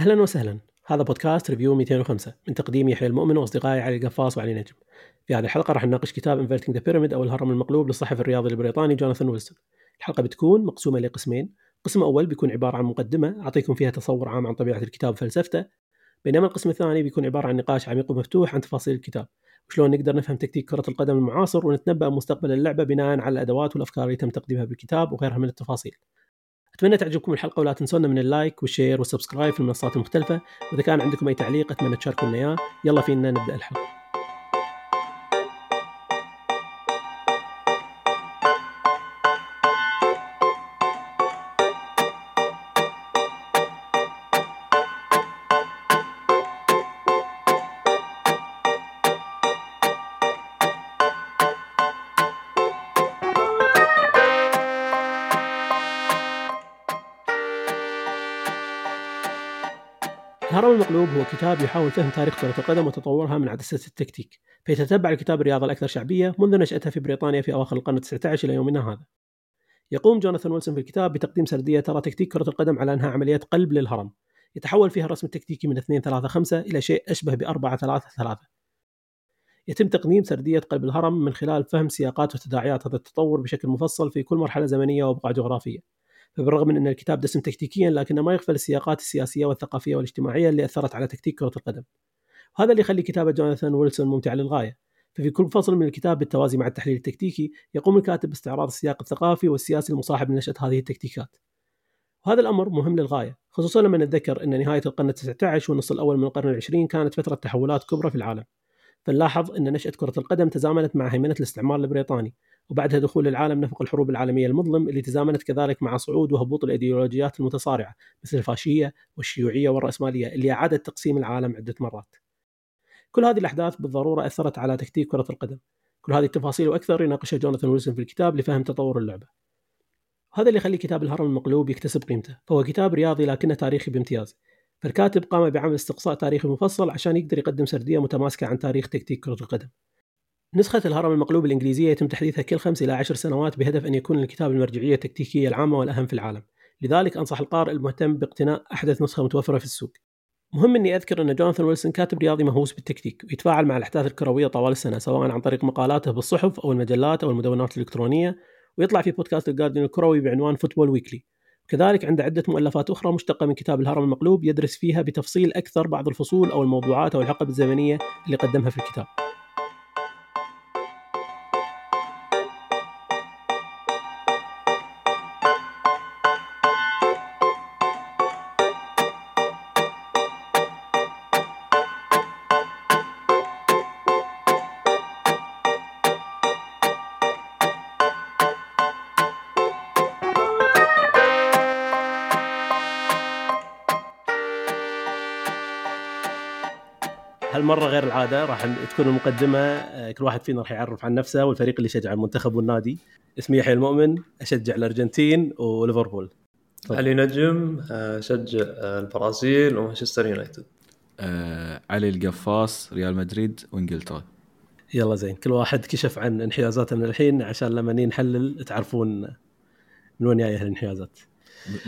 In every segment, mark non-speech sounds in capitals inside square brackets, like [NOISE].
أهلا وسهلا هذا بودكاست Review 205 من تقديم يحيى المؤمن وأصدقائي علي القفاص وعلي نجم. في هذه الحلقة راح نناقش كتاب Inverting the Pyramid أو الهرم المقلوب للصحفي الرياضي البريطاني جوناثان ويلسون. الحلقة بتكون مقسومة لقسمين، قسم أول بيكون عبارة عن مقدمة أعطيكم فيها تصور عام عن طبيعة الكتاب وفلسفته، بينما القسم الثاني بيكون عبارة عن نقاش عميق ومفتوح عن تفاصيل الكتاب، وشلون نقدر نفهم تكتيك كرة القدم المعاصر ونتنبأ مستقبل اللعبة بناء على الأدوات والأفكار اللي تم تقديمها بالكتاب وغيرها من التفاصيل. أتمنى تعجبكم الحلقة ولا تنسونا من ال like وال share وال subscribe في المنصات المختلفة. وإذا كان عندكم أي تعليق أتمنى تشاركونا إياه. يلا فينا نبدأ الحلقة. المقلوب هو كتاب يحاول فهم تاريخ كرة القدم وتطورها من عدسة التكتيك، فيتتبع الكتاب الرياضة الأكثر شعبية منذ نشأتها في بريطانيا في أواخر القرن ال19 إلى يومنا هذا. يقوم جوناثان ويلسون في الكتاب بتقديم سردية ترى تكتيك كرة القدم على أنها عملية قلب للهرم، يتحول فيها الرسم التكتيكي من 2 3 5 إلى شيء أشبه ب 4 3 3. يتم تقديم سردية قلب الهرم من خلال فهم سياقات وتداعيات هذا التطور بشكل مفصل في كل مرحلة زمنية وبقعة جغرافية. فبالرغم من أن الكتاب دسم تكتيكيا لكنه ما يغفل السياقات السياسية والثقافية والاجتماعية اللي أثرت على تكتيك كرة القدم. وهذا اللي يخلي كتابة جوناثان ويلسون ممتعة للغاية. ففي كل فصل من الكتاب بالتوازي مع التحليل التكتيكي يقوم الكاتب باستعراض السياق الثقافي والسياسي المصاحب لنشأة هذه التكتيكات. وهذا الأمر مهم للغاية خصوصا لما نتذكر أن نهاية القرن ال19 والنصف الأول من القرن العشرين كانت فترة تحولات كبرى في العالم. فنلاحظ أن نشأة كرة القدم تزامنت مع هيمنة الاستعمار البريطاني وبعدها دخول العالم نفق الحروب العالمية المظلم اللي تزامنت كذلك مع صعود وهبوط الأيديولوجيات المتصارعة مثل الفاشية والشيوعية والرأسمالية اللي أعادت تقسيم العالم عدة مرات. كل هذه الأحداث بالضرورة أثرت على تكتيك كرة القدم. كل هذه التفاصيل وأكثر يناقشها جوناثان ويلسون في الكتاب لفهم تطور اللعبة. هذا اللي يخلي كتاب الهرم المقلوب يكتسب قيمته. فهو كتاب رياضي لكنه تاريخي بامتياز. فالكاتب قام بعمل استقصاء تاريخي مفصل عشان يقدر يقدم سردية متماسكة عن تاريخ تكتيك كرة القدم. نسخة الهرم المقلوب الإنجليزية يتم تحديثها كل خمس إلى عشر سنوات بهدف أن يكون الكتاب المرجعية التكتيكية العامة والأهم في العالم. لذلك أنصح القارئ المهتم باقتناء أحدث نسخة متوفرة في السوق. مهم أني أذكر أن جوناثان ويلسون كاتب رياضي مهووس بالتكتيك ويتفاعل مع الأحداث الكروية طوال السنة سواء عن طريق مقالاته بالصحف أو المجلات أو المدونات الإلكترونية ويطلع في بودكاست الجارديان الكروي بعنوان Football Weekly كذلك عنده عدة مؤلفات أخرى مشتقة من كتاب الهرم المقلوب يدرس فيها بتفصيل أكثر بعض الفصول أو الموضوعات أو الحقب الزمنية اللي قدمها في الكتاب. هالمره غير العادة راح تكون المقدمة آه، كل واحد فينا راح يعرف عن نفسه والفريق اللي يشجع المنتخب والنادي. اسمي يحيى المؤمن أشجع الأرجنتين وليفربول. علي نجم أشجع البرازيل ومانشستر يونايتد. آه علي القفاص ريال مدريد وإنجلترا. يلا زين كل واحد كشف عن انحيازاته من الحين عشان لما نحلل تعرفون من وين جاية الانحيازات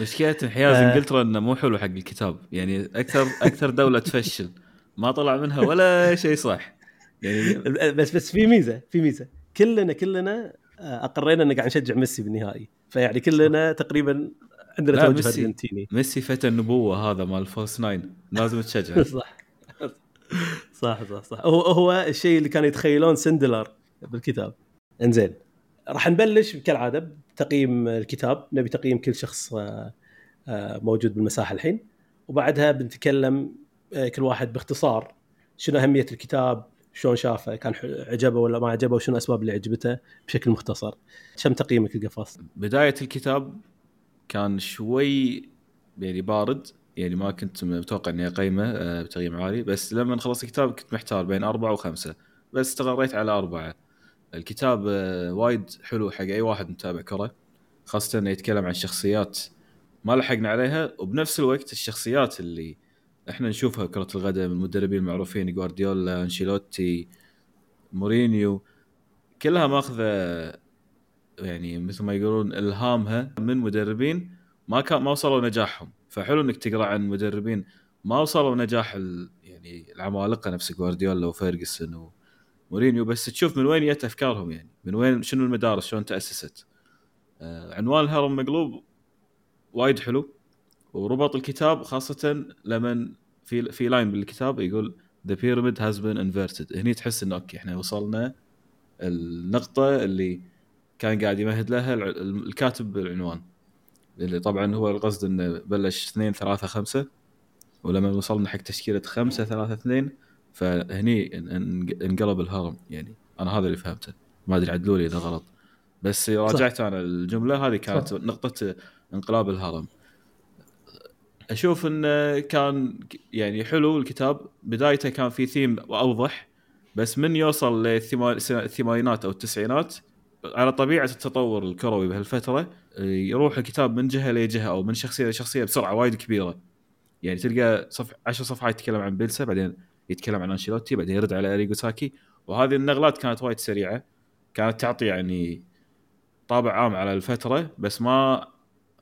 مشكلة انحياز آه. إنجلترا إنه مو حلو حق الكتاب يعني أكثر أكثر دولة تفشل. ما طلع منها ولا شيء صح. يعني [LAUGHS] بس بس في ميزة في ميزة. كلنا كلنا آه، اقرينا ان قاعد نشجع ميسي بالنهائي. فيعني كلنا تقريبا عندنا توجه أرجنتيني. ميسي فتى النبوة هذا مال فوس ناين. لازم تشجعه. [LAUGHS] صح. صح صح صح. هو هو الشيء اللي كانوا يتخيلون سندلر بالكتاب. إنزين. راح نبلش كالعادة بتقييم الكتاب. نبي تقييم كل شخص آه، آه، موجود بالمساحة الحين. وبعدها بنتكلم كل واحد باختصار شنو أهمية الكتاب شلون شافه كان عجبه ولا ما عجبه وشنو الاسباب اللي عجبته بشكل مختصر. كم تقييمك القفاص بداية الكتاب كان شوي يعني بارد يعني ما كنت متوقع إني أقيمه آه، بتقييم عالي بس لما خلصت الكتاب كنت محتار بين أربعة وخمسة بس استقريت على أربعة. الكتاب آه، وايد حلو حق أي واحد متابع كرة خاصة إنه يتكلم عن شخصيات ما لحقنا عليها وبنفس الوقت الشخصيات اللي إحنا نشوفها كرة القدم المدربين المعروفين جوارديولا أنشيلوتي مورينيو كلها ماخذة يعني مثل ما يقولون إلهامها من مدربين ما كان ما وصلوا نجاحهم. فحلو إنك تقرأ عن مدربين ما وصلوا نجاح ال... يعني العمالقة نفس جوارديولا وفيرجسون ومورينيو بس تشوف من وين جت أفكارهم يعني. من وين شنو المدارس؟ شلون تأسست؟ آه عنوان الهرم مقلوب وايد حلو. وربط الكتاب خاصة لمن في في line بالكتاب يقول the pyramid has been inverted هني تحس إنه okay إحنا وصلنا النقطة اللي كان قاعد يمهد لها الكاتب بالعنوان اللي طبعا هو القصد إنه بلش 2 3 5 ولما وصلنا حق تشكيلة 5 3 2 فهني انقلب الهرم يعني أنا هذا اللي فهمته. ما أدري عدلوا لي إذا غلط. بس راجعت أنا الجملة هذه كانت صح. نقطة إنقلاب الهرم. أشوف إنه كان يعني حلو الكتاب. بدايته كان في ثيم أوضح بس من يوصل للثمانينات أو التسعينات على طبيعة التطور الكروي بهالفترة يروح الكتاب من جهة لجهة أو من شخصية لشخصية بسرعة وايد كبيرة. يعني تلقى صف 10 صفحات يتكلم عن بيلسا بعدين يتكلم عن أنشيلوتي بعدين يرد على اريجو ساكي. وهذه النقلات كانت وايد سريعة كانت تعطي يعني طابع عام على الفترة بس ما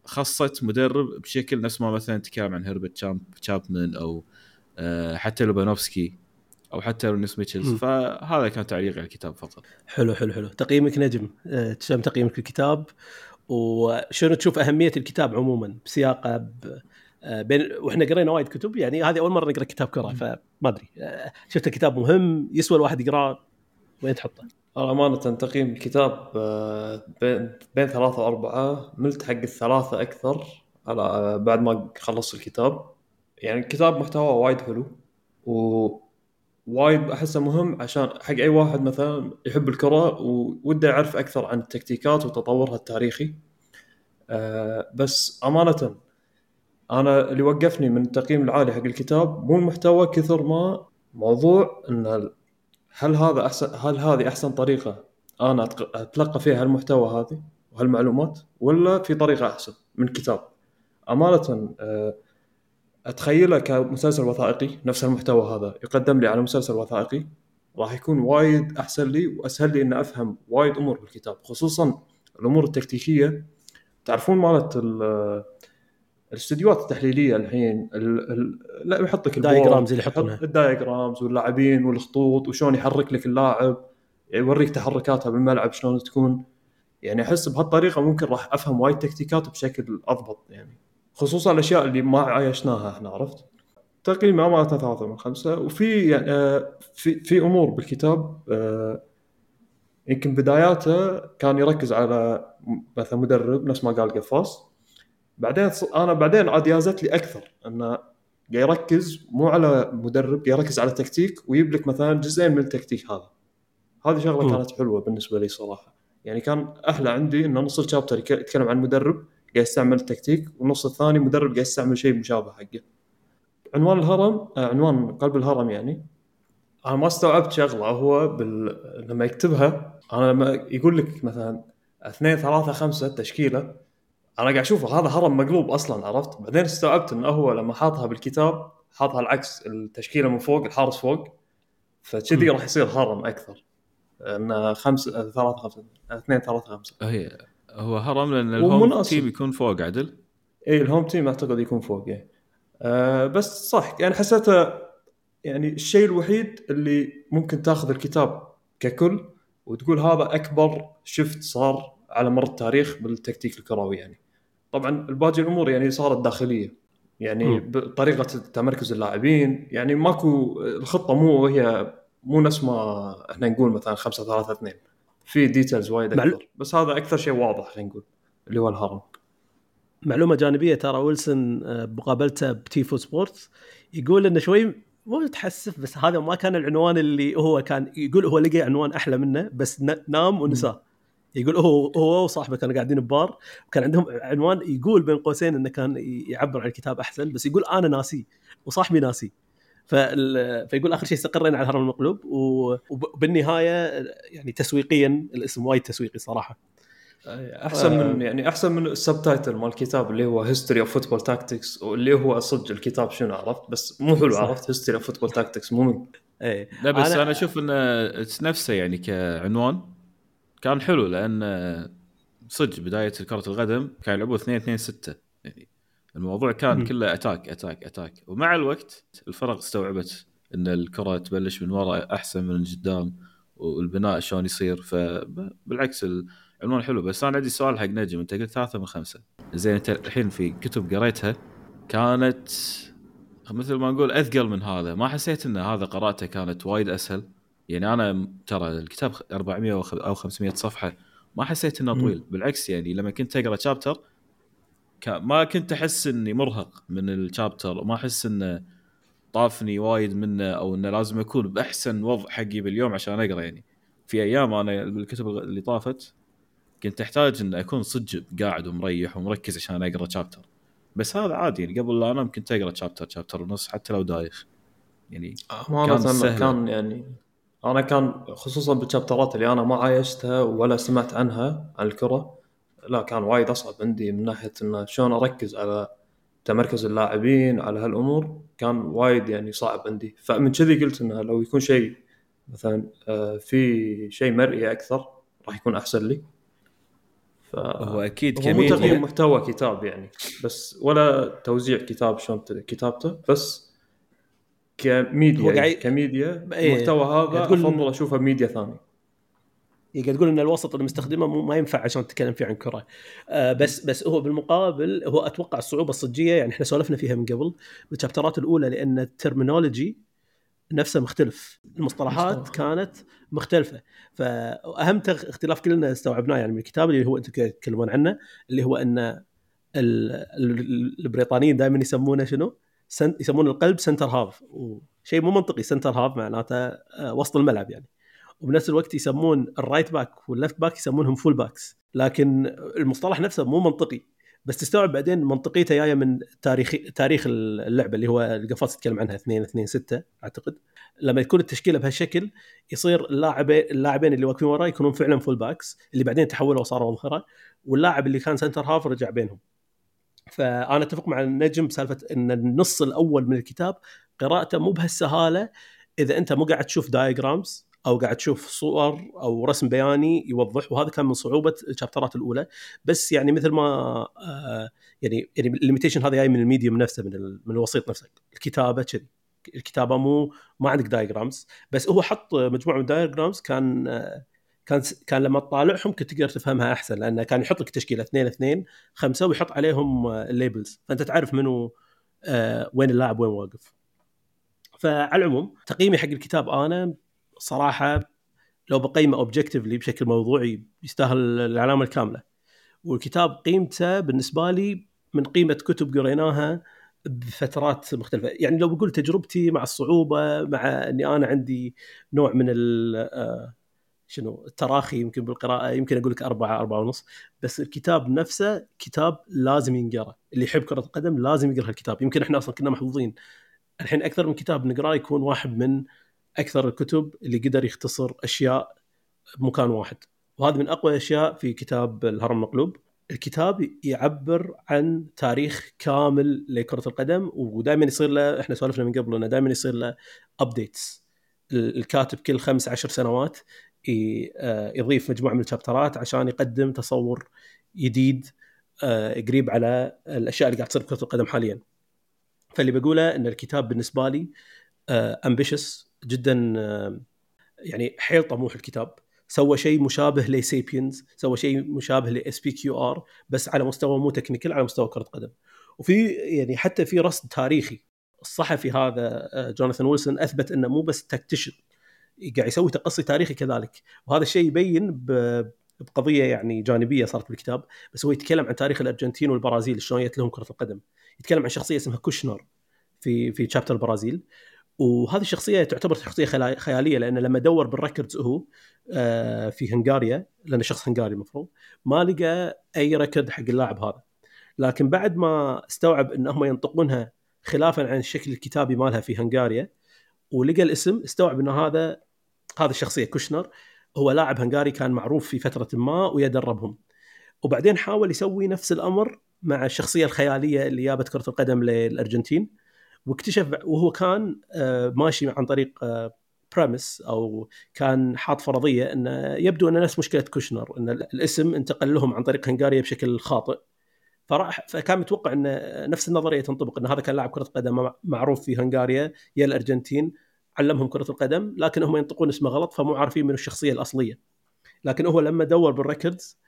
خصت مدرب بشكل نفس ما مثلا تكلم عن هربرت تشاب تشابمان أو آه، حتى لوبانوفسكي أو حتى رينوس ميتشلز. فهذا كان تعليقي على الكتاب فقط. حلو حلو حلو. تقييمك نجم. آه، تشام تقييمك الكتاب وشنو تشوف أهمية الكتاب عموما بسياقه ب... آه، بين وإحنا قرينا وايد كتب يعني هذه أول مرة نقرأ كتاب كره فما أدري. شفت الكتاب مهم يسوى الواحد يقرأه وين تحطه؟ أمانة تقييم الكتاب آه، بين ثلاثة وأربعة. ملت حق الثلاثة أكثر على آه، بعد ما خلصت الكتاب. يعني الكتاب محتواه وايد حلو و وايد أحسه مهم عشان حق أي واحد مثلا يحب الكرة ووده يعرف أكثر عن التكتيكات وتطورها التاريخي. أه بس أمانة أنا اللي وقفني من التقييم العالي حق الكتاب مو المحتوى كثر ما موضوع إن هل هذا احسن هل هذه أحسن طريقة أنا أتلقى فيها المحتوى هذه وهالمعلومات ولا في طريقة أحسن من كتاب؟ أمانة آه، اتخيله كمسلسل وثائقي نفس المحتوى هذا يقدم لي على مسلسل وثائقي راح يكون وايد أحسن لي وأسهل لي ان أفهم وايد أمور بالكتاب خصوصا الأمور التكتيكية. تعرفون مالت الاستديوهات التحليلية الحين ال ال لا يحط لك ال diagrams اللي يحطونها. ال diagrams واللاعبين والخطوط وشلون يحرك لك اللاعب يوريك تحركاتها بالملعب شلون تكون. يعني أحس بهالطريقة ممكن راح أفهم وايد تكتيكات بشكل أضبط يعني. خصوصا الأشياء اللي ما عايشناها إحنا عرفت؟ تقييم امانه ثلاثة من خمسة. وفي يعني آه في في أمور بالكتاب آه يمكن بداياته كان يركز على مثلا مدرب نفس ما قال قفاص. بعدين أنا بعدين عاد يازت لي أكثر إنه قاعد يركز مو على مدرب قاعد يركز على تكتيك ويجيب لك مثلا جزئين من التكتيك هذا. هذه شغلة م. كانت حلوة بالنسبة لي صراحة. يعني كان أحلى عندي إنه نص الشابتر يتكلم عن مدرب قاعد يستعمل التكتيك والنص الثاني مدرب قاعد يستعمل شيء مشابه حقه. عنوان الهرم آه، عنوان قلب الهرم يعني. أنا ما استوعبت شغلة هو بال... لما يكتبها أنا لما يقول لك مثلا اثنين ثلاثة خمسة تشكيلة أنا قاعد أشوف هذا هرم مقلوب أصلا عرفت؟ بعدين استوعبت إنه هو لما حاطها بالكتاب حاطها العكس التشكيلة من فوق الحارس فوق فكذي راح يصير هرم أكثر. إنه خمسه ثلاثة خمسة اثنين ثلاثة خمسة. هي هو هرم لأن ال home team يكون فوق عدل؟ إي ال home team أعتقد يكون فوق يعني. أه بس صح يعني حسيته يعني الشيء الوحيد اللي ممكن تاخذ الكتاب ككل وتقول هذا أكبر شفت صار على مر التاريخ بالتكتيك الكروي يعني. طبعا الباقي الأمور يعني صارت داخلية. يعني بطريقه تمركز اللاعبين يعني ماكو الخطة مو هي مو نفس ما إحنا نقول مثلا 5 3 2 في ديتيلز وايد أكثر. بس هذا أكثر شيء واضح خلينا نقول اللي هو الهرم. معلومة جانبية ترى ويلسون آه، بمقابلته بتيفو سبورتس يقول إنه شوي مو متحسف بس هذا ما كان العنوان اللي هو كان يقول هو لقى عنوان أحلى منه بس نام ونساه يقول هو هو وصاحبه كانوا قاعدين ببار وكان عندهم عنوان يقول بين قوسين إنه كان يعبر عن الكتاب أحسن بس يقول أنا ناسي وصاحبي ناسي. فيقول آخر شيء استقرينا على الهرم المقلوب وبالنهاية يعني تسويقيا الاسم وايد تسويقي صراحة. أحسن من يعني أحسن من ال subtitle مال الكتاب اللي هو history of football tactics واللي هو صدق الكتاب شنو عرفت بس مو حلو عرفت؟ history of football tactics مو من [LAUGHS] إيه. لا بس أنا, أنا أشوف إنه نفسه يعني كعنوان. كان حلو لأن صدق بداية كرة القدم كانوا يلعبوا 2 2 6 يعني الموضوع كان مم. كله attack attack attack. ومع الوقت الفرق استوعبت إن الكرة تبلش من وراء أحسن من قدام والبناء شلون يصير. فبالعكس العنوان حلو. بس أنا عندي سؤال حق نجم. أنت قلت ثلاثة من خمسة. زين أنت الحين في كتب قريتها. كانت مثل ما نقول أثقل من هذا. ما حسيت إن هذا قراءته كانت وايد أسهل؟ يعني أنا ترى الكتاب 400 أو 500 صفحة ما حسيت إنه. طويل بالعكس يعني لما كنت أقرأ شابتر ما كنت أحس إني مرهق من الشابتر ما أحس إنه طافني وايد منه أو إنه لازم أكون بأحسن وضع حقي باليوم عشان أقرأ يعني في أيام أنا بالكتب اللي طافت كنت أحتاج إن أكون صدق قاعد ومريح ومركز عشان أقرأ شابتر بس هذا عادي يعني قبل لا أنام كنت أقرأ شابتر شابتر ونص حتى لو دايخ يعني امانه كان سهلة. كان يعني أنا كان خصوصا بالشابترات اللي أنا ما عايشتها ولا سمعت عنها عن الكرة لا كان وايد أصعب عندي من ناحية انه شلون أركز على تمركز اللاعبين على هالأمور كان وايد يعني صعب عندي. فمن كذي قلت إنه لو يكون شيء مثلا آه، في شيء مرئي أكثر راح يكون أحسن لي. ف هو أكيد هو مو تقييم محتوى كتاب يعني بس ولا توزيع كتاب شلون كتابته بس كميديا قاعد- يعني كميديا إيه، المحتوى هذا قاعد تقول أفضل أشوفه بميديا ثاني. قاعد تقول إن الوسط اللي مستخدمه ما ينفع عشان تتكلم فيه عن كرة. آه بس بس هو بالمقابل هو أتوقع الصعوبة الصجية يعني إحنا سولفنا فيها من قبل بال chapterات الأولى لأن ال terminology نفسه مختلف. المصطلحات مصطلح. كانت مختلفة. فأهم تغ- اختلاف كلنا استوعبناه يعني من الكتاب اللي هو أنتم تتكلمون عنه اللي هو إن ال- ال- البريطانيين دائما يسمونه شنو؟ سن يسمون القلب centre half وشيء مو منطقي centre half معناته آه، وسط الملعب يعني. وبنفس الوقت يسمون ال right back وال left back يسمونهم full backs لكن المصطلح نفسه مو منطقي. بس تستوعب بعدين منطقيته جاية من تاريخ تاريخ اللعبة اللي هو القفاص يتكلم عنها 2 2 6 أعتقد. لما تكون التشكيلة بهالشكل يصير اللاعبين اللاعبين اللي واقفين وراه يكونون فعلا full backs اللي بعدين تحولوا وصاروا اظهره واللاعب اللي كان centre half رجع بينهم. فأنا أتفق مع النجم بسالفه إن النص الأول من الكتاب قراءته مو بهالسهالة إذا أنت مو قاعد تشوف diagrams أو قاعد تشوف صور أو رسم بياني يوضح وهذا كان من صعوبة ال chapterات الأولى. بس يعني مثل ما آه يعني يعني ال limitation هذا جاي من ال medium نفسه من من الوسيط نفسه. الكتابة كذي. الكتابة مو ما عندك diagrams بس هو حط مجموعة من ال diagrams كان آه كان كان لما تطالعهم كنت تقدر تفهمها أحسن لأنه كان يحط لك تشكيلة اثنين اثنين خمسة ويحط عليهم آه، ال labels فأنت تعرف منو آه وين اللاعب وين واقف. فعلى العموم تقييمي حق الكتاب أنا صراحة لو بقيمه اوبجكتيفلي بشكل موضوعي يستاهل العلامة الكاملة. والكتاب قيمته بالنسبة لي من قيمة كتب قريناها بفترات مختلفة، يعني لو بقول تجربتي مع الصعوبة مع إني أنا عندي نوع من ال آه، شنو التراخي يمكن بالقراءة يمكن أقول لك أربعة أربعة ونص بس الكتاب نفسه كتاب لازم ينقرأ. اللي يحب كرة القدم لازم يقرأ الكتاب يمكن إحنا أصلا كنا محظوظين. الحين أكثر من كتاب نقرأه يكون واحد من أكثر الكتب اللي قدر يختصر أشياء بمكان واحد. وهذا من أقوى الأشياء في كتاب الهرم المقلوب. الكتاب يعبر عن تاريخ كامل لكرة القدم ودائما يصير له إحنا سولفنا من قبل إنه دائما يصير له ابديتس الكاتب كل خمس عشر سنوات يضيف مجموعة من ال chapterات عشان يقدم تصور جديد آه، قريب على الأشياء اللي قاعد تصير بكرة القدم حاليا. فاللي بقوله إن الكتاب بالنسبة لي ambitious جدا آه، يعني حيل طموح الكتاب سوى شيء مشابه ل Sapiens سوى شيء مشابه ل SPQR بس على مستوى مو technical على مستوى كرة قدم وفي يعني حتى في رصد تاريخي الصحفي هذا آه، جوناثان ويلسون أثبت إنه مو بس tactician قاعد يسوي تقصي تاريخي كذلك. وهذا الشيء يبين ب- بقضية يعني جانبية صارت بالكتاب بس هو يتكلم عن تاريخ الأرجنتين والبرازيل شلون جت لهم كرة القدم. يتكلم عن شخصية اسمها كوشنر في في chapter البرازيل. وهذه الشخصية تعتبر شخصية خيالية لأن لما دور بال records هو آه، في هنغاريا لأنه شخص هنغاري المفروض ما لقى أي record حق اللاعب هذا. لكن بعد ما استوعب إن هم ينطقونها خلافا عن الشكل الكتابي مالها في هنغاريا ولقى الاسم استوعب إن هذا هذا الشخصية كوشنر هو لاعب هنغاري كان معروف في فترة ما ويدربهم. وبعدين حاول يسوي نفس الأمر مع الشخصية الخيالية اللي جابت كرة القدم للأرجنتين واكتشف وهو كان آه، ماشي عن طريق premise أو كان حاط فرضية انه يبدو إن نفس مشكلة كوشنر إن الاسم انتقل لهم عن طريق هنغاريا بشكل خاطئ. فراح فكان متوقع إن نفس النظرية تنطبق إن هذا كان لاعب كرة قدم معروف في هنغاريا يا الأرجنتين علمهم كرة القدم لكن هم ينطقون اسمه غلط فمو عارفين من الشخصية الأصلية. لكن هو لما دور بالريكوردز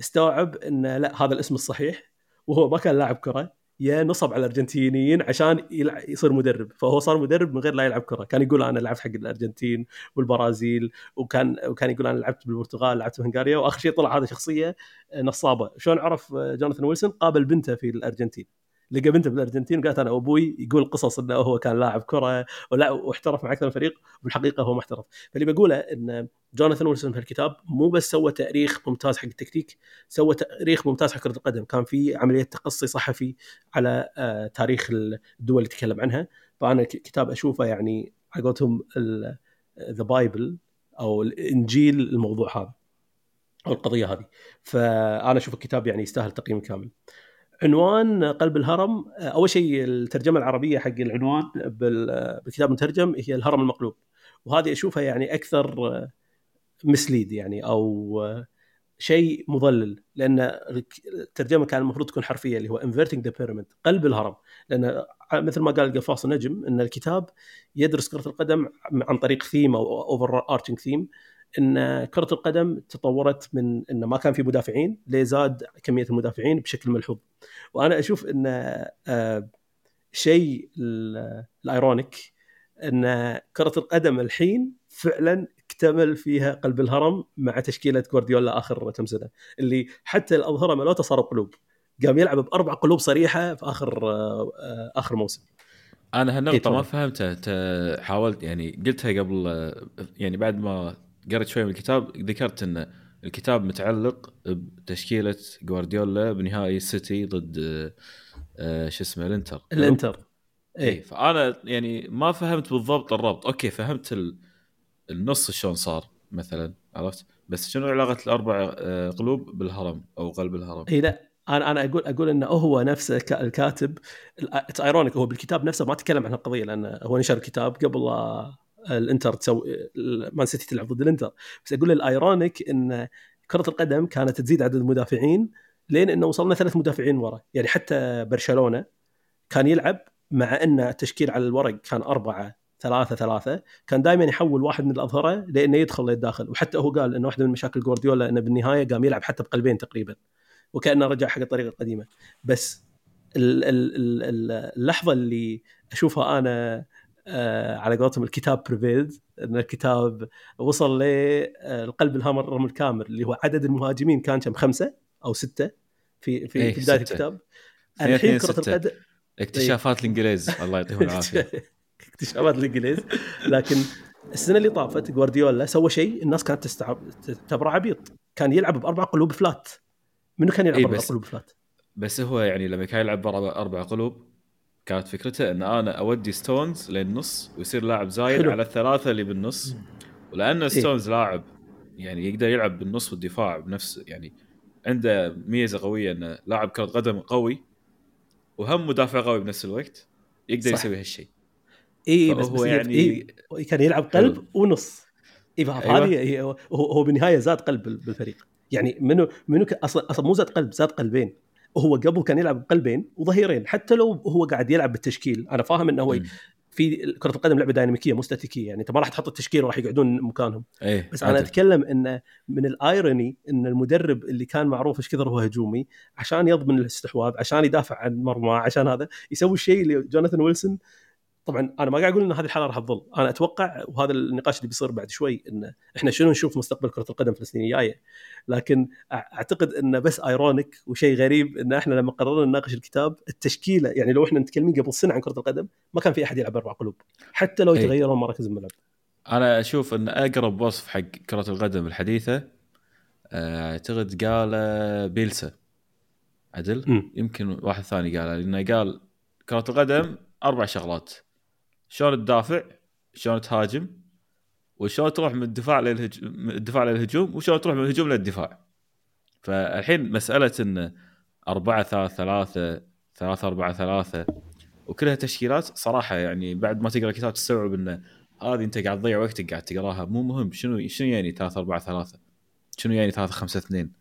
استوعب إن لا هذا الاسم الصحيح وهو ما كان لاعب كرة يا نصب على الأرجنتينيين عشان يصير مدرب. فهو صار مدرب من غير لا يلعب كرة. كان يقول أنا لعبت حق الأرجنتين والبرازيل وكان وكان يقول أنا لعبت بالبرتغال لعبت في هنغاريا وآخر شيء طلع هذا شخصية نصابة. شلون عرف جوناثان ويلسون؟ قابل بنته في الأرجنتين. لقى بنته بالارجنتين وقالت أنا أبوي يقول قصص إنه هو كان لاعب كرة واحترف مع أكثر من فريق وبالحقيقة هو ما احترف. فاللي بقوله إن جوناثان ويلسون في الكتاب مو بس سوى تأريخ ممتاز حق التكتيك سوى تأريخ ممتاز حق كرة القدم. كان في عملية تقصي صحفي على آه، تاريخ الدول اللي تكلم عنها. فأنا كتاب أشوفه يعني على قولتهم the bible أو الإنجيل الموضوع هذا أو القضية هذه. فأنا أشوف الكتاب يعني يستاهل تقييم كامل. عنوان قلب الهرم أول شيء الترجمة العربية حق العنوان بالكتاب المترجم هي الهرم المقلوب. وهذه أشوفها يعني أكثر mislead يعني أو شيء مضلل لأن الترجمة كان المفروض تكون حرفية اللي هو inverting the pyramid قلب الهرم. لأن مثل ما قال القفاص النجم إن الكتاب يدرس كرة القدم عن طريق ثيم أو overarching theme إن كرة القدم تطورت من انه ما كان في مدافعين لازدياد كمية المدافعين بشكل ملحوظ. وأنا أشوف إن آه، شيء ال ironic إن كرة القدم الحين فعلا اكتمل فيها قلب الهرم مع تشكيلة جوارديولا آخر كم سنه اللي حتى الأظهرة مالوته صاروا قلوب قام يلعب بأربع قلوب صريحة في آخر آه، آخر موسم. أنا هالنقطة إيه ما فهمتها حاولت يعني قلتها قبل يعني بعد ما قريت شوي من الكتاب ذكرت إن الكتاب متعلق بتشكيلة جوارديولا بنهائي السيتي ضد آه شو اسمه الإنتر. الإنتر. اي إيه فأنا يعني ما فهمت بالضبط الربط. أوكي فهمت النص شلون صار مثلا عرفت؟ بس شنو علاقة الأربع آه، قلوب بالهرم أو قلب الهرم؟ اي لا. أنا أنا أقول أقول إنه هو نفسه الكاتب It's ironic هو بالكتاب نفسه ما تكلم عن القضية لأنه هو نشر الكتاب قبل الانتر تسوي مان سيتي تلعب ضد الانتر. بس أقول ال ironic إن كرة القدم كانت تزيد عدد المدافعين لين إنه وصلنا ثلاث مدافعين ورا. يعني حتى برشلونة كان يلعب مع إن التشكيل على الورق كان أربعة ثلاثة ثلاثة. كان دائما يحول واحد من الأظهرة لأنه يدخل للداخل. وحتى هو قال أنه واحدة من مشاكل جوارديولا أنه بالنهاية قام يلعب حتى بقلبين تقريبا. وكأنه رجع حق الطريقة القديمة. بس اللحظة اللي أشوفها أنا على قولتهم الكتاب بريفيد إن الكتاب وصل للقلب الهرم الكامل اللي هو عدد المهاجمين كان كم؟ خمسة أو ستة في في, إيه في بداية الكتاب. الحين كرة القدم اكتشافات الإنجليز الله يعطيهم [LAUGHS] العافية. اكتشافات الإنجليز. لكن السنة اللي طافت جوارديولا سوى شيء الناس كانت تعتبره عبيط. كان يلعب بأربع قلوب فلات. منو كان يلعب إيه بأربع قلوب flat؟ بس هو يعني لما كان يلعب بأربع قلوب كانت فكرته إن أنا أودي ستونز للنص ويصير لاعب زايد حلو. على الثلاثة اللي بالنص ولأن ستونز إيه؟ لاعب يعني يقدر يلعب بالنص والدفاع بنفس يعني عنده ميزة قوية انه لاعب كرة قدم قوي وهم مدافع قوي بنفس الوقت يقدر صح. يسوي هالشيء اي بس, بس يعني إيه كان يلعب قلب حلو. ونص اي أيوة. هذه هو هو بالنهاية زاد قلب بالفريق يعني منو منو أصلا أصلا مو زاد قلب زاد قلبين هو قبل كان يلعب بقلبين وظهيرين حتى لو هو قاعد يلعب بالتشكيل أنا فاهم إنه هو في كرة القدم لعبة ديناميكية مو استاتيكية يعني أنت ما راح تحط التشكيل وراح يقعدون مكانهم أيه. بس أنا أتكلم إن من الإيروني إن المدرب اللي كان معروف إيش كثر هو هجومي عشان يضمن الاستحواذ عشان يدافع عن مرمى عشان هذا يسوي الشيء اللي جوناثان ويلسون طبعا أنا ما قاعد أقول ان هذه الحالة راح تظل. أنا أتوقع وهذا النقاش اللي بيصير بعد شوي إن إحنا شنو نشوف مستقبل كرة القدم في السنين الجايه لكن أعتقد إنه بس ايرونيك وشيء غريب إن إحنا لما قررنا نناقش الكتاب التشكيلة يعني لو إحنا متكلمين قبل سنة عن كرة القدم ما كان في أحد يلعب أربع قلوب. حتى لو يتغيرون مراكز الملعب. أنا أشوف إن أقرب وصف حق كرة القدم الحديثة آه، أعتقد قال بيلسا. عدل؟ م. يمكن واحد ثاني قال لأنه قال كرة القدم أربع شغلات. شلون تدافع شلون تهاجم وشلون تروح من الدفاع للهجوم من الدفاع للهجوم وشلون تروح من الهجوم للدفاع. فالحين مسألة إن أربعة ثلاثة ثلاثة ثلاثة أربعة ثلاثة وكلها تشكيلات صراحة يعني بعد ما تقرأ الكتاب تستوعب انه هذه أنت قاعد تضيع وقتك قاعد تقراها. مو مهم شنو شنو يعني ثلاثة أربعة ثلاثة؟ شنو يعني ثلاثة خمسة اثنين؟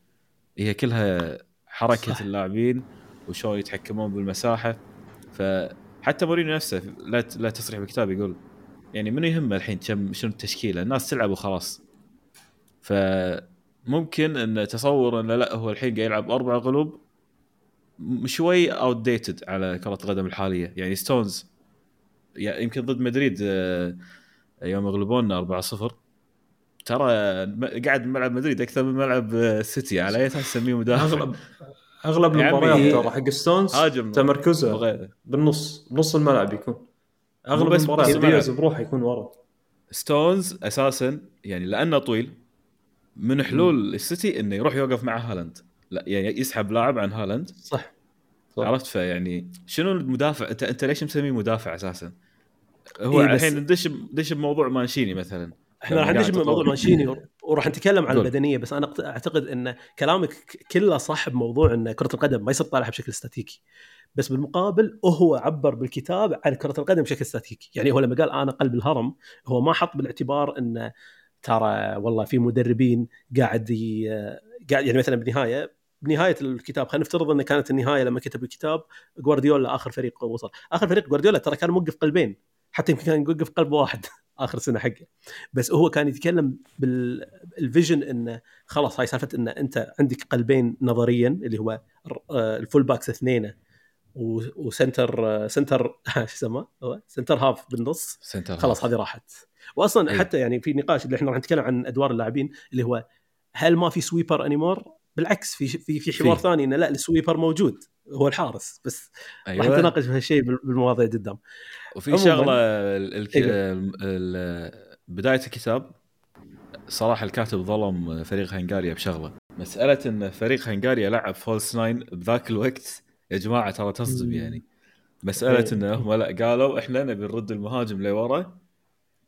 هي كلها حركة صح. اللاعبين وشلون يتحكمون بالمساحة. فحتى مورينيو نفسه لا لا تصريح بالكتاب يقول يعني منو يهمه الحين كم شنو التشكيلة؟ الناس تلعب وخلاص. فممكن إن تصور إنه لا هو الحين قاعد يلعب أربع قلوب شوي outdated على كرة القدم الحالية. يعني ستونز يعني يمكن ضد مدريد آه، يوم يغلبونا 4-0 ترى قاعد بملعب مدريد أكثر من ملعب آه، سيتي على أي أساس تسميه مدافع؟ اغلب أغلب المباريات ترى حق ستونز هاجم تمركزه بغير. بالنص بنص الملعب يكون أغلب المباريات. دياز بروحه يكون ورا ستونز أساسا يعني لأنه طويل من حلول السيتي إنه يروح يوقف مع هالاند لا يعني يسحب لاعب عن هالاند صح صح. عرفت فيعني شنو المدافع أنت أنت ليش مسميه مدافع أساسا؟ هو إيه الحين ندش دش بموضوع مانشيني مثلا إحنا راح ندش بموضوع. مانشيني [LAUGHS] وراح نتكلم عن. البدنيه بس أنا أعتقد إن كلامك كله صح بموضوع إن كرة القدم ما يصير طالعها بشكل استاتيكي بس بالمقابل هو عبر بالكتاب عن كرة القدم بشكل استاتيكي يعني هو لما قال أنا قلب الهرم هو ما حط بالاعتبار إن ترى والله في مدربين قاعد. قاعد يعني مثلا بالنهاية بنهاية الكتاب خلينا نفترض إن كانت النهاية لما كتب الكتاب جوارديولا آخر فريق وصل آخر فريق جوارديولا ترى كان موقف قلبين حتى يمكن كان يوقف قلب واحد [LAUGHS] آخر سنة حقه. بس هو كان يتكلم بال vision إنه خلاص هاي سالفة ان أنت عندك قلبين نظريا اللي هو آه، ال full backs اثنين و center آه، center [LAUGHS] شو يسمى center half بالنص. center خلاص هذه راحت. واصلا أي. حتى يعني في نقاش اللي إحنا راح نتكلم عن أدوار اللاعبين اللي هو هل ما في sweeper anymore؟ بالعكس في في في حوار. ثاني إنه لا ال sweeper موجود هو الحارس بس راح أيوه نتناقش في هالشيء بالمواضيع قدام وفي شغلة ال- ال- إيه. ال- ال- بداية الكتاب صراحة الكاتب ظلم فريق هنغاريا بشغلة مسألة إن فريق هنغاريا لعب false nine بذاك الوقت يا جماعة ترى تصدم. يعني مسألة إيه. إن هم لا قالوا إحنا نبي نرد المهاجم لورا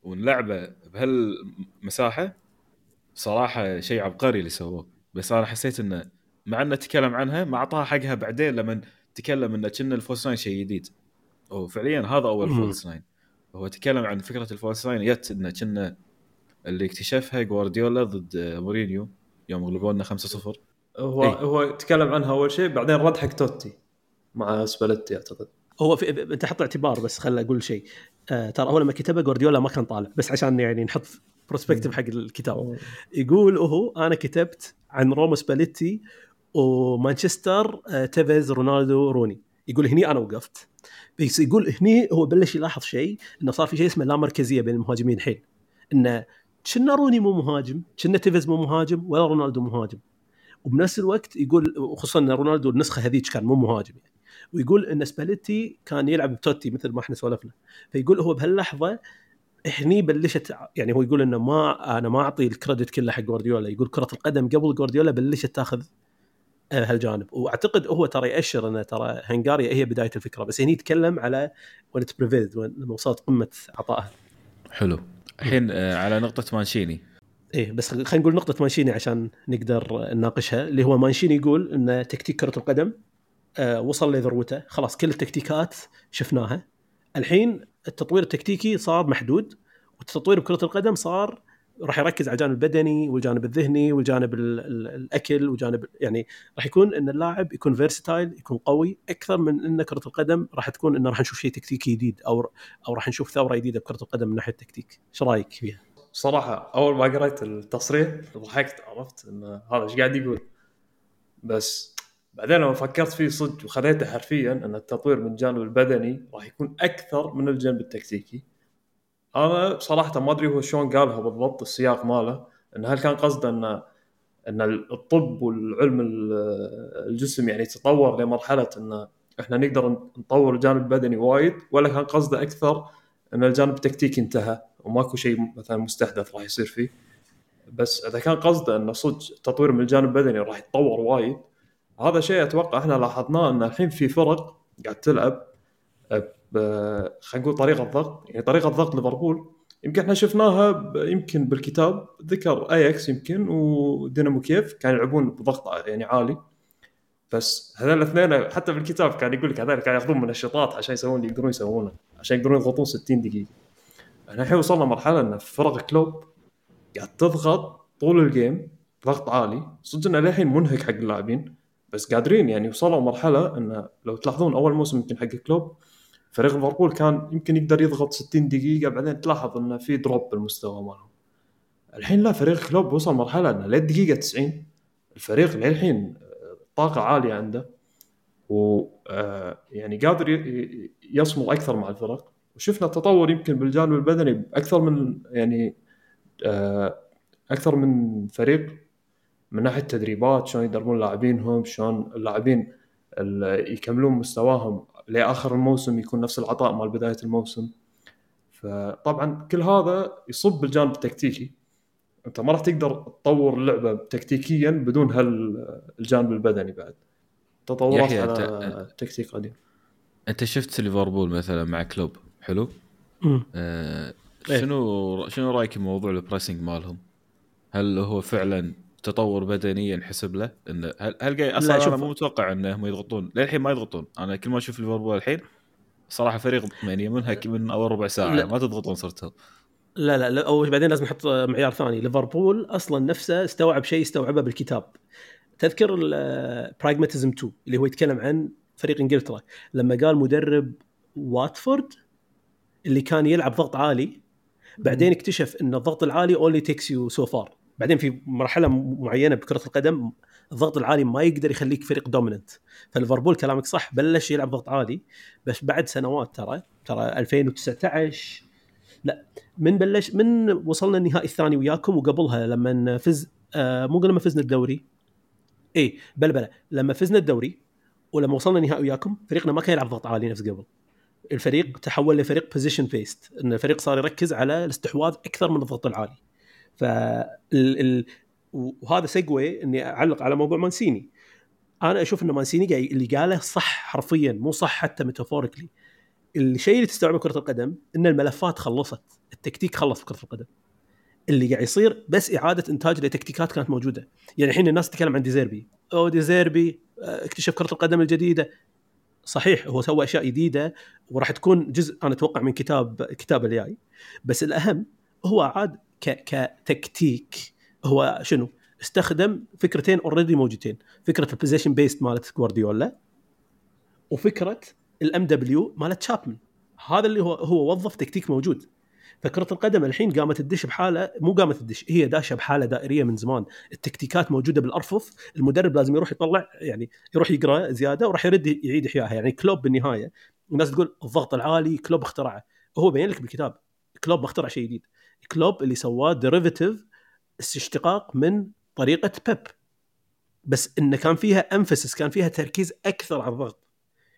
ونلعبه بهالمساحه صراحة شيء عبقري اللي سووه بس أنا حسيت إنه مع إنه تكلم عنها ما أعطاها حقها بعدين لما تكلم إنه كنا ال false nine شيء جديد. هو فعليا هذا أول. false nine. هو تكلم عن فكرة ال false nine يت إنه كنا اللي اكتشفها جوارديولا ضد مورينيو يوم غلبونا 5-0 هو إيه. هو تكلم عنها أول شيء بعدين رد حق توتي مع سباليتي أعتقد. هو في أنت حط اعتبار بس خل أقول شيء. آه ترى هو لما كتبه جوارديولا ما كان طالع بس عشان يعني نحط perspective حق الكتاب. يقول هو أنا كتبت عن روما سباليتي ومانشستر آه تيفيز رونالدو روني. يقول هني أنا وقفت. بس يقول هني هو بلش يلاحظ شيء إنه صار في شيء اسمه لا مركزية بين المهاجمين الحين. إنه كنه روني مو مهاجم كنه تيفيز مو مهاجم ولا رونالدو مهاجم. وبنفس الوقت يقول وخصوصا إن رونالدو النسخة هذيك كان مو مهاجم. يعني ويقول إن سباليتي كان يلعب بتوتي مثل ما إحنا سولفنا. فيقول هو بهاللحظة هني بلشت يعني هو يقول إنه ما أنا ما أعطي ال credit كله حق جوارديولا يقول كرة القدم قبل جوارديولا بلشت تاخذ آه، هالجانب. وأعتقد هو ترى يأشر إنه ترى هنغاريا هي بداية الفكرة بس هني يتكلم على وين prevailed لما وصلت قمة عطائها. حلو. الحين آه، على نقطة مانشيني. إيه بس خلينا نقول نقطة مانشيني عشان نقدر نناقشها اللي هو مانشيني يقول إن تكتيك كرة القدم آه وصل لذروته خلاص كل التكتيكات شفناها. الحين التطوير التكتيكي صار محدود والتطوير بكرة القدم صار راح يركز على الجانب البدني والجانب الذهني والجانب ال ال الأكل وجانب يعني راح يكون إن اللاعب يكون فيرستايل يكون قوي أكثر من إن كرة القدم راح تكون إنه راح نشوف شيء تكتيكي جديد أو أو راح نشوف ثورة جديدة بكرة القدم من ناحية التكتيك، إيش رأيك فيها؟ صراحة أول ما قريت التصريح ضحكت عرفت إن هذا إيش قاعد يقول بس بعدين لما فكرت فيه صدق وخذيته حرفيا أن التطوير من الجانب البدني راح يكون أكثر من الجانب التكتيكي. أنا صراحة ما أدري هو شلون قالها بالضبط السياق ماله إن هل كان قصده ان أن الطب والعلم ال- الجسم يعني تطور لمرحلة إن إحنا نقدر نطور الجانب البدني وايد ولا كان قصده أكثر إن الجانب التكتيكي انتهى وماكو شيء مثلا مستحدث راح يصير فيه. بس إذا كان قصده انه صدق التطوير من الجانب البدني راح يتطور وايد هذا شيء أتوقع إحنا لاحظناه إن الحين في فرق قاعد تلعب خلينا نقول طريقة ضغط يعني طريقة ضغط ليفربول. يمكن إحنا شفناها يمكن بالكتاب ذكر اياكس يمكن ودينامو كيف كانوا يلعبون بضغط يعني عالي. بس هذول الاثنين حتى بالكتاب كان يقول لك هذول كانوا ياخذون منشطات عشان يسوون اللي يقدرون يسوونه عشان يقدرون يضغطون 60 دقيقة. إحنا الحين وصلنا مرحلة إن فرق كلوب قاعد تضغط طول ال game ضغط عالي. صدق إنه للحين منهك حق اللاعبين. بس قادرين يعني وصلوا مرحلة انه لو تلاحظون أول موسم يمكن حق كلوب فريق ليفربول كان يمكن يقدر يضغط 60 دقيقة بعدين تلاحظ انه في drop بالمستوى مالهم. الحين لا فريق كلوب وصل مرحلة إنه للدقيقه 90 الفريق للحين طاقة عالية عنده. و آه، يعني قادر يصمد أكثر مع الفرق. وشفنا تطور يمكن بالجانب البدني أكثر من يعني آه، أكثر من فريق. من ناحية التدريبات شلون يدربون لاعبينهم شلون اللاعبين ال- يكملون مستواهم لآخر الموسم يكون نفس العطاء مال بداية الموسم فطبعا كل هذا يصب بالجانب التكتيكي أنت ما راح تقدر تطور اللعبة تكتيكيا بدون هالجانب البدني بعد تطورات على أنت- تكتيك قديم أنت شفت ليفربول مثلا مع كلوب حلو مم. آه إيه. شنو شنو رأيك بموضوع ال pressing مالهم؟ هل هو فعلا تطور بدني ينحسب له؟ إنه هل هل قاعد أصلا أنا مو متوقع انهم يضغطون. للحين ما يضغطون. أنا كل ما أشوف ليفربول الحين صراحة فريق يعني منهك من أول ربع ساعة. لا. ما تضغطون صرتوا لا لا, لا أو بعدين لازم نحط معيار ثاني. ليفربول أصلا نفسه استوعب شيء استوعبه بالكتاب. تذكر pragmatism 2 اللي هو يتكلم عن فريق إنجلترا. لما قال مدرب واتفورد اللي كان يلعب ضغط عالي بعدين اكتشف إن الضغط العالي only takes you so far بعدين في مرحلة معينة بكرة القدم الضغط العالي ما يقدر يخليك فريق dominant فليفربول كلامك صح بلش يلعب ضغط عالي بس بعد سنوات ترى ترى 2019 لا من بلش من وصلنا النهائي الثاني وياكم وقبلها لما فز آه مو لما فزنا الدوري. اي بلا بلا لما فزنا الدوري ولما وصلنا النهائي وياكم فريقنا ما كان يلعب ضغط عالي نفس قبل. الفريق تحول لفريق position based إن الفريق صار يركز على الاستحواذ أكثر من الضغط العالي. ف. وهذا segue إني أعلق على موضوع مانشيني. أنا أشوف إن مانشيني اللي قاله صح حرفيا مو صح حتى metaphorically الشيء اللي تستوعبه كرة القدم إن الملفات خلصت التكتيك خلص في كرة القدم. اللي قاعد يصير بس إعادة إنتاج لتكتيكات كانت موجودة. يعني الحين الناس تتكلم عن ديزيربي. أو ديزيربي آه، اكتشف كرة القدم الجديدة. صحيح هو سوى أشياء جديدة وراح تكون جزء أنا أتوقع من كتاب كتاب الجاي بس الأهم هو عاد كتكتيك هو شنو؟ استخدم فكرتين already موجودتين فكرة ال position based مالت جوارديولا وفكرة ال M W مالت تشابمان هذا اللي هو هو وظف تكتيك موجود. فكرة القدم الحين قامت تدش بحالة مو قامت تدش هي داشة بحالة دائرية من زمان. التكتيكات موجودة بالأرفف المدرب لازم يروح يطلع يعني يروح يقرأ زيادة وراح يرد يعيد إحيائها. يعني كلوب بالنهاية الناس تقول الضغط العالي كلوب اخترعه. هو بين لك بالكتاب كلوب ما اخترع شيء جديد. كلوب اللي سواه derivative اشتقاق من طريقة بيب بس إنه كان فيها emphasis كان فيها تركيز أكثر على الضغط.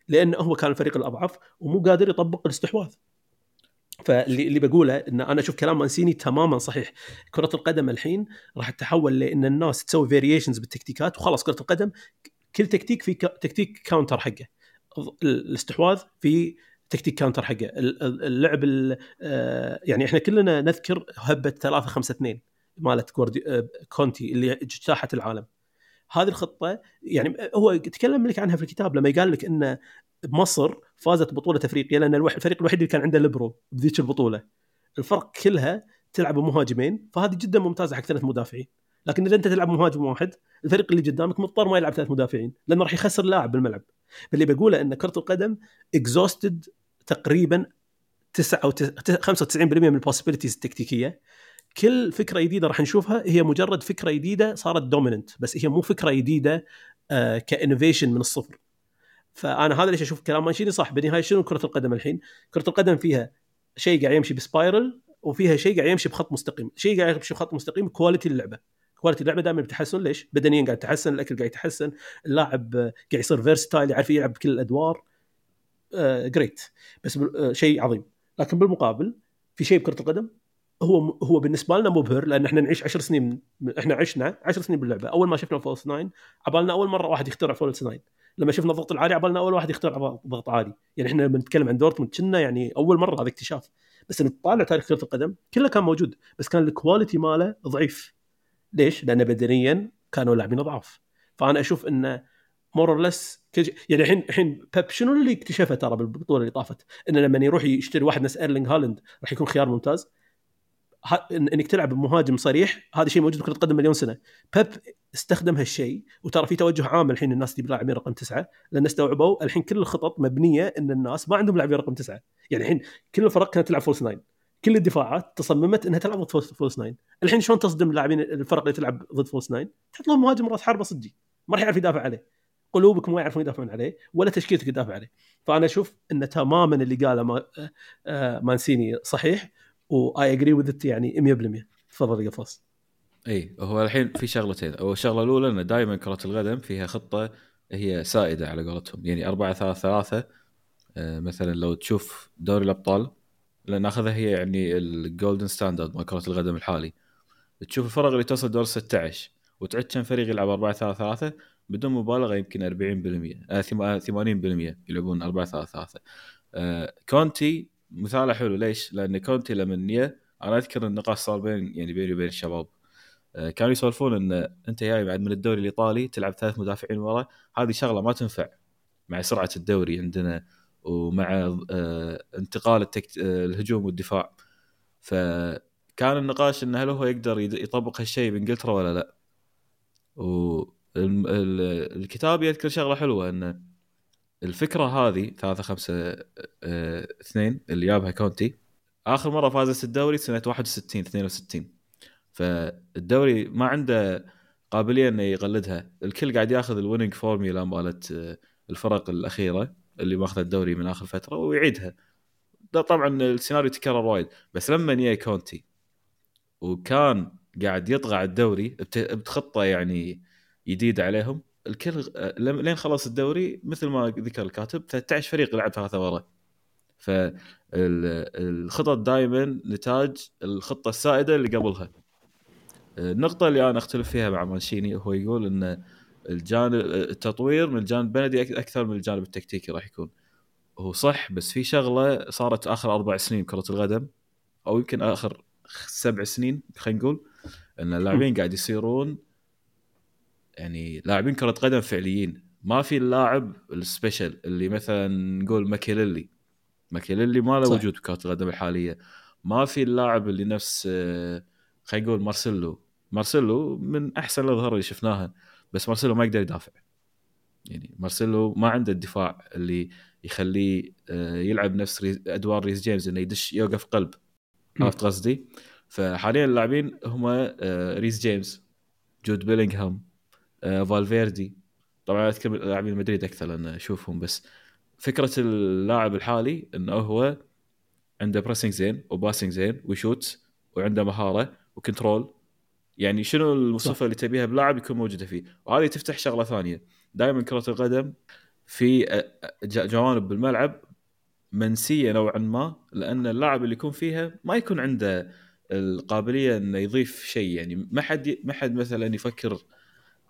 لأنه هو كان الفريق الأضعف ومو قادر يطبق الاستحواذ. فاللي اللي بقوله إن أنا أشوف كلام مانشيني تماما صحيح. كرة القدم الحين راح تتحول لإن الناس تسوي variations بالتكتيكات وخلاص كرة القدم كل تكتيك في تكتيك counter حقه. ال- الاستحواذ في تكتيك counter حقه. ال- ال- اللعب ال- آه، يعني إحنا كلنا نذكر هبة 3 5 2 مالت آه، كونتي اللي اجتاحت العالم. هذه الخطة يعني هو يتكلم لك عنها في الكتاب لما قال لك إن مصر فازت ببطوله أفريقيا لأن الفريق الوحيد اللي كان عنده ليبرو بذيك البطولة. الفرق كلها تلعب بمهاجمين فهذه جدا ممتازة حق ثلاث مدافعين. لكن إذا أنت تلعب مهاجم واحد الفريق اللي قدامك مضطر ما يلعب ثلاث مدافعين لأنه راح يخسر لاعب بالملعب. فاللي بقوله إن كرة القدم exhausted تقريبا 9 أو 95% من ال possibilities التكتيكية كل فكرة جديدة راح نشوفها هي مجرد فكرة جديدة صارت dominant بس هي مو فكرة جديدة آه ك innovation من الصفر فأنا هذا ليش أشوف كلام مانشيني صح بالنهاية شنو كرة القدم الحين؟ كرة القدم فيها شيء قاعد يمشي ب spiral وفيها شيء قاعد يمشي بخط مستقيم، شيء قاعد يمشي بخط مستقيم quality اللعبة. quality اللعبه دائما بتحسن. ليش؟ بدنيا قاعد يتحسن، الأكل قاعد يتحسن، اللاعب قاعد يصير versatile يعرف يلعب بكل الأدوار. آه great بس آه شيء عظيم، لكن بالمقابل في شيء بكرة القدم هو هو بالنسبة لنا مبهر لأن إحنا نعيش 10 سنين إحنا عشنا 10 سنين باللعبة، أول ما شفنا false 9 عبالنا أول مرة واحد يخترع false 9 لما شفنا الضغط العالي عبالنا أول واحد يخترع ضغط عالي. يعني إحنا لما نتكلم عن دورتموند كنا يعني أول مرة هذا اكتشاف. بس لما تطالع تاريخ كرة القدم كله كان موجود. بس كان ال quality ماله ضعيف. ليش؟ لأن بدنيا كانوا لاعبين ضعاف فأنا أشوف انه more or less يعني الحين الحين بيب شنو اللي اكتشفه ترى بالبطولة اللي طافت؟ انه لما يروح يشتري واحد نفس ايرلينج هالاند راح يكون خيار ممتاز. إنك تلعب بمهاجم صريح هذا شيء موجود بكره القدم مليون سنة. بيب استخدم هالشيء وترى في توجه عام الحين الناس تجيب لاعبين رقم تسعة لأن استوعبوا الحين كل الخطط مبنية إن الناس ما عندهم لاعبين رقم تسعة. يعني الحين كل الفرق كانت تلعب false nine. كل الدفاعات تصممت إنها تلعب ضد false- false nine. الحين شلون تصدم اللاعبين الفرق اللي تلعب ضد false nine؟ تحط لهم مهاجم راس حربة صدقي ما راح يعرف يدافع عليه. قلوبك ما يعرفون يدافعون عليه ولا تشكيلتك تدافع عليه. فأنا أشوف إن تماما اللي قاله ما آه، مانشيني صحيح و I agree with يعني 100% تفضل يا قفص إي هو الحين في شغلتين. أو الشغلة الأولى إن دائما كرة القدم فيها خطة هي سائدة على قولتهم. يعني 4 3 3 مثلا لو تشوف دوري الأبطال لأن ناخذها هي يعني ال golden standard مال كره القدم الحالي. تشوف الفرق اللي توصل دور 16 وتعد كم فريق يلعب 4 3 3 بدون مبالغة يمكن 40% آه ثم- آه، 80% يلعبون 4 3 3 آه كونتي مثاله حلو. ليش؟ لأن كونتي لما جاء أنا أذكر النقاش صار بين يعني بيني وبين الشباب. آه، كانوا يسولفون إن أنت جاي بعد من الدوري الإيطالي تلعب ثلاث مدافعين ورا هذه شغلة ما تنفع مع سرعة الدوري عندنا. ومع آه، انتقال التكت... آه، الهجوم والدفاع. فكان النقاش انه هل هو يقدر يطبق هالشيء بإنجلترا ولا لا. والكتاب يذكر شغلة حلوة إن الفكرة هذه 3 5 2 اللي جابها كونتي آخر مرة فازت الدوري سنة 61 62 فالدوري ما عنده قابلية إنه يقلدها. الكل قاعد ياخذ الـ winning formula مالت آه، الفرق الأخيرة. اللي ماخذ الدوري من آخر فترة ويعيدها. ده طبعا السيناريو تكرر وايد بس لما يا كونتي وكان قاعد يطغى على الدوري بخطه يعني جديده عليهم الكل لين خلص الدوري مثل ما ذكر الكاتب 13 فريق لعب ثلاثة ورا فالخطط دائما نتاج الخطة السائدة اللي قبلها. النقطة اللي أنا أختلف فيها مع مانشيني هو يقول أن الجانب التطوير من الجانب البلدي أكثر من الجانب التكتيكي راح يكون. هو صح بس في شغلة صارت آخر أربع سنين كرة القدم أو يمكن آخر سبع سنين خلينا نقول أن اللاعبين قاعد يصيرون يعني لاعبين كرة قدم فعليين. ما في اللاعب السبيشل اللي مثلا نقول ماكيليلي. ماكيليلي ما له. وجود بكرة القدم الحالية. ما في اللاعب اللي نفس آه، خلينا نقول مارسيلو. مارسيلو من أحسن الاظهار اللي شفناها. بس مارسيلو ما يقدر يدافع. يعني مارسيلو ما عنده الدفاع اللي يخليه آه، يلعب نفس ريز- أدوار ريس جيمس إنه يدش يوقف قلب. عرفت قصدي؟ فحاليا اللاعبين هم آه، ريس جيمس جود بيلينغهام آه، فالفيردي. طبعا أذكر لاعبين مدريد أكثر لأن أشوفهم بس فكرة اللاعب الحالي إنه هو عنده pressing زين و passing زين و shoot وعنده مهارة و control يعني شنو صح. اللي تبيها بلاعب يكون موجودة فيه. وهذه تفتح شغلة ثانية. دائما كرة القدم في جوانب بالملعب منسية نوعا ما لأن اللاعب اللي يكون فيها ما يكون عنده القابلية إنه يضيف شيء. يعني ما حد ما حد مثلا يفكر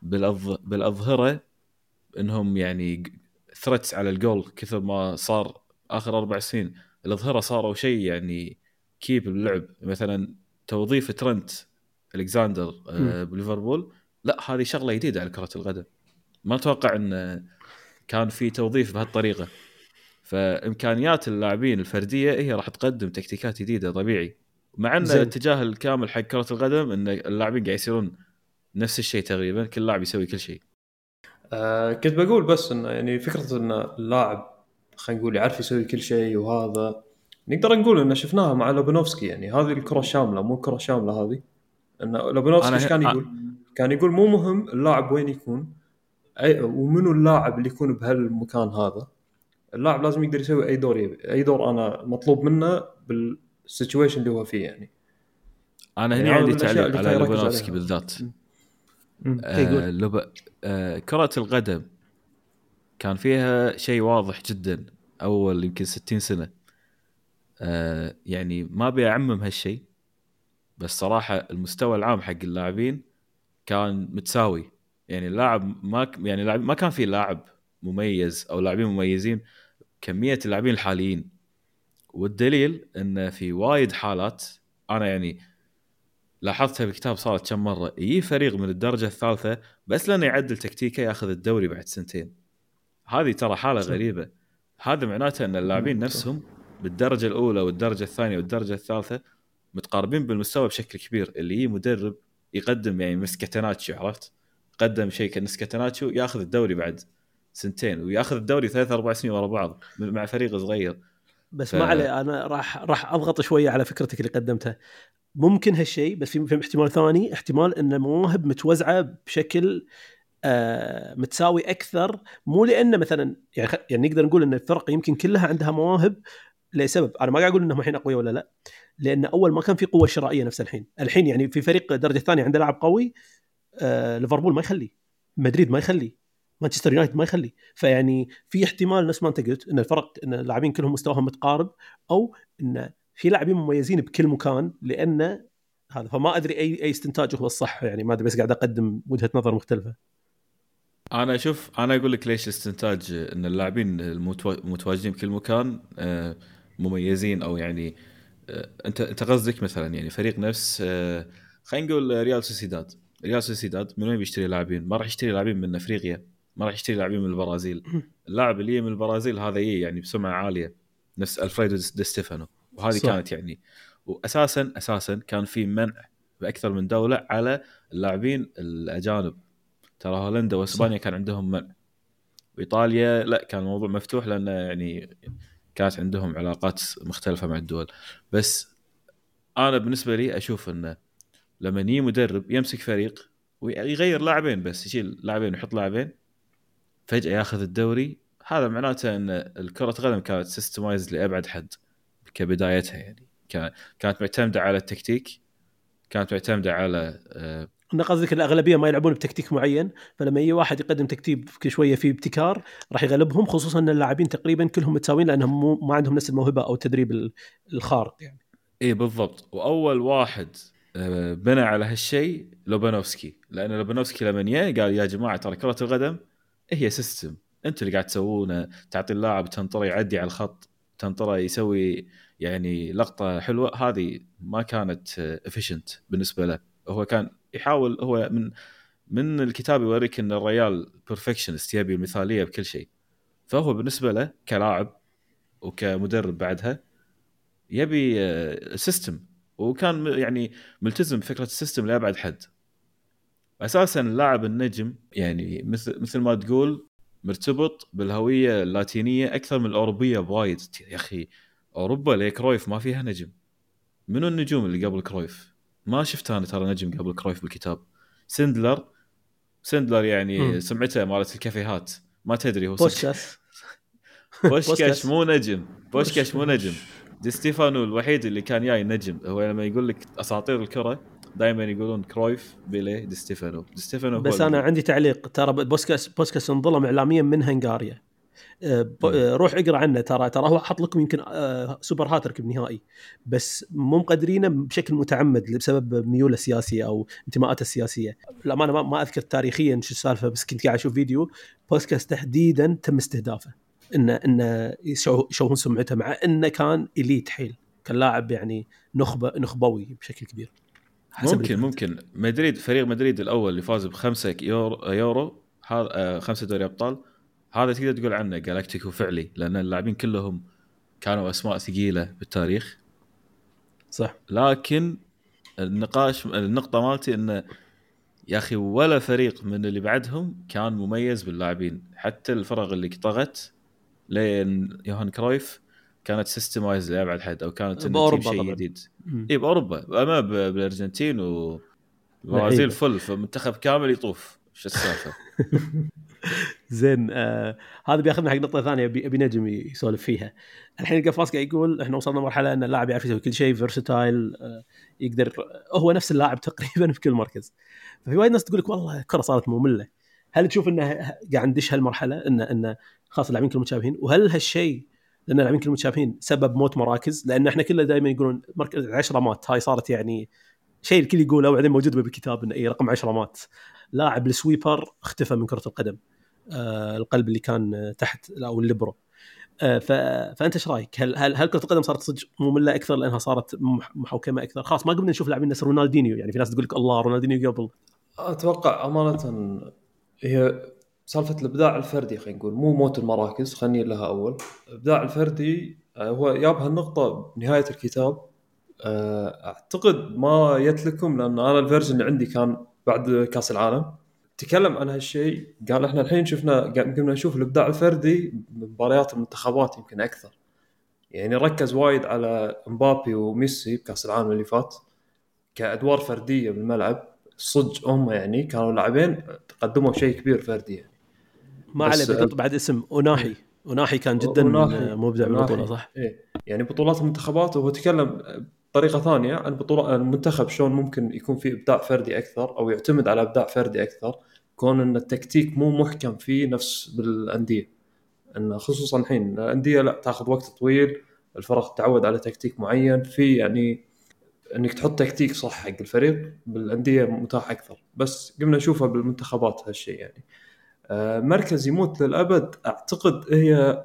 بالأظ... بالأظهرة إنهم يعني threats على الجول كثر ما صار آخر أربع سنين. الأظهرة صاروا شيء يعني key باللعب مثلا توظيف ترنت الكساندر آه، بليفربول. لا هذه شغلة جديدة على كرة القدم. ما أتوقع إن كان في توظيف بهالطريقة. فإمكانيات اللاعبين الفردية هي راح تقدم تكتيكات جديدة طبيعي. مع إن. الاتجاه الكامل حق كرة القدم إن اللاعبين قاعد يصيرون نفس الشيء تقريبا كل لاعب يسوي كل شيء. آه كنت بقول بس انه يعني فكرة إن اللاعب خلينا نقول يعرف يسوي كل شيء وهذا نقدر نقول إن شفناها مع لوبنوفسكي. يعني هذه الكرة الشامله مو الكره الشامله هذه؟ إن لوبنوفسكي إيش كان ه- يقول؟ كان يقول مو مهم اللاعب وين يكون أي ومنو اللاعب اللي يكون بهالمكان هذا اللاعب لازم يقدر يسوي أي دور يبي أي دور أنا مطلوب منه بال situation اللي هو فيه يعني أنا يعني هنا هذا عندي تعليق على عليها. بالذات مم. آه. لوب... آه كرة القدم كان فيها شيء واضح جدا أول يمكن 60 سنة آه يعني ما ابي اعمم هالشيء بس صراحة المستوى العام حق اللاعبين كان متساوي يعني اللاعب ما ك- يعني لاعب ما كان في لاعب مميز أو لاعبين مميزين كمية اللاعبين الحاليين والدليل إن في وايد حالات أنا يعني لاحظتها بالكتاب صارت كم مرة يجي فريق من الدرجة الثالثة بس لأنه يعدل تكتيكه ياخذ الدوري بعد سنتين هذه ترى حالة. غريبة هذا معناته إن اللاعبين. نفسهم بالدرجة الأولى والدرجة الثانية والدرجة الثالثة متقاربين بالمستوى بشكل كبير اللي هي مدرب يقدم يعني مسكتناتشو عرفت؟ قدم شيء كنسكتناتشو ياخذ الدوري بعد سنتين وياخذ الدوري ثلاث أربع سنين ورا بعض مع فريق صغير. بس ف- ما عليه أنا راح راح أضغط شوية على فكرتك اللي قدمتها. ممكن هالشيء بس في احتمال ثاني احتمال ان المواهب متوزعة بشكل آه متساوي أكثر. مو لأن مثلا يعني يعني نقدر نقول إن الفرق يمكن كلها عندها مواهب لسبب. أنا ما قاعد أقول إنهم الحين أقوياء ولا لا. لأن أول ما كان في قوة شرائية نفس الحين. الحين يعني في فريق الدرجه الثانية عنده لاعب قوي آه ليفربول ما يخلي مدريد ما يخلي مانشستر يونايتد ما يخلي فيعني في احتمال نفس ما أنت قلت إن الفرق إن اللاعبين كلهم مستواهم متقارب أو إن في لاعبين مميزين بكل مكان لأن هذا. فما أدري أي أي استنتاج هو الصح. يعني ما أدري بس قاعد أقدم وجهة نظر مختلفة. أنا أشوف أنا أقول لك ليش استنتاج إن اللاعبين المتوا- المتواجدين بكل مكان آه، مميزين أو يعني انت أنت قصدك مثلا يعني فريق نفس آه، خلينا نقول ريال سوسيداد. ريال سوسيداد من وين بيشتري لاعبين؟ ما راح يشتري لاعبين من أفريقيا ما راح يشتري لاعبين من البرازيل. [CLEARS THROAT] اللاعب اللي من البرازيل هذا يجي يعني بسمعة عالية نفس ألفريدو دي ستيفانو وهذه صح. كانت يعني واساسا أساسا كان في منع بأكثر من دولة على اللاعبين الأجانب. ترى هولندا وإسبانيا كان عندهم منع. وإيطاليا لا كان الموضوع مفتوح لأن يعني كانت عندهم علاقات مختلفة مع الدول. بس أنا بالنسبة لي أشوف إنه لما يجي مدرب يمسك فريق ويغير لاعبين بس يشيل لاعبين ويحط لاعبين فجأة ياخذ الدوري. هذا معناته إن الكرة قدم كانت سيستمايز لأبعد حد كبدايتها يعني. كان- كانت معتمدة على التكتيك كانت معتمدة على آه، ان قصدك الأغلبية ما يلعبون بتكتيك معين فلما يجي واحد يقدم تكتيك شوية فيه ابتكار راح يغلبهم خصوصا إن اللاعبين تقريبا كلهم متساويين لأنهم مو ما عندهم نفس الموهبة أو التدريب ال- الخارق يعني. اي بالضبط. وأول واحد آه، بنى على هالشيء لوبانوفسكي. لأن لوبانوفسكي لما جاء قال يا جماعة ترى كرة القدم هي system أنتوا اللي قاعد تسوونه. تعطي اللاعب تنطره يعدي على الخط تنطره يسوي يعني لقطة حلوة. هذه ما كانت efficient بالنسبة له. هو كان يحاول هو من من الكتاب يوريك إن الريال perfectionist يبي المثالية بكل شيء. فهو بالنسبة له كلاعب وكمدرب بعدها يبي system وكان م- يعني ملتزم بفكرة ال system لأبعد حد. أساسا اللاعب النجم يعني مثل مثل ما تقول مرتبط بالهوية اللاتينية أكثر من الأوروبية بوايد. يا أخي أوروبا ليه كرويف ما فيها نجم. منو النجوم اللي قبل كرويف؟ ما شفت أنا ترى نجم قبل كرويف بالكتاب. سينديلار سينديلار يعني مم. سمعته مالت الكافيهات. ما تدري هو بوشكاس بوشكاش [LAUGHS] بوسكاس. مو نجم. بوشكاش مو نجم. دي ستيفانو الوحيد اللي كان جاي نجم. هو لما يقول لك أساطير الكرة دائما يقولون كرويف بيليه دي ستيفانو. دي ستيفانو بس أنا عندي تعليق. ترى بوسكاس بوسكاس انظلم اعلاميا من هنغاريا. روح اقرأ عنه ترى. ترى هو حط لكم يمكن أه، super hat-trick بنهائي. بس مو مقدرينه بشكل متعمد بسبب ميوله السياسيه أو انتماءاته السياسية. للامانه ما, ما أذكر تاريخيا شو السالفة بس كنت قاعد أشوف فيديو بوسكاس تحديدا تم استهدافه. انه إنه يشو- يشوهون سمعته مع إنه كان إليت حيل كان لاعب يعني نخبه نخبوي بشكل كبير. ممكن ممكن. مدريد فريق مدريد الأول اللي فاز بخمسة يورو, يورو هذا آه، خمسة دوري أبطال. هذا تقدر تقول عنه جالاكتيكو فعلي لأن اللاعبين كلهم كانوا أسماء ثقيلة بالتاريخ صح لكن النقاش النقطة مالتي انه يا أخي ولا فريق من اللي بعدهم كان مميز باللاعبين حتى الفرق اللي طغت لين يوهان كرويف كانت systemized لابعد حد أو كانت تجيب شيء. جديد. إي بأوروبا أما بالأرجنتين والبرازيل لعيبة. فل فمنتخب كامل يطوف شو السالفة؟ [LAUGHS] [LAUGHS] زين آه هذا بياخذنا حق نقطة ثانية ابي أبي نجم يسولف فيها. الحين القفاص قاعد يقول إحنا وصلنا مرحلة إن اللاعب يعرف يسوي كل شيء versatile آه يقدر هو نفس اللاعب [LAUGHS] تقريبا في كل مركز. ففي وايد ناس تقول لك والله الكرة صارت مملة. هل تشوف إنه قاعد ندش هالمرحلة ان إن خلاص اللاعبين كلهم متشابهين وهل هالشيء لأن اللاعبين كلهم متشابهين سبب موت مراكز لأن إحنا كلنا دائما يقولون مركز 10 مات هاي صارت يعني شيء الكل يقوله وبعدين موجود بالكتاب انه اي رقم 10 مات. لاعب ال sweeper اختفى من كرة القدم. آه، القلب اللي كان تحت أو الليبرو آه،. فأنت إيش رأيك؟ هل هل هل كرة القدم صارت صدق ممله أكثر لأنها صارت مح- محوكمه أكثر؟ خلاص ما قمنا نشوف لاعبين نفس رونالدينيو يعني في ناس تقول لك الله رونالدينيو قبل أتوقع أمانة هي سالفة الإبداع الفردي خلينا نقول مو موت المراكز خليني لها أول الابداع الفردي آه، هو جاب هالنقطة بنهاية الكتاب أعتقد ما جت لكم لأن أنا ال version اللي عندي كان بعد كأس العالم تكلم عن هالشيء قال إحنا الحين شفنا قمنا نشوف الإبداع الفردي بمباريات المنتخبات يمكن أكثر يعني ركز وايد على مبابي وميسي بكأس العالم اللي فات كأدوار فردية بالملعب صدق هم يعني كانوا لاعبين قدموا شيء كبير فردي يعني ما عليه بتحط بعد اسم اوناحي اوناحي كان جدا أوناحي. مبدع بالبطولة. صح؟ إيه. يعني بطولات المنتخبات وهو تكلم بطريقه ثانية عن بطولة المنتخب شلون ممكن يكون في إبداع فردي أكثر أو يعتمد على إبداع فردي أكثر؟ كون إن التكتيك مو محكم فيه نفس بالأندية. إن خصوصا الحين الأندية لا تاخذ وقت طويل الفرق تعود على تكتيك معين في يعني إنك تحط تكتيك صح حق الفريق بالأندية متاح أكثر. بس قمنا نشوفها بالمنتخبات هالشيء يعني. آه، مركز يموت للأبد أعتقد هي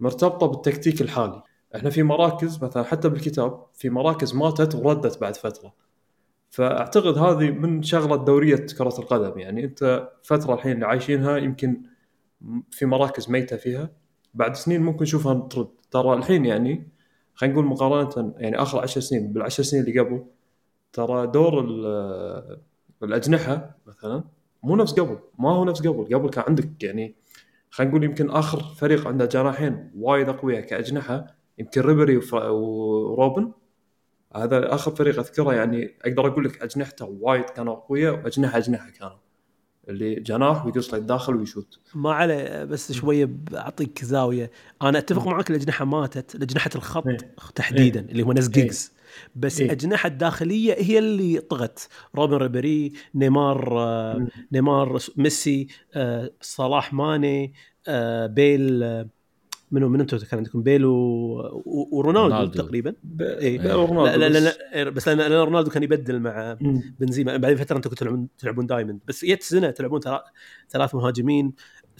مرتبطة بالتكتيك الحالي. إحنا في مراكز مثلا حتى بالكتاب في مراكز ماتت وردت بعد فترة. فأعتقد هذه من شغلة دورية كرة القدم. يعني أنت فترة الحين اللي عايشينها يمكن في مراكز ميتة فيها. بعد سنين ممكن نشوفها ترد. ترى الحين يعني خلينا نقول مقارنة يعني آخر عشر سنين بالعشر سنين اللي قبل ترى دور ال- الأجنحة مثلا مو نفس قبل. ما هو نفس قبل. قبل كان عندك يعني خلينا نقول يمكن آخر فريق عنده جناحين وايد أقوياء كأجنحة يمكن ريبري وروبن هذا آخر فريق أذكره يعني أقدر أقول لك أجنحته وايد كانوا أقوياء وأجنحة أجنحة كانوا اللي جناح ويقص لك داخل ويشوت ما عليه بس شوية بعطيك زاوية أنا أتفق معك الأجنحة ماتت اجنحه الخط إيه. تحديدا اللي هو ناس إيه. جيجز بس إيه. الأجنحة الداخلية هي اللي طغت روبن ريبيري نيمار آه،. نيمار ميسي آه، صلاح ماني آه، بيل آه، منو من أنتم كان عندكم؟ بيل و... و... ورونالدو رونالدو. تقريبا. ب- إيه. بيل لا ورونالدو لا, لا, بس- لا بس لأن لأن رونالدو كان يبدل مع. بنزيما. بعدين فترة أنتم كنتوا تلعبون تلعبون diamond بس جت سنه تلعبون ثلاث ثلاث مهاجمين.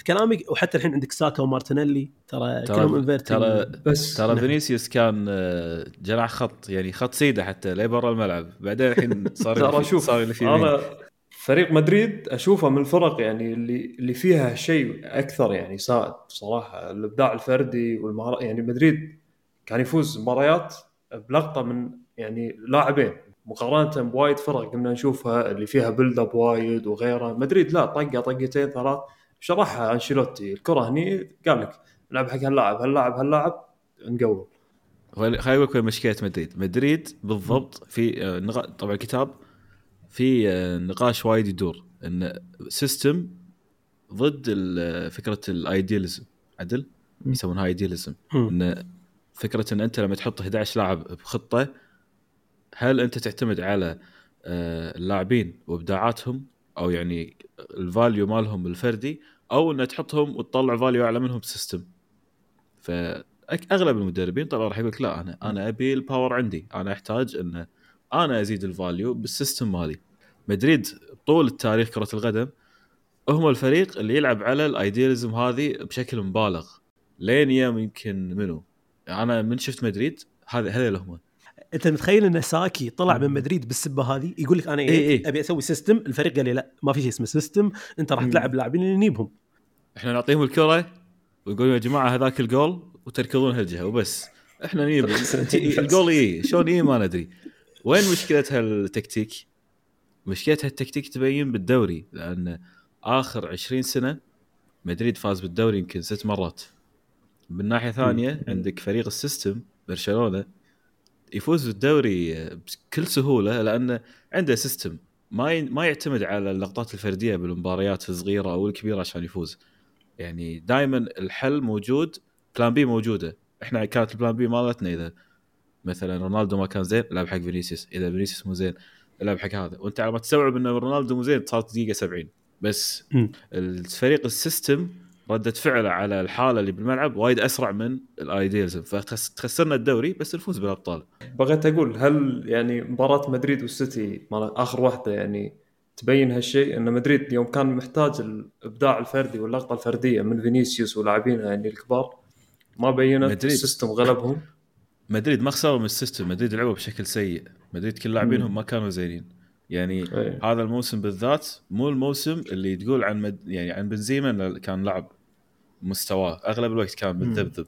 كلامي وحتى الحين عندك ساكا ومارتينيلي. ترى كلهم ترى inverting ترى بس ترى نعم. فينيسيوس كان آه، جناح خط يعني خط سيدة حتى لي برا الملعب. بعدين الحين [LAUGHS] صار ترى شوف صار اللي في يمين أنا فريق مدريد أشوفه من الفرق يعني اللي اللي فيها شيء أكثر يعني سائد بصراحه الإبداع الفردي والمهارات يعني مدريد كان يفوز مباريات بلقطة من يعني لاعبين. مقارنة بوايد فرق قمنا نشوفها اللي فيها build up وايد وغيره. مدريد لا طقه طقتين ثلاث. شرحها أنشيلوتي. الكرة هني قال لك لعب حق هاللاعب هاللاعب هاللاعب نقول خليني أقول مشكلة مدريد. مدريد بالضبط في آه،. طبعا الكتاب في آه، نقاش وايد يدور إن system ضد ال- فكرة ال idealism عدل. يسمونها idealism. إن فكرة إن أنت لما تحط 11 لاعب بخطة هل أنت تعتمد على آه، اللاعبين وإبداعاتهم أو يعني ال value مالهم الفردي أو إن تحطهم وتطلع value أعلى منهم ب system فاغلب المدربين طبعا راح يقول لك لا أنا أنا أبي ال power عندي. أنا أحتاج إن أنا ازيد ال value بال system مالي. مدريد طول التاريخ كرة القدم هم الفريق اللي يلعب على ال idealism هذه بشكل مبالغ. لين يوم يمكن منو؟ أنا من شفت مدريد هذا هذول هم. انت متخيل ان ساكي طلع من مدريد بالسبة هذه؟ يقول لك أنا إيه إيه إيه. أبي أسوي system الفريق قال لي لا ما في شيء اسمه system أنت راح. تلعب لاعبين اللي نجيبهم إحنا نعطيهم الكرة ويقولون يا جماعة هذاك الجول وتركضون هالجهة وبس. إحنا نجيب [LAUGHS] الجول اي شلون اي ما ندري. وين مشكلة هالتكتيك؟ مشكلة هالتكتيك تبين بالدوري لأن آخر 20 سنة مدريد فاز بالدوري يمكن ست مرات. من ناحية ثانية عندك فريق ال system برشلونة يفوز بالدوري بكل سهولة لأنه عنده system. ما ي- ما يعتمد على اللقطات الفردية بالمباريات الصغيرة أو الكبيرة عشان يفوز. يعني دائما الحل موجود plan B موجودة. إحنا كانت ال plan B مالتنا إذا مثلا رونالدو ما كان زين لعب حق فينيسيوس. إذا فينيسيوس مو زين لعب حق هذا. وأنت على ما تستوعب إن رونالدو مو زين صارت دقيقة 70 بس. الفريق ال system ردة فعله على الحالة اللي بالملعب وايد أسرع من ال idealism فتخسرنا الدوري بس نفوز بالأبطال. بغيت أقول هل يعني مباراة مدريد والسيتي مال آخر واحدة يعني تبين هالشيء؟ إن مدريد يوم كان محتاج الإبداع الفردي واللقطة الفردية من فينيسيوس ولاعبينها يعني الكبار ما بينت. ال system غلبهم؟ مدريد ما خسروا من ال system مدريد لعبوا بشكل سيء. مدريد كل لاعبينهم ما كانوا زينين. يعني إيه. هذا الموسم بالذات مو الموسم اللي تقول عن مد... يعني عن بنزيما إنه كان لعب مستواه. أغلب الوقت كان متذبذب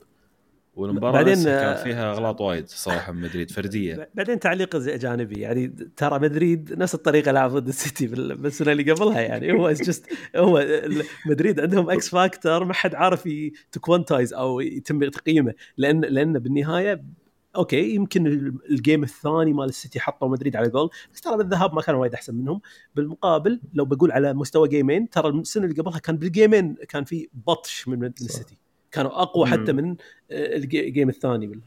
والمباراة بعدين، بعدين آه، كان فيها أغلاط وايد صراحة من مدريد فردية. بعدين تعليق جانبي يعني ترى مدريد نفس الطريقة لعب ضد السيتي بال- بالسنة اللي قبلها يعني هو just هو مدريد عندهم X factor ما حد عارف to quantize أو يتم تقييمه. لأن لأن بالنهاية okay يمكن ال- ال game الثاني مال السيتي حطوا مدريد على جول بس ترى بالذهاب ما كانوا وايد أحسن منهم. بالمقابل لو بقول على مستوى game ين ترى السنة اللي قبلها كان بال game ين كان في بطش من, من السيتي. كانوا أقوى حتى. من آه، ال ga- ال game الثاني بال-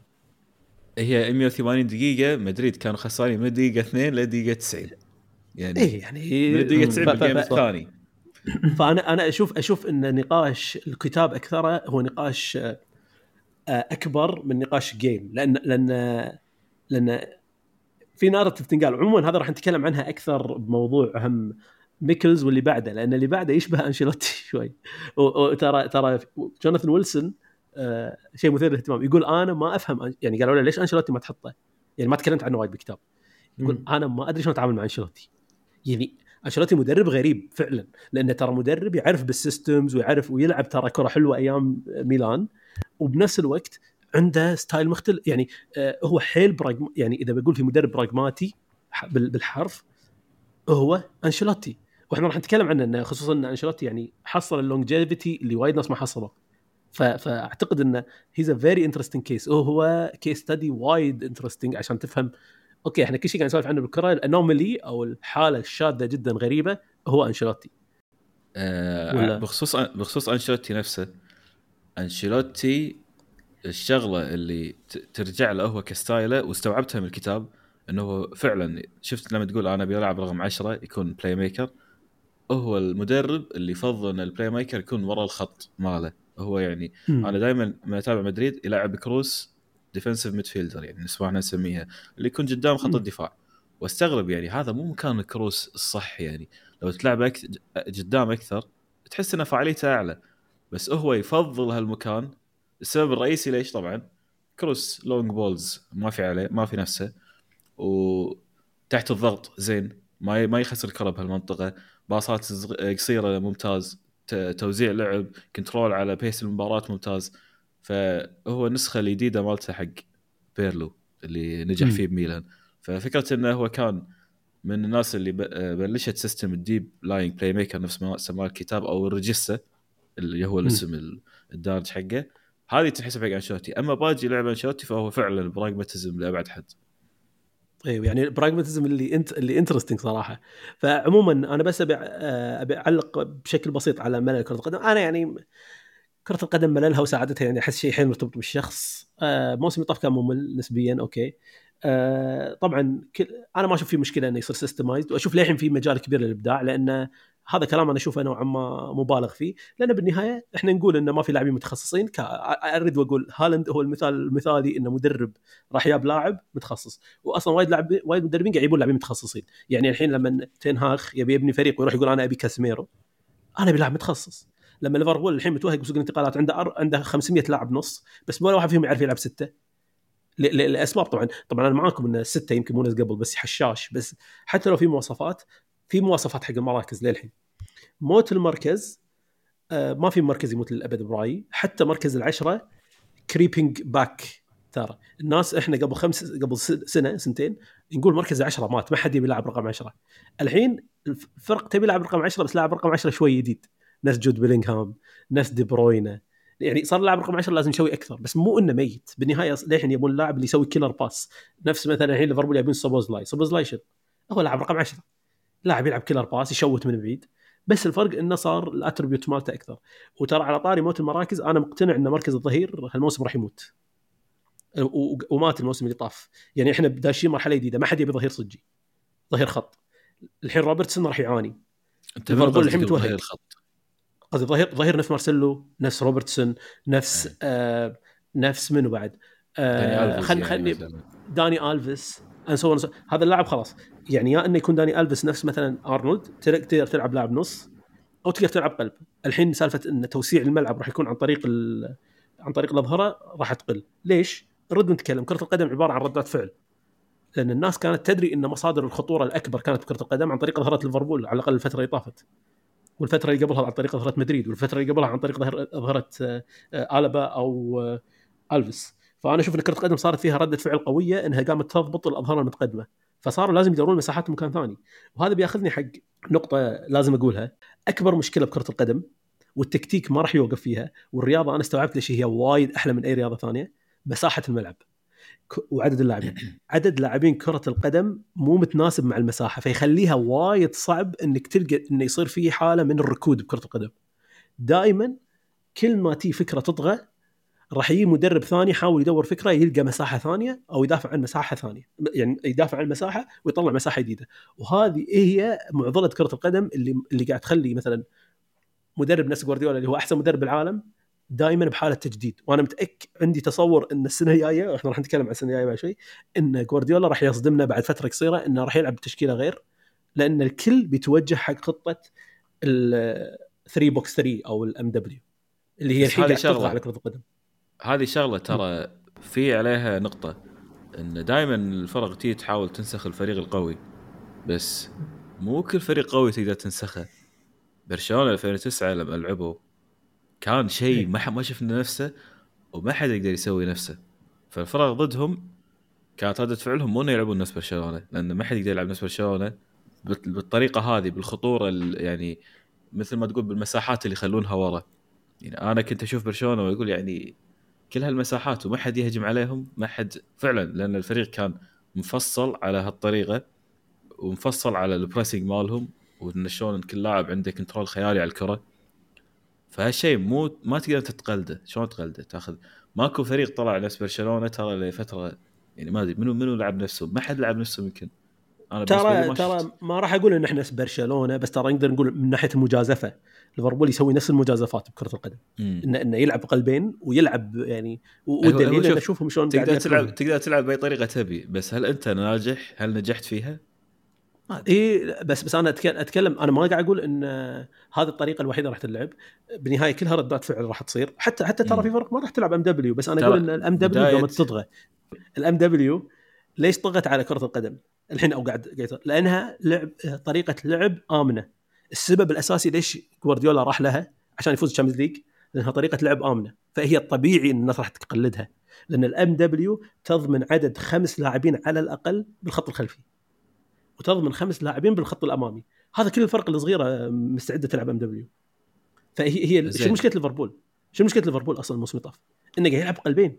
هي 180 دقيقة مدريد كانوا خسرانين من دقيقة 2 لدقيقة 90 يعني إيه يعني من دقيقة 90 ف- ف- بال game الثاني. فأنا أنا أشوف أشوف إن نقاش الكتاب أكثره هو نقاش آه، أكبر من نقاش game لأن لأن لأن في narrative تنقال. عموما هذا راح نتكلم عنها أكثر بموضوع أهم Michels واللي بعده لأن اللي بعده يشبه أنشيلوتي [LAUGHS] شوي. وترى ترى جوناثان ويلسون آه، شيء مثير للاهتمام. يقول أنا ما أفهم يعني قالوا له ليش أنشيلوتي ما تحطه؟ يعني ما تكلمت عنه وايد بالكتاب. يقول مم. أنا ما أدري شلون أتعامل مع أنشيلوتي. يعني أنشيلوتي مدرب غريب فعلا لأنه ترى مدرب يعرف بال systems ويعرف ويلعب ترى كرة حلوة أيام ميلان. وبنفس الوقت عنده style مختلف يعني آه، هو حيل pragma- يعني إذا بقول في مدرب براغماتي بالحرف هو أنشيلوتي. وإحنا راح نتكلم عنه إنه خصوصا إن أنشيلوتي يعني حصل ال longevity اللي وايد ناس ما حصلوا. ف- فأعتقد إنه he's a very interesting case وهو case study وايد interesting عشان تفهم. okay إحنا كل شيء قاعد نسولف عنه بالكرة. ال anomaly أو الحالة الشاذة جدا غريبة هو أنشيلوتي. ولا؟ بخصوص بخصوص أنشيلوتي نفسه أنشيلوتي الشغلة اللي ترجع له هو ك style ه واستوعبتها من الكتاب إنه هو فعلا شفت لما تقول أنا بيلعب رقم 10 يكون playmaker هو المدرب اللي يفضل إن ال playmaker يكون ورا الخط ماله. هو يعني أنا دائما لما أتابع مدريد يلعب كروس defensive midfielder يعني نسمعنا نسميها اللي يكون قدام خط. الدفاع. واستغرب يعني هذا مو مكان الكروس الصح يعني. لو تلعب أك... قدام أكثر تحس إن فعاليته أعلى. بس هو يفضل هالمكان. السبب الرئيسي ليش؟ طبعا كروس long balls ما في عليه ما في نفسه. وتحت الضغط زين ما ما يخسر الكرة بهالمنطقة. باصات قصيرة ممتاز. توزيع لعب control على pace المباراة ممتاز. فهو النسخة الجديدة مالته حق بيرلو اللي نجح. فيه بميلان. ففكرة إنه هو كان من الناس اللي ب- بلشت system ال deep-lying playmaker نفس ما سماه الكتاب أو ال regista اللي هو الاسم ال- الدارج حقه. هذه تنحسب حق انشيلوتي أما باجي لعب انشيلوتي فهو فعلا pragmatism لأبعد حد. أيوه يعني ال pragmatism اللي انت اللي interesting صراحة. فعموما أنا بس ابي آه، أبي أعلق بشكل بسيط على ملل كرة القدم. أنا يعني كرة القدم مللها وسعادتها يعني أحس شيء حيل مرتبط بالشخص. آه، موسم اللي طاف كان ممل نسبيا أوكي. آه، طبعا أنا ما أشوف في مشكلة إنه يصير systemized وأشوف للحين في مجال كبير للإبداع لأن هذا كلام أنا أشوفه نوعا ما مبالغ فيه لأن بالنهاية إحنا نقول انه ما في لاعبين متخصصين أريد وأقول هالاند هو المثال المثالي انه مدرب راح ياب لاعب متخصص واصلا وايد لاعب وايد مدربين قاعد يجيبون لاعبين متخصصين. يعني الحين لما تنهاخ يبي يبني فريق ويروح يقول أنا أبي كاسميرو أنا أبي لاعب متخصص. لما ليفربول الحين متوهق بسوق الانتقالات عنده أر... عنده 500 لاعب نص بس ولا واحد فيهم يعرف يلعب ستة. لأسباب طبعا. طبعا أنا معاكم إن السته يمكن مو قبل بس حشاش بس حتى لو في مواصفات في مواصفات حق المراكز للحين. موت المركز آه ما في مركز يموت للأبد برأيي. حتى مركز العشرة creeping back ترى الناس إحنا قبل خمس قبل سنة سنتين نقول مركز العشرة مات ما حد يبي يلعب رقم عشرة. الحين الفرق تبي يلعب رقم عشرة بس لاعب رقم عشرة شوي جديد. نفس جود بيلينغهام نفس دي بروينه يعني صار لاعب رقم 10 لازم يسوي أكثر بس مو إنه ميت. بالنهاية للحين يبون اللاعب اللي يسوي killer pass نفس مثلا الحين ليفربول يبون سوبوزلاي. سوبوزلاي شنو؟ هو لاعب رقم 10 لاعب يلعب killer pass يشوت من بعيد. بس الفرق إنه صار ال attribute مالته أكثر. وترى على طاري موت المراكز أنا مقتنع ان مركز الظهير هالموسم راح يموت. و- ومات الموسم اللي طاف. يعني إحنا داشين مرحلة جديدة ما حد يبي ظهير صجي. ظهير خط. الحين روبرتسون راح يعاني. أنت الحين متوهق. الخط قصدي ظهير ظهير نفس مارسيلو نفس روبرتسون نفس. آه نفس منو بعد؟ داني آه ألفيز خل يعني. داني ألفيس. so- هذا اللاعب خلاص. يعني يا إنه يكون داني ألفيس نفس مثلا أرنولد تقدر تلعب لاعب نص أو تقدر تلعب قلب. الحين سالفة إن توسيع الملعب راح يكون عن طريق. عن طريق الأظهرة راح تقل. ليش؟ نرد نتكلم كرة القدم عبارة عن ردات فعل. لأن الناس كانت تدري إن مصادر الخطورة الأكبر كانت بكرة القدم عن طريق أظهرة ليفربول على الأقل الفترة اللي طافت. والفترة اللي قبلها عن طريق أظهرة مدريد والفترة اللي قبلها عن طريق ظهر- أظهرة آه، البا أو آه، ألفيس. فأنا أشوف إن كرة القدم صارت فيها ردة فعل قوية إنها قامت تضبط الأظهرة المتقدمة. فصاروا لازم يدورون مساحات مكان ثاني. وهذا بياخذني حق نقطة لازم أقولها. أكبر مشكلة بكرة القدم والتكتيك ما راح يوقف فيها والرياضة أنا استوعبت ليش هي وايد أحلى من أي رياضة ثانية مساحة الملعب وعدد اللاعبين. [CLEARS THROAT] عدد لاعبين كرة القدم مو متناسب مع المساحة فيخليها وايد صعب إنك تلقى إنه يصير في حالة من الركود بكرة القدم. دائما كل ما تي فكرة تطغى راح يجي مدرب ثاني يحاول يدور فكرة يلقى مساحة ثانية أو يدافع عن مساحة ثانية. يعني يدافع عن المساحه ويطلع مساحة جديدة. وهذه هي معضلة كرة القدم اللي اللي قاعد تخلي مثلا مدرب نفس جوارديولا اللي هو أحسن مدرب بالعالم دائما بحالة تجديد. وأنا متأكد عندي تصور إن السنة الجاية وإحنا راح نتكلم عن السنة الجاية بعد شوي إن جوارديولا راح يصدمنا بعد فترة قصيرة إنه راح يلعب بتشكيلة غير لأن الكل بيتوجه حق خطة ال 3 box 3 أو ال MW اللي هي الحين قاعد شغلة. على كره القدم. هذه شغلة ترى في عليها نقطة إن دائما الفرق تيجي تحاول تنسخ الفريق القوي بس مو كل فريق قوي تقدر تنسخه. برشلونة 2009 لما لعبوا كان شيء ما ح- ما شفنا نفسه وما حد يقدر يسوي نفسه. فالفرق ضدهم كانت ردة فعلهم مو إنه يلعبون نفس برشلونة لأن ما حد يقدر يلعب نفس برشلونة بال- بالطريقة هذه بالخطورة ال- يعني مثل ما تقول بالمساحات اللي يخلونها ورا. يعني أنا كنت أشوف برشلونة وأقول يعني كل هالمساحات وما حد يهجم عليهم ما حد فعلا لأن الفريق كان مفصل على هالطريقة ومفصل على ال pressing مالهم وإن شلون كل لاعب عنده control خيالي على الكرة. فهالشيء مو ما تقدر تتقلده. شلون تقلده؟ تأخذ ماكو فريق طلع نفس برشلونة ترى لفترة يعني ما أدري منو منو لعب نفسه؟ ما حد لعب نفسه يمكن. أنا ترى ترى. ما راح أقول إن إحنا برشلونة بس ترى نقدر نقول من ناحيه المجازفة ليفربول يسوي نفس المجازفات بكرة القدم. انه إنه يلعب بقلبين ويلعب يعني والدليل شوف، اشوفهم شلون تقدر تلعب. تقدر تلعب بأي طريقة تبي بس هل أنت ناجح هل نجحت فيها. اي بس بس أنا أتكلم أنا ما قاعد أقول إن هذه الطريقة الوحيدة راح تلعب بالنهايه كلها ردات فعل راح تصير حتى حتى ترى. في فرق ما راح تلعب MW بس أنا أقول إن ال MW قامت تطغى ال MW ليش طغت على كرة القدم الحين أو قاعد قاعد؟ لأنها لعب طريقة لعب آمنة. السبب الأساسي ليش جوارديولا راح لها؟ عشان يفوز ال Champions League لأنها طريقة لعب آمنة. فهي الطبيعي إن الناس راح تقلدها. لأن ال MW تضمن عدد خمس لاعبين على الأقل بالخط الخلفي. وتضمن خمس لاعبين بالخط الأمامي. هذا كل الفرق الصغيرة مستعدة تلعب MW فهي هي. شو مشكلة ليفربول؟ شو مشكلة ليفربول أصلا الموسم اللي طاف؟ إنه قاعد يلعب قلبين.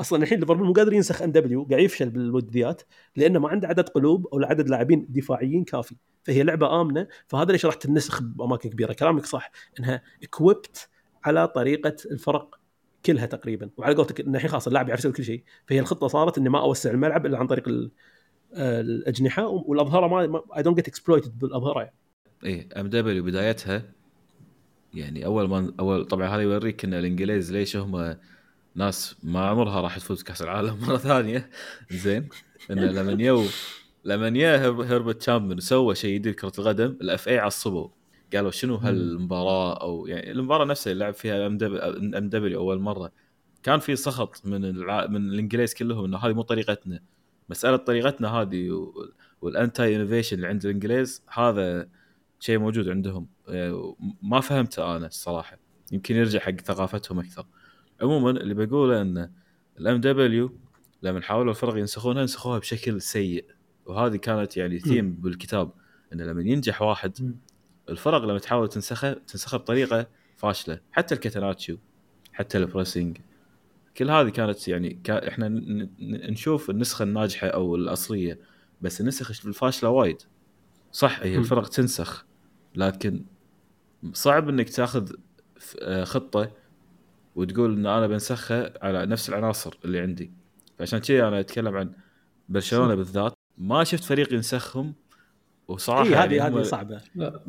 أصلا الحين ليفربول مو قادر ينسخ MW قاعد يفشل بالوديات لأنه ما عنده عدد قلوب أو عدد لاعبين دفاعيين كافي. فهي لعبة آمنة فهذا ليش راح تنسخ بأماكن كبيرة. كلامك صح إنها equipped على طريقة الفرق كلها تقريبا. وعلى قولتك إن الحين خلاص اللاعب يعرف يسوي كل شيء. فهي الخطة صارت اني ما أوسع الملعب إلا عن طريق ال- الأجنحة والأظهرة ما I don't get exploited بالأظهرة يعني. إيه MW بدايتها يعني أول ما اول طبعا هذا يوريك إن الإنجليز ليش هم ناس ما عمرها راح تفوز كأس العالم مرة ثانية. زين. انه لما يو لما يا هرب- هربرت تشابمان سوى شيء جديد كرة القدم ال FA عصبوا قالوا شنو هالمباراة؟ أو يعني المباراة نفسها اللي لعب فيها MW أول مرة. كان في سخط من الع... من الإنجليز كلهم إنه هذه مو طريقتنا. مسألة طريقتنا هذه و... وال anti innovation اللي عند الإنجليز هذا شيء موجود عندهم. آه، ما فهمته أنا الصراحة. يمكن يرجع حق ثقافتهم أكثر. عموما اللي بقوله إن ال MW لما حاولوا الفرق ينسخونها نسخوها بشكل سيء. وهذه كانت يعني ثيم بالكتاب انه لما ينجح واحد. الفرق لما تحاول تنسخه تنسخه بطريقة فاشلة. حتى ال catenaccio حتى ال pressing كل هذه كانت يعني كا إحنا نشوف النسخة الناجحة أو الأصلية بس النسخ الفاشلة وايد. صح هي. الفرق تنسخ لكن صعب إنك تاخذ خطة وتقول إن أنا بنسخها على نفس العناصر اللي عندي. فعشان كذا أنا أتكلم عن برشلونة بالذات ما شفت فريق ينسخهم. وصراحة اي يعني هذه هم- هذه صعبة.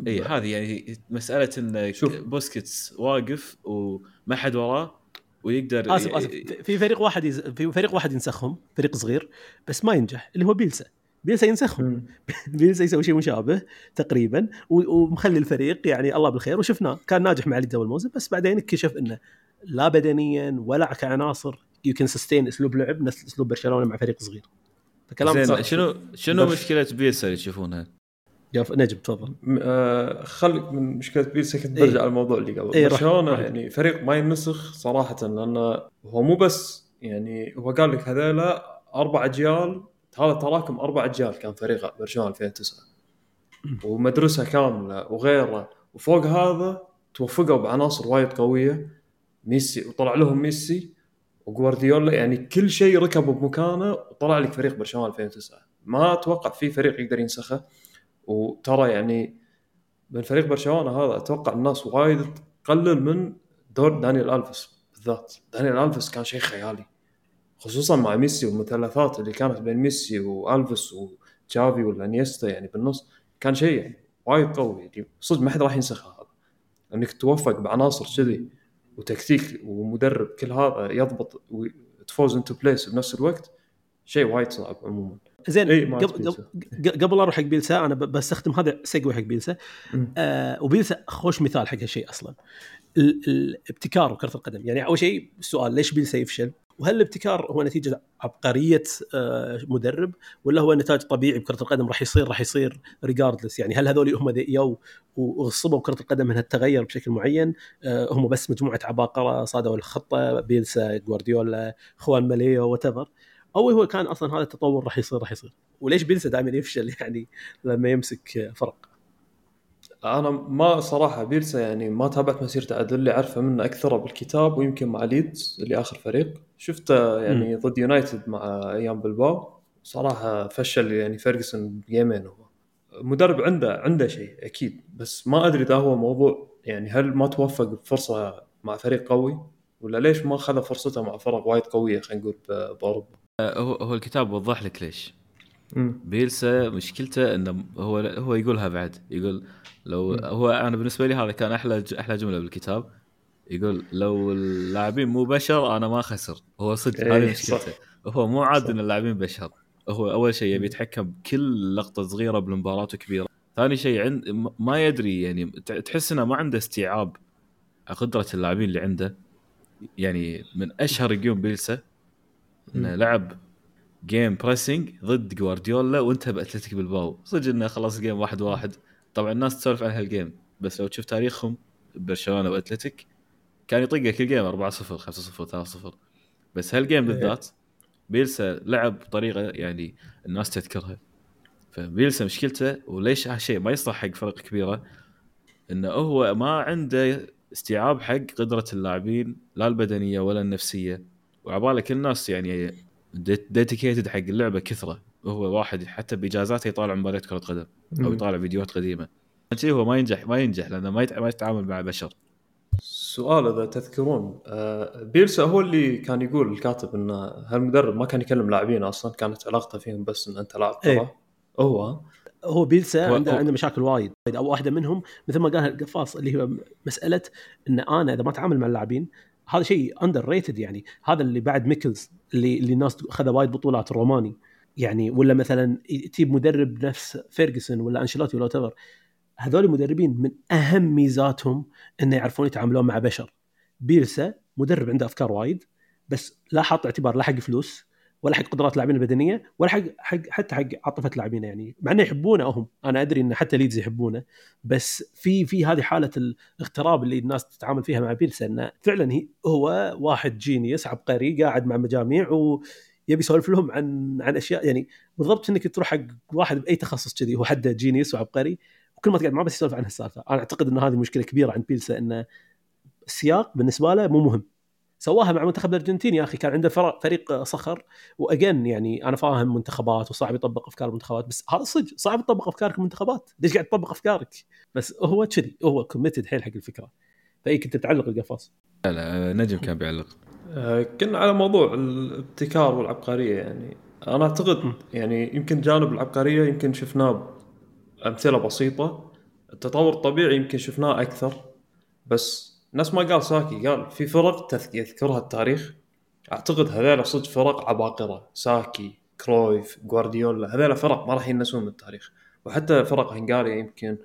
اي هذه يعني مسألة إن شوف. بوسكيتس واقف وما حد وراه ويقدر آسف آسف. في فريق واحد يز... في فريق واحد ينسخهم فريق صغير بس ما ينجح اللي هو بيلسا. بيلسا ينسخهم. [LAUGHS] بيلسا يسوي شيء مشابه تقريبا ومخلي الفريق يعني الله بالخير وشفناه كان ناجح مع ليدز أول موسم بس بعدين اكتشف إنه لا بدنيا ولا كعناصر you can sustain أسلوب لعب نفس أسلوب برشلونة مع فريق صغير فكلام زين شنو شنو بس- مشكلة بيلسا اللي تشوفونها؟ يا نجم تفضل آه، خليك من مشكلة بيلسا كنت إيه. برجع على الموضوع اللي قبل إيه، برشلونة. يعني فريق ما ينسخ صراحة لأنه هو مو بس يعني هو قال لك هذيلا أربع أجيال هذا تراكم أربع أجيال كان فريق برشلونه 2009 ومدرسة كاملة وغيره. وفوق هذا توفقوا بعناصر وايد قوية. ميسي وطلع لهم ميسي وجوارديولا يعني كل شيء ركبوا بمكانه وطلع لك فريق برشلونة 2009 ما أتوقع في فريق يقدر ينسخه. وترى يعني من فريق برشلونة هذا أتوقع الناس وايد تقلل من دور دانيال ألفيس بالذات. دانيال ألفيس كان شيء خيالي. خصوصا مع ميسي والمثلثات اللي كانت بين ميسي وألفيس وتشافي ولا انيستا يعني بالنص كان شيء يعني وايد قوي يعني. صدق ما حد راح ينسخه هذا انك توفق بعناصر كذي وتكتيك ومدرب كل هذا يضبط و falls into place بنفس الوقت شيء وايد صعب عموما. زين إي، ما قبل. قبل أروح حق بيلسا أنا بستخدم هذا segue حق بيلسا. آه وبيلسا خوش مثال حق هالشيء أصلا. ال- الابتكار وكره القدم. يعني أول شيء السؤال ليش بيلسا يفشل؟ وهل الابتكار هو نتيجة عبقرية آه، مدرب ولا هو نتاج طبيعي بكرة القدم راح يصير راح يصير regardless يعني هل هذول هم يو وغصبوا كره القدم إنها تتغير بشكل معين؟ آه، هم بس مجموعة عباقرة صادوا الخطة بيلسا جوارديولا خوانما ليو whatever هو كان أصلا هذا التطور راح يصير راح يصير. وليش بيلسا دائما يفشل؟ [LAUGHS] يعني لما يمسك فرق. أنا ما صراحة بيلسا يعني ما تابعت مسيرته عدل اللي أعرفه منه أكثر بالكتاب ويمكن مع ليدز اللي اخر فريق. شفته يعني ضد يونايتد مع أيام بلباو. صراحة فشل يعني فيرجسون جيمين هو. مدرب عنده عنده شيء أكيد بس ما أدري إذا هو موضوع يعني هل ما توفق بفرصة مع فريق قوي ولا ليش ما خذ فرصته مع فرق وايد قوية خلينا نقول بأوروبا. آه، هو هو الكتاب وضح لك ليش. بيلسا مشكلته إنه هو هو يقولها بعد يقول لو. هو أنا بالنسبة لي هذا كان أحلى أحلى جملة بالكتاب يقول لو اللاعبين مو بشر أنا ما خسر هو صدق إيه، هذه صح. مشكلته هو مو عاد. إن اللاعبين بشر هو أول شيء يبي يتحكم بكل لقطة صغيرة بالمباراة كبيره ثاني شيء عند ما يدري يعني تحس إنه ما عنده استيعاب قدرة اللاعبين اللي عنده يعني من أشهر جيوم بيلسا إنه. لعب game pressing ضد جوارديولا وانت بأتلتيك بلباو. صدق إنه خلص ال game واحد واحد. طبعا الناس تسولف عن هال game بس لو تشوف تاريخهم برشلونة وأتلتيك كان يطقه كل game 4 0 5 0 3 0 بس هال game إيه. بالذات بيلسا لعب بطريقة يعني الناس تذكرها. فبيلسا مشكلته وليش هالشيء ما يصلح حق فرق كبيرة؟ إنه هو ما عنده استيعاب حق قدرة اللاعبين لا البدنية ولا النفسية. وعبالك الناس يعني dedicated حق اللعبة كثرة. هو واحد حتى بإجازاته يطالع مباريات كرة قدم أو. يطالع فيديوهات قديمة. شيء هو ما ينجح ما ينجح لأنه ما ما يتعامل مع بشر. سؤال إذا تذكرون آه، بيلسا هو اللي كان يقول الكاتب إن هالمدرب ما كان يكلم لاعبين أصلا كانت علاقته فيهم بس إن أنت لاعب كرة. إيه. هو؟ هو بيلسا عنده عنده مشاكل وايد. أو واحدة منهم مثل ما قال القفاص اللي هو مسألة إن أنا إذا ما أتعامل مع اللاعبين هذا شيء underrated يعني. هذا اللي بعد ميكلز اللي اللي الناس اخذ وايد بطولات الروماني يعني ولا مثلا تجيب مدرب نفس فيرجسون ولا أنشيلوتي whatever هذول المدربين من أهم ميزاتهم إنه يعرفون يتعاملون مع بشر. بيلسا مدرب عنده أفكار وايد بس لا حاط اعتبار لا حق فلوس. ولا حق قدرات اللاعبين البدنيه ولا حق حق حتى حق عاطفة اللاعبين يعني. مع إنه يحبونه هم. أنا أدري إن حتى ليدز يحبونه. بس في في هذه حالة الاغتراب اللي الناس تتعامل فيها مع بيلسا إنه فعلا هي هو واحد genius عبقري قاعد مع مجاميع ويبي يسولف لهم عن عن أشياء. يعني بالضبط إنك تروح حق واحد بأي تخصص كذي هو حده genius وعبقري وكل ما تقعد معاه بس يسولف عن هالسالفة. أنا أعتقد إن هذه مشكلة كبيرة عند بيلسا إنه السياق بالنسبة له مو مهم. سواها مع منتخب الأرجنتين. يا أخي كان عنده فريق صخر وأجين يعني أنا فاهم منتخبات وصعب يطبق أفكار المنتخبات بس هذا صدق صعب تطبق أفكارك المنتخبات. ليش قاعد تطبق أفكارك؟ بس هو كذي هو committed حيل حق الفكرة. فإي كنت بتعلق القفاص لا لا نجم كان بيعلق. آه، كنا على موضوع الابتكار والعبقرية يعني. أنا أعتقد يعني يمكن جانب العبقرية يمكن شفناه امثله بسيطة. التطور الطبيعي يمكن شفناه أكثر بس نفس ما قال ساكي قال في فرق يذكرها التاريخ. أعتقد هذول صدق فرق عباقرة. ساكي كرويف جوارديولا هذول فرق ما راح ينسون من التاريخ. وحتى فرق هنغاريا يمكن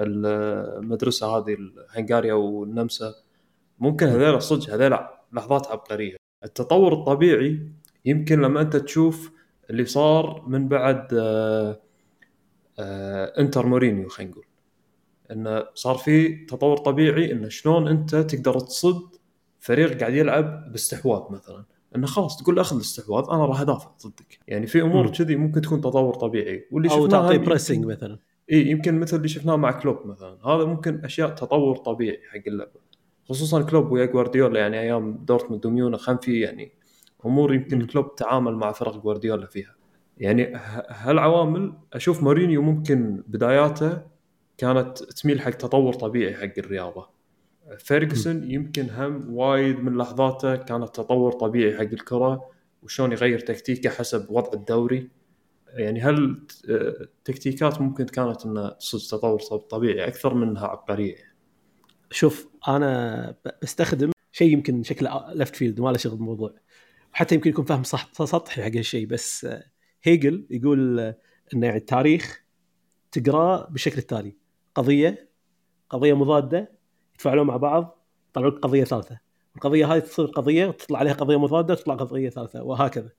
المدرسة هذه هنغاريا والنمسا ممكن هذول صدق هذول لحظات عبقرية. التطور الطبيعي يمكن لما أنت تشوف اللي صار من بعد آه، آه، إنتر مورينيو خلينا نقول. انه صار في تطور طبيعي انه شلون أنت تقدر تصد فريق قاعد يلعب باستحواذ مثلا. انه خلاص تقول أخذ الاستحواذ أنا راح أدافع ضدك. يعني في أمور. كذي ممكن تكون تطور طبيعي. واللي أو تعطي pressing مثلا. إي يمكن مثل اللي شفناه مع كلوب مثلا. هذا ممكن أشياء تطور طبيعي حق اللعبه خصوصا كلوب ويا جوارديولا يعني أيام دورتموند وميونخ كان في يعني أمور يمكن. كلوب تعامل مع فرق جوارديولا فيها. يعني هالعوامل أشوف مورينيو ممكن بداياته كانت تميل حق تطور طبيعي حق الرياضة. فيرجسون يمكن هم وايد من لحظاته كانت تطور طبيعي حق الكرة وشلون يغير تكتيكه حسب وضع الدوري. يعني هل تكتيكات ممكن كانت انها صدق تطور طبيعي أكثر منها عبقرية؟ شوف أنا بستخدم شيء يمكن شكله لفت فيلد ما له شغل بالموضوع. حتى يمكن يكون فهم صح سطحي حق هالشيء بس هيجل يقول إنه يعني التاريخ تقرأه بالشكل التالي. قضية قضية مضادة يتفاعلون مع بعض يطلعون قضية ثالثة. القضية هذه تصير قضية وتطلع عليها قضية مضادة وتطلع قضية ثالثة وهكذا.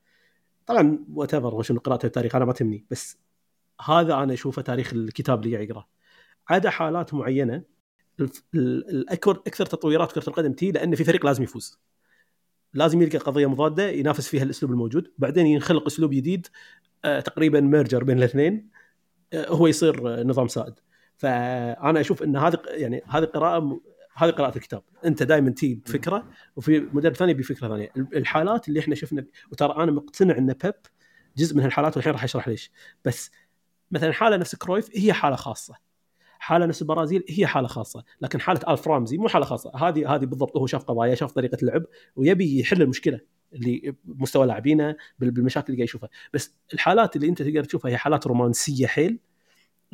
طبعا whatever شنو قراءة التاريخ أنا ما تهمني بس هذا أنا أشوفه تاريخ الكتاب اللي يقرأه. عدا حالات معينة الف- ال- الاكبر أكثر تطويرات كرة القدم تي لأن في فريق لازم يفوز. لازم يلقى قضية مضادة ينافس فيها الأسلوب الموجود. بعدين ينخلق أسلوب جديد آه، تقريبا merger بين الاثنين آه، هو يصير آه، نظام سائد. فأنا أشوف إن هذه يعني هذه قراءة هذه قراءة الكتاب. أنت دائما تي بفكرة وفي مدرب ثاني بفكرة ثانية. الحالات اللي إحنا شفنا وترى أنا مقتنع إن بيب جزء من هالحالات والحين راح أشرح ليش. بس مثلا حالة نفس كرويف هي حالة خاصة. حالة نفس البرازيل هي حالة خاصة. لكن حالة ألف رامزي مو حالة خاصة. هذه هذه بالضبط هو شاف قضايا شاف طريقة اللعب ويبي يحل المشكلة اللي بمستوى لاعبينه بال- بالمشاكل اللي قاعد يشوفها. بس الحالات اللي أنت تقدر تشوفها هي حالات رومانسية حيل.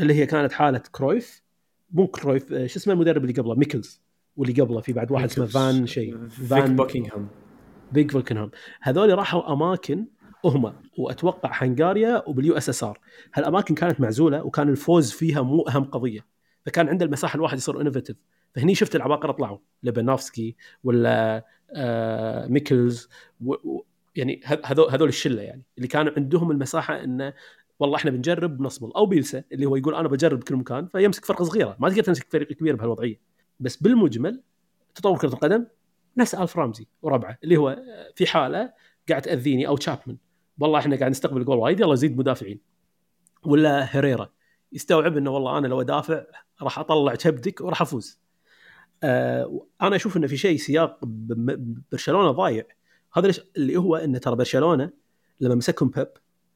اللي هي كانت حالة كرويف. مو كرويف آه، شو اسمه المدرب اللي قبله؟ ميكلز واللي قبله في بعد واحد اسمه فان شيء فان باكينغهام بيج فولكنهام هذول راحوا أماكن هم وأتوقع هنغاريا وبال USSR. هالأماكن كانت معزولة وكان الفوز فيها مو أهم قضية. فكان عنده المساحة الواحد يصير innovative فهني شفت العباقرة طلعوا. لوبانوفسكي ولا آه ميكلز و و يعني هذول هذول الشلة يعني. اللي كانوا عندهم المساحة إنه والله إحنا بنجرب بنصمل أو بيلسا اللي هو يقول أنا بجرب بكل مكان فيمسك فرقة صغيرة. ما تقدر تمسك فريق كبير بهالوضعية. بس بالمجمل تطور كرة القدم نفس الف رامزي وربعه اللي هو في حالة قاعد تأذيني أو تشابمان والله إحنا قاعد نستقبل جول وايد يلا زيد مدافعين. ولا هيريرا يستوعب إنه والله أنا لو أدافع راح أطلع كبدك وراح أفوز. آه أنا أشوف إنه في شيء سياق برشلونة ضايع. هذا اللي هو إنه ترى برشلونة لما مسكهم بيب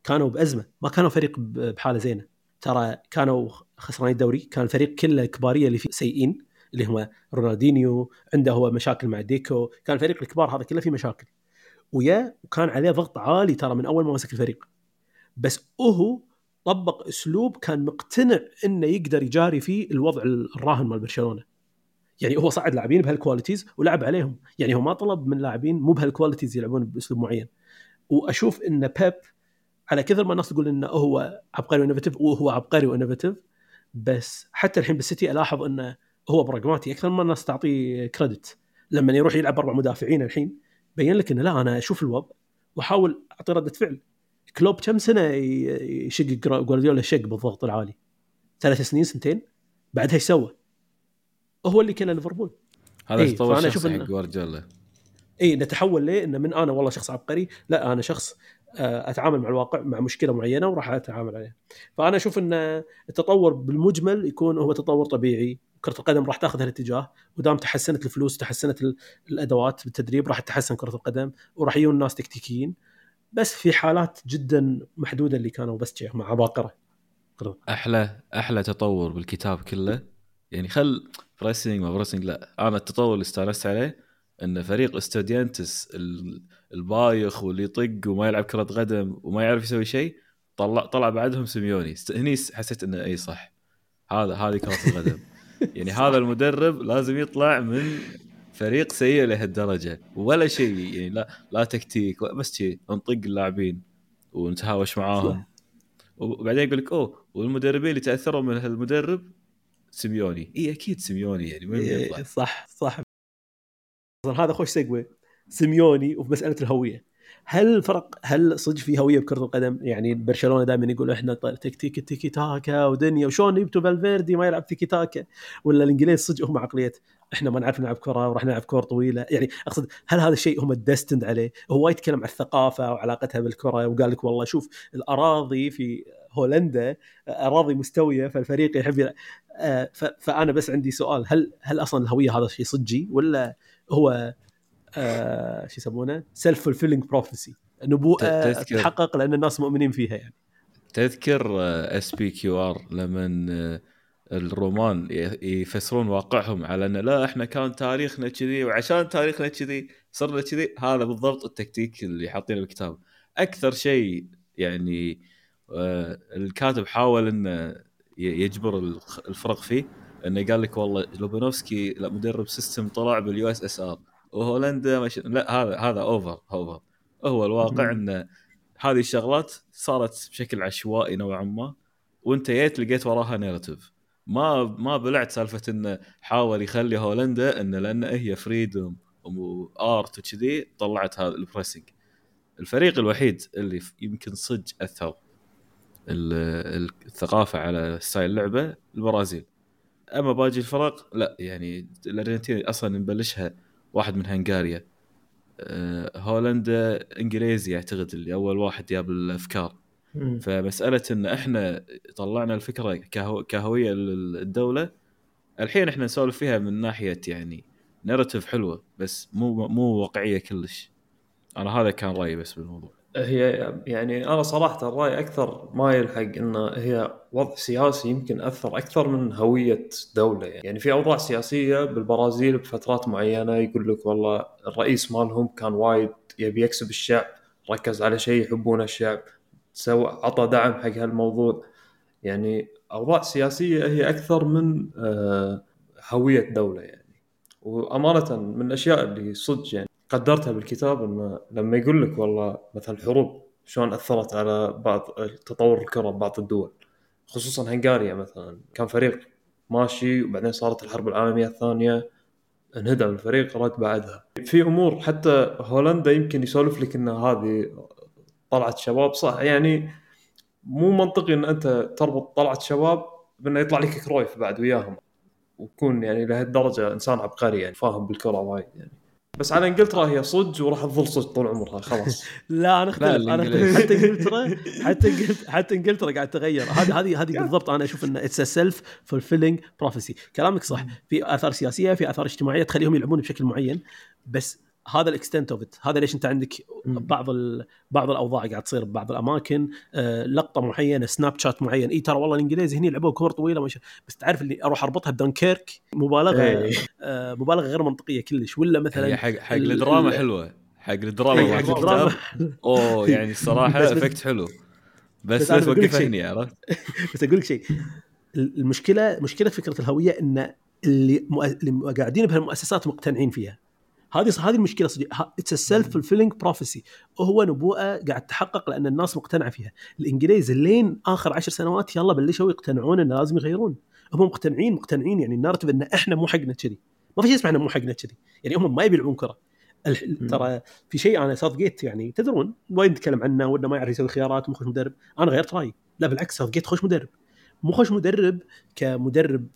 كانوا بأزمة. ما كانوا فريق بحالة زينة. ترى كانوا خسرانين الدوري. كان الفريق كله الكباريه اللي فيه سيئين اللي هم رونالدينيو عنده هو مشاكل مع ديكو. كان الفريق الكبار هذا كله فيه مشاكل. ويا وكان عليه ضغط عالي ترى من أول ما مسك الفريق. بس هو طبق أسلوب كان مقتنع إنه يقدر يجاري فيه الوضع الراهن مال برشلونة. يعني هو صعد لاعبين بهال qualities ولعب عليهم. يعني هو ما طلب من لاعبين مو بهال qualities يلعبون بأسلوب معين. وأشوف إن بيب على كثر ما الناس تقول إنه هو عبقري و innovative وهو عبقري و innovative بس حتى الحين بالسيتي ألاحظ إنه هو براغماتي. أكثر ما الناس تعطيه credit لما يروح يلعب أربع مدافعين الحين بين لك إنه لا أنا أشوف الوضع وأحاول أعطي ردة فعل. كلوب كم سنة يشق جوارديولا شق بالضغط العالي؟ ثلاث سنين سنتين؟ بعدها إيش سوى؟ هو اللي كان ليفربول. هذا إيه، تطور أشوف حق جوارديولا؟ اي نتحول ليه؟ إنه من أنا والله شخص عبقري لا أنا شخص أتعامل مع الواقع مع مشكلة معينة وراح أتعامل عليها. فأنا أشوف إن التطور بالمجمل يكون هو تطور طبيعي. كرة القدم راح تأخذ هالاتجاه. ودام تحسنت الفلوس تحسنت ال- الأدوات بالتدريب راح تتحسن كرة القدم وراح يجون ناس تكتيكيين. بس في حالات جدا محدودة اللي كانوا بس مع عباقرة. أحلى أحلى تطور بالكتاب كله. يعني خل pressing ما pressing لا. أنا التطور اللي استانست عليه إن فريق إستوديانتس ال- البايخ واللي يطق وما يلعب كرة قدم وما يعرف يسوي شيء طلع طلع بعدهم سيميوني. هني حسيت إنه إي صح. هذا هذه كرة القدم. [LAUGHS] يعني هذا المدرب لازم يطلع من فريق سيء لهالدرجة. ولا شيء يعني لا لا تكتيك بس شيء نطق اللاعبين ونتهاوش معاهم. وبعدين يقول لك أوه والمدربين اللي تأثروا من هالمدرب سيميوني. إي أكيد سيميوني يعني من يطلع. إيه، صح صح. هذا خوش segue سيميوني وفي مساله الهوية. هل الفرق هل صدق في هوية بكرة القدم؟ يعني برشلونة دائما يقول إحنا ط- تكتيك تيكي تاكا ودنيا وشلون يبتوا فالفيردي ما يلعب تيكي تاكا؟ ولا الإنجليز صدق هم عقلية إحنا ما نعرف نلعب كرة وراح نلعب كور طويلة. يعني أقصد هل هذا الشيء هم يستند عليه؟ هو وايد تكلم عن الثقافة وعلاقتها بالكرة وقال لك والله شوف الأراضي في هولندا أراضي مستوية فالفريق يحب يلعب. آه، فأنا بس عندي سؤال هل هل أصلا الهوية هذا شيء صجي ولا هو آه شو يسمونه؟ self-fulfilling prophecy نبوءه. تتحقق لأن الناس مؤمنين فيها يعني. تذكر SPQR لما آه، الرومان يفسرون واقعهم على أن لا إحنا كان تاريخنا كذي وعشان تاريخنا كذي صرنا كذي. هذا بالضبط التكتيك اللي حاطينه بالكتاب أكثر شيء يعني آه، الكاتب حاول انه ي- يجبر الفرق فيه إنه قال لك والله لوبانوفسكي لا مدرب system طلع بال USSR. وهولندا مش... لا هذا هذا over over هو الواقع إنه هذه الشغلات صارت بشكل عشوائي نوعا ما وأنت جيت لقيت وراها narrative ما ما بلعت سالفة إنه حاول يخلي هولندا إنه لأن هي freedom و art وكذي طلعت هذا ال pressing الفريق الوحيد اللي يمكن صج أثر ال- ال- الثقافة على style اللعبة البرازيل. أما باقي الفرق لا يعني الأرجنتين أصلا نبلشها واحد من هنغاريا. أه، هولندا إنجليزي أعتقد اللي أول واحد جاب الأفكار. فمسألة إن إحنا طلعنا الفكرة كهو كهوية للدولة الحين إحنا نسولف فيها من ناحية يعني نارتيف حلوة بس مو مو واقعية كلش. أنا هذا كان رأيي بس بالموضوع. هي يعني أنا صراحة الرأي أكثر مايل حق انه هي وضع سياسي يمكن أثر أكثر من هوية دولة يعني, يعني في أوضاع سياسية بالبرازيل بفترات معينة يقول لك والله الرئيس مالهم كان وايد يبي يكسب الشعب ركز على شيء يحبونه الشعب سوى عطى دعم حق هالموضوع. يعني أوضاع سياسية هي أكثر من آه، هوية دولة يعني. وأمانة من الأشياء اللي صدق يعني. قدرتها بالكتاب إنه لما يقول لك والله مثلا الحروب شلون أثرت على بعض تطور الكرة ببعض الدول خصوصا هنغاريا مثلا كان فريق ماشي وبعدين صارت الحرب العالمية الثانية انهدم الفريق رد بعدها. في أمور حتى هولندا يمكن يسولف لك إن هذه طلعت شباب صح؟ يعني مو منطقي إن أنت تربط طلعت شباب بأنه يطلع لك كرويف بعد وياهم ويكون يعني لهالدرجة إنسان عبقري يعني فاهم بالكرة وايد يعني. بس على إنجلترا هي صج وراح تظل صج طول عمرها خلاص. [LAUGHS] لا أنا أختلف. أنا. حتى إنجلترا حتى إنجلترا حتى إنجلترا قاعد تغير. هذه هذه هذه بالضبط أنا أشوف انه it's self-fulfilling prophecy كلامك صح. في آثار سياسية في آثار اجتماعية تخليهم يلعبون بشكل معين بس هذا ال extent of هذا ليش انت عندك بعض ال... بعض الأوضاع قاعد تصير ببعض الأماكن. آه، لقطة معينة snapshot معين. إي ترى والله الانجليز هني لعبوا كور طويلة مش... بس تعرف اللي أروح أربطها بدنكيرك؟ مبالغة إيه. آه، مبالغة غير منطقية كلش. ولا مثلا حق حق ال- الدراما ال- حلوة. حق الدراما حق الدراما. أوه [LAUGHS] يعني الصراحة بس- بس- effect حلو. بس, بس بس وقفها شيء. هني عرفت؟ [LAUGHS] بس أقول لك شيء. المشكلة مشكلة فكرة الهوية إن اللي, مؤ... اللي قاعدين بهالمؤسسات مقتنعين فيها. هذه هذه المشكلة صدق it's self-fulfilling prophecy وهو نبوءة قاعد تحقق لأن الناس مقتنعة فيها. الإنجليز لين آخر عشر سنوات يلا بلشوا يقتنعون انه لازم يغيرون. هم مقتنعين مقتنعين يعني ال narrative إن إحنا مو حقنا كذي. ما في شيء اسمه إحنا مو حقنا كذي. يعني هم ما يبي يلعبون كره ترى في شيء أنا ساوث جيت يعني تدرون؟ وايد نتكلم عنه وإنه ما يعرف يسوي خيارات مو خوش مدرب. أنا غيرت رأيي. لا بالعكس ساوث جيت خوش مدرب. مو خوش مدرب كمدرب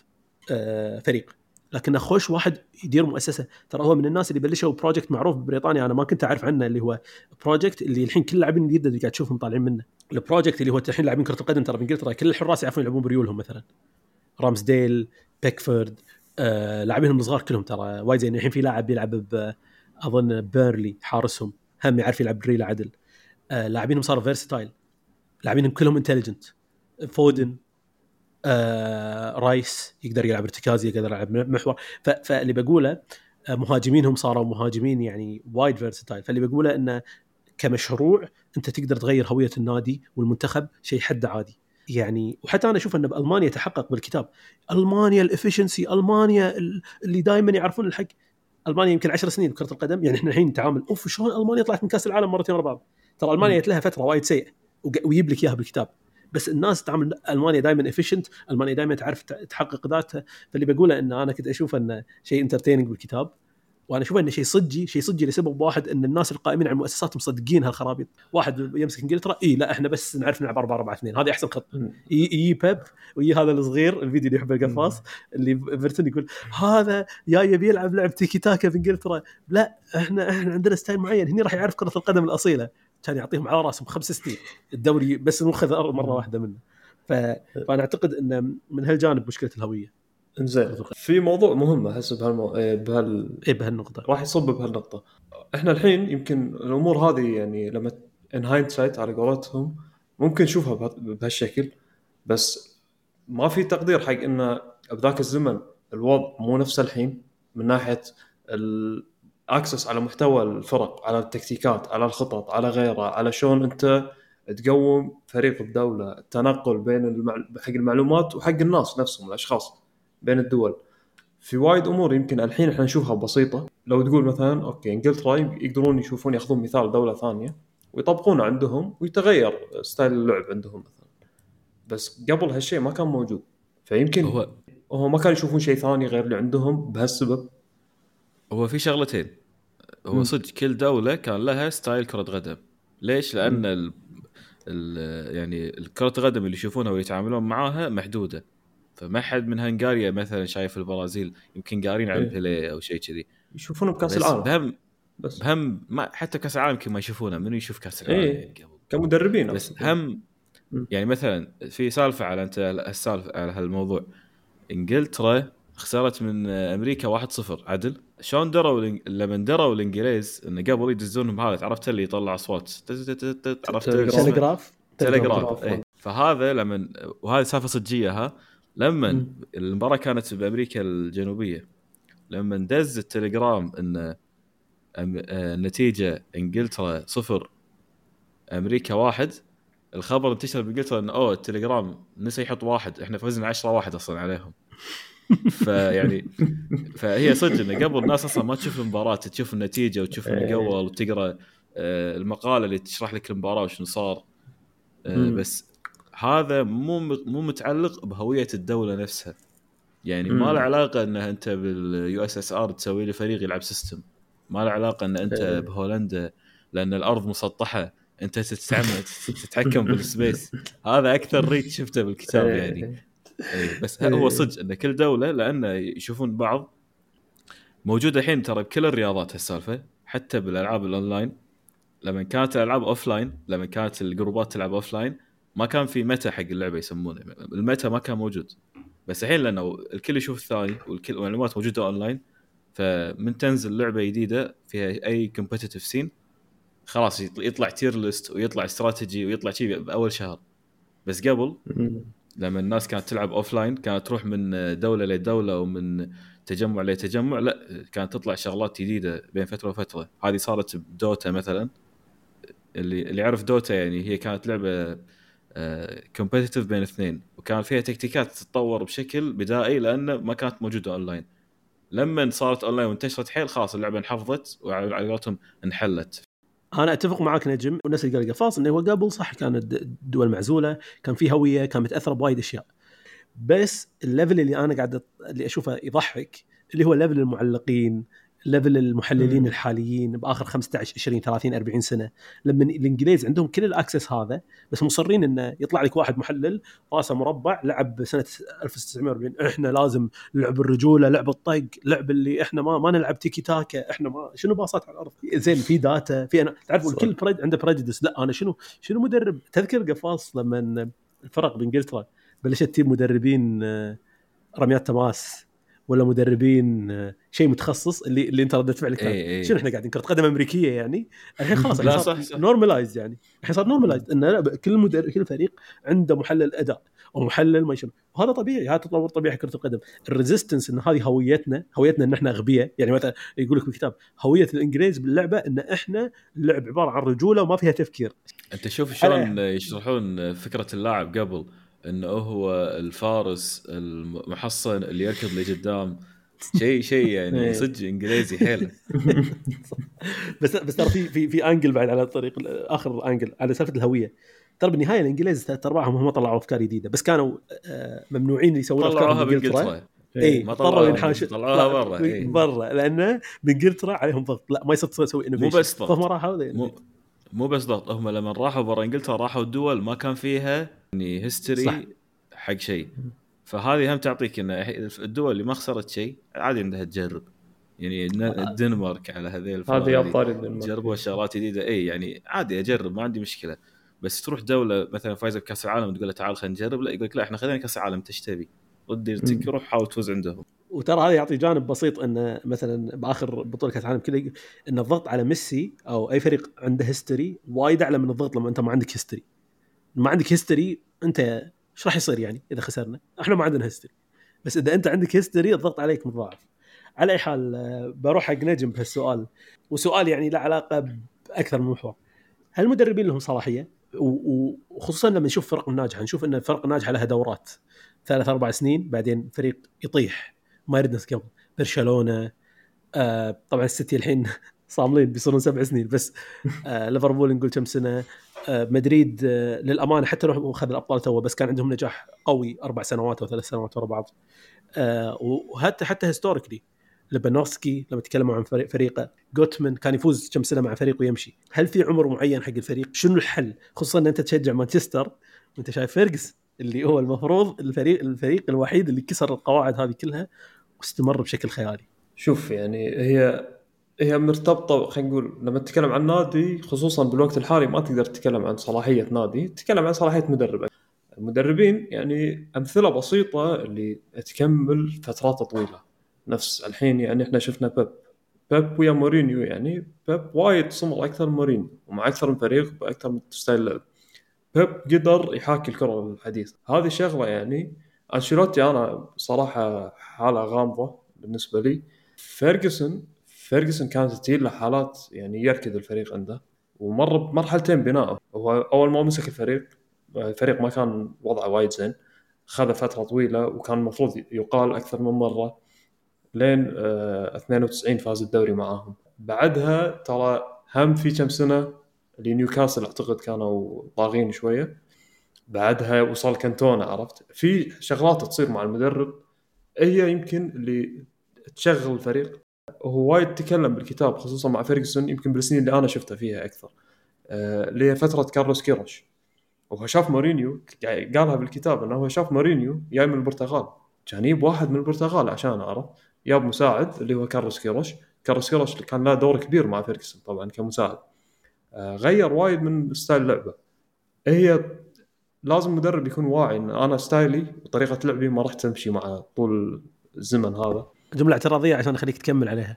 آه فريق. لكنه خوش واحد يدير مؤسسة. ترى هو من الناس اللي بلشوا project معروف ببريطانيا. أنا ما كنت أعرف عنه اللي هو project اللي الحين كل اللاعبين الجدد اللي قاعد تشوفهم طالعين منه. ال project اللي هو الحين لاعبين كرة القدم ترى بإنجلترا كل الحراس يعرفون يلعبون بريولهم مثلا. رامسديل بيكفورد آه لاعبينهم الصغار كلهم ترى. وايد زين. الحين في لاعب يلعب ب أظن بيرنلي حارسهم. هم يعرف يلعب بريله عدل. آه لاعبينهم صاروا versatile لاعبينهم كلهم intelligent فودن آه رايس يقدر يلعب ارتكازي يقدر يلعب محور. فاللي بقوله آه، مهاجمينهم صاروا مهاجمين يعني وايد versatile فاللي بقوله إنه كمشروع أنت تقدر تغير هوية النادي والمنتخب شيء حد عادي. يعني وحتى أنا أشوف إن بألمانيا تحقق بالكتاب. ألمانيا ال efficiency ألمانيا ال- اللي دائما يعرفون الحق. ألمانيا يمكن 10 سنين بكرة القدم يعني إحنا الحين نتعامل أوف شلون ألمانيا طلعت من كأس العالم مرتين ورا بعض؟ ترى ألمانيا جت لها فترة وايد سيئة ويجيب لك إياها بالكتاب. بس الناس تعامل ألمانيا دائما efficient ألمانيا دائما تعرف تحقق ذاتها. فاللي بقوله إن أنا كنت أشوف إنه شيء entertaining بالكتاب وأنا أشوف إنه شيء صجي شيء صجي لسبب واحد إن الناس القائمين على المؤسسات مصدقين هالخرابيط. واحد يمسك إنجلترا اي لا إحنا بس نعرف نلعب 4 4 2 هذه أحسن خط. يجي بيب ويجي هذا الصغير الفيديو اللي يحب القفاص اللي إيفرتون يقول هذا جاي بيلعب لعب تيكي تاكا في إنجلترا. لا إحنا إحنا عندنا style معين. هني راح يعرف كرة القدم الأصيلة. كان يعطيهم على راسهم خمس سنين. الدوري بس مخذ مرة واحدة منه. ف... فأنا أعتقد إن من هالجانب مشكلة الهوية. إنزين. في موضوع مهم أحس بهالمو... إيه، بهال اي بهالنقطة. راح يصب بهالنقطة. إحنا الحين يمكن الأمور هذه يعني لما in hindsight على قولتهم ممكن نشوفها بها- بهالشكل بس ما في تقدير حق انه بذاك الزمن الوضع مو نفس الحين من ناحية ال access على محتوى الفرق على التكتيكات على الخطط على غيره على شلون أنت تقوم فريق بدوله التنقل بين المع... حق المعلومات وحق الناس نفسهم الأشخاص بين الدول. في وايد أمور يمكن الحين إحنا نشوفها بسيطة. لو تقول مثلا okay إنجلترا يقدرون يشوفون يأخذون مثال دولة ثانية ويطبقونه عندهم ويتغير style اللعب عندهم مثلا. بس قبل هالشيء ما كان موجود. فيمكن هو, هو هو ما كانوا يشوفون شيء ثاني غير اللي عندهم بهالسبب. هو في شغلتين هو. صدق كل دولة كان لها style كرة قدم ليش؟ لأن ال... ال... يعني كره القدم اللي يشوفونها واللي يتعاملون معاها محدودة فما حد من هنغاريا مثلا شايف البرازيل يمكن قارين عن إيه. بيليه أو شيء كذي يشوفونه بكأس بس العالم بهم بس بهم ما حتى كأس العالم يمكن ما يشوفونه منو يشوف كأس العالم إيه. يعني قبل كمدربين بس أصلاً. هم. يعني مثلا في سالفة على انت السالفة على هالموضوع إنجلترا خسرت من أمريكا 1-0 عدل شلون دروا لما دروا الإنجليز انه قبل يدزونهم هذا عرفت اللي يطلع أصوات عرفت تلغراف. تلغراف. اي فهذا لما وهذه سالفة صجية ها لما. المباراة كانت بأمريكا الجنوبية لما دز التليجرام إن أم- آه، النتيجه إنجلترا صفر أمريكا واحد الخبر انتشر بإنجلترا انه أوه التليجرام نسى يحط واحد إحنا فزنا 10 واحد أصلا عليهم فيعني فهي صدق انه قبل الناس أصلا ما تشوف المباراة تشوف النتيجة وتشوف إنه إيه. قبل وتقرأ آه، المقالة اللي تشرح لك المباراة وشنو صار آه،. بس هذا مو مو متعلق بهوية الدولة نفسها يعني ما. له علاقة انه أنت بال USSR تسوي لي فريق يلعب system ما له علاقة إن أنت إيه. بهولندا لأن الأرض مسطحة أنت تتعمد تتحكم بال space هذا أكثر reach شفته بالكتاب إيه. يعني إيه، بس إيه. هو صدق إن كل دولة لأنه يشوفون بعض. موجودة الحين ترى بكل الرياضات هالسالفة حتى بالألعاب الأونلاين. لما كانت الألعاب offline لما كانت الجروبات تلعب offline ما كان في meta حق اللعبة يسمونه. ال meta ما كان موجود. بس الحين لأنه الكل يشوف الثاني والكل المعلومات موجودة أونلاين فمن تنزل لعبة جديدة فيها أي competitive scene خلاص يطل- يطلع tier list ويطلع استراتيجي ويطلع شيء باول شهر. بس قبل. لما الناس كانت تلعب offline كانت تروح من دولة لدولة ومن تجمع لتجمع لا كانت تطلع شغلات جديدة بين فترة وفترة. هذه صارت بدوتا مثلا. اللي اللي يعرف دوتا يعني هي كانت لعبة competitive بين اثنين. وكان فيها تكتيكات تتطور بشكل بدائي لأنه ما كانت موجودة اونلاين لما صارت اونلاين وانتشرت حيل خلاص اللعبة انحفظت وعلى على قولتهم انحلت. أنا أتفق معاك نجم والناس اللي قال قفاص إنه هو قبل صح كانت الدول معزولة كان في هوية كان متأثرة بوايد أشياء. بس ال level اللي أنا قاعد اللي أشوفه يضحك اللي هو level المعلقين level المحللين مم. الحاليين بآخر 15 20 30 40 سنة. لما الإنجليز عندهم كل ال access هذا بس مصرين انه يطلع لك واحد محلل رأسه مربع لعب سنة 1940 إحنا لازم لعب الرجولة لعب الطق لعب اللي إحنا ما ما نلعب تيكي تاكا إحنا ما شنو باصات على الأرض؟ زين في data في أنا تعرف. الكل بريد عنده prejudice لا أنا شنو شنو مدرب؟ تذكر قفاص لما الفرق بإنجلترا بلشت تجيب مدربين آه، رميات تماس. ولا مدربين آه، شيء متخصص اللي اللي انت ردت فعلك كانت إي إي. شنو إحنا قاعدين؟ كرة قدم أمريكية يعني؟ الحين خلاص لا، صح،. normalized يعني. الحين صار normalized إن كل مدرب كل فريق عنده محلل أداء ومحلل ما شنو وهذا طبيعي هذا تطور طبيعي كرة القدم. ال resistance إن هذه هويتنا هويتنا إن إحنا أغبياء. يعني مثلا يقول لك بالكتاب هوية الإنجليز باللعبة إن إحنا اللعب عبارة عن رجولة وما فيها تفكير. أنت شوف شلون يشرحون فكرة اللاعب قبل. إنه هو الفارس المحصن اللي يركض لقدام. شيء شيء يعني إيه. صدق إنجليزي حيل [LAUGHS] بس بس ترى في في في angle بعد على الطريق آخر angle على سالفة الهوية. ترى بالنهاية الإنجليز ثلاث ارباعهم هم طلعوا أفكار جديدة. بس كانوا آه، ممنوعين يسوون أفكار بانجلترا اي ما اضطروا طلعوها ينحاشوا. طلعوها برا، إي. برا لأنه بانجلترا عليهم ضغط. لا ما يصير تسوي innovation بس ضغط. فهم راحوا ذي- مو مو بس ضغط. هم لما راحوا برا إنجلترا راحوا الدول ما كان فيها يعني. history حق شيء. فهذه هم تعطيك ان الدول اللي ما خسرت شيء عادي إنها تجرب. يعني الن- الدنمارك على هذيل هذه أبطال الدنمارك. جربوا شغلات جديدة. إي يعني عادي أجرب ما عندي مشكلة. بس تروح دولة مثلا فايزة بكأس العالم تقول له تعال خلينا نجرب لا يقول لك لا إحنا خذينا كأس العالم إيش تبي؟ مم. روح حاول تفوز عندهم. وترى هذا يعطي جانب بسيط انه مثلا بآخر بطولة كأس العالم كذا إن الضغط على ميسي أو أي فريق عنده history وايد أعلى من الضغط لما أنت ما عندك history ما عندك history أنت إيش راح يصير يعني إذا خسرنا؟ إحنا ما عندنا history بس إذا أنت عندك history الضغط عليك متضاعف. على أي حال آه، بروح حق نجم بهالسؤال وسؤال يعني له علاقة بأكثر من محور. هل المدربين لهم صلاحية؟ وخصوصا لما نشوف فرق ناجحة نشوف إن الفرق الناجحه لها دورات ثلاث أربع سنين بعدين فريق يطيح ما يرد نفس قبل برشلونة آه طبعا السيتي الحين صاملين بيصيرون سبع سنين بس. [LAUGHS] آه ليفربول نقول كم سنة. آه مدريد آه للأمانة حتى لو اخذ الأبطال تو بس كان عندهم نجاح قوي أربع سنوات أو ثلاث سنوات ورا بعض. آه وحتى حتى historically لبنوفسكي لما تكلموا عن فريق فريقه جوتمان كان يفوز كم سنة مع فريق ويمشي. هل في عمر معين حق الفريق؟ شنو الحل؟ خصوصا إن أنت تشجع مانشستر وأنت شايف فيرجسون اللي هو المفروض الفريق الفريق الوحيد اللي كسر القواعد هذه كلها واستمر بشكل خيالي. شوف يعني هي هي مرتبطة خلينا نقول لما تتكلم عن نادي خصوصا بالوقت الحالي ما تقدر تتكلم عن صلاحية نادي تتكلم عن صلاحية مدرب. المدربين يعني أمثلة بسيطة اللي تكمل فترات طويلة. نفس الحين يعني إحنا شفنا بيب. بيب ويا مورينيو يعني بيب وايد صمل أكثر من مورينيو ومع أكثر من فريق باكثر من style لعب. بيب قدر يحاكي الكرة الحديثه هذه شغلة يعني أنشيلوتي أنا صراحة حالة غامضة بالنسبة لي. فيرجسون فيرجسون كانت تجي له حالات يعني يركض الفريق عنده ومر بمرحلتين بناءه هو أول ما مسك الفريق الفريق ما كان وضعه وايد زين خذ فترة طويلة وكان المفروض يقال أكثر من مرة لين آه، 92 فاز الدوري معاهم. بعدها ترى هم في كم سنة اللي نيوكاسل أعتقد كانوا طاغين شوية. بعدها وصل كانتونا عرفت؟ في شغلات تصير مع المدرب. هي يمكن اللي تشغل الفريق. هو وايد تكلم بالكتاب خصوصا مع فيرجسون يمكن بالسنين اللي أنا شفته فيها أكثر. آه، اللي هي فتره كارلوس كيروش. وهو شاف مورينيو قالها بالكتاب إنه هو شاف مورينيو جاي من البرتغال. كان يجيب واحد من البرتغال عشان عرف جاب مساعد اللي هو كارلوس كيروش. كارلوس كيروش كان له دور كبير مع فيرجسون طبعا كمساعد. آه، غير وايد من style لعبه هي لازم مدرب يكون واعي إن أنا style ي وطريقة لعبي ما راح تمشي مع طول الزمن هذا. جملة اعتراضية عشان أخليك تكمل عليها.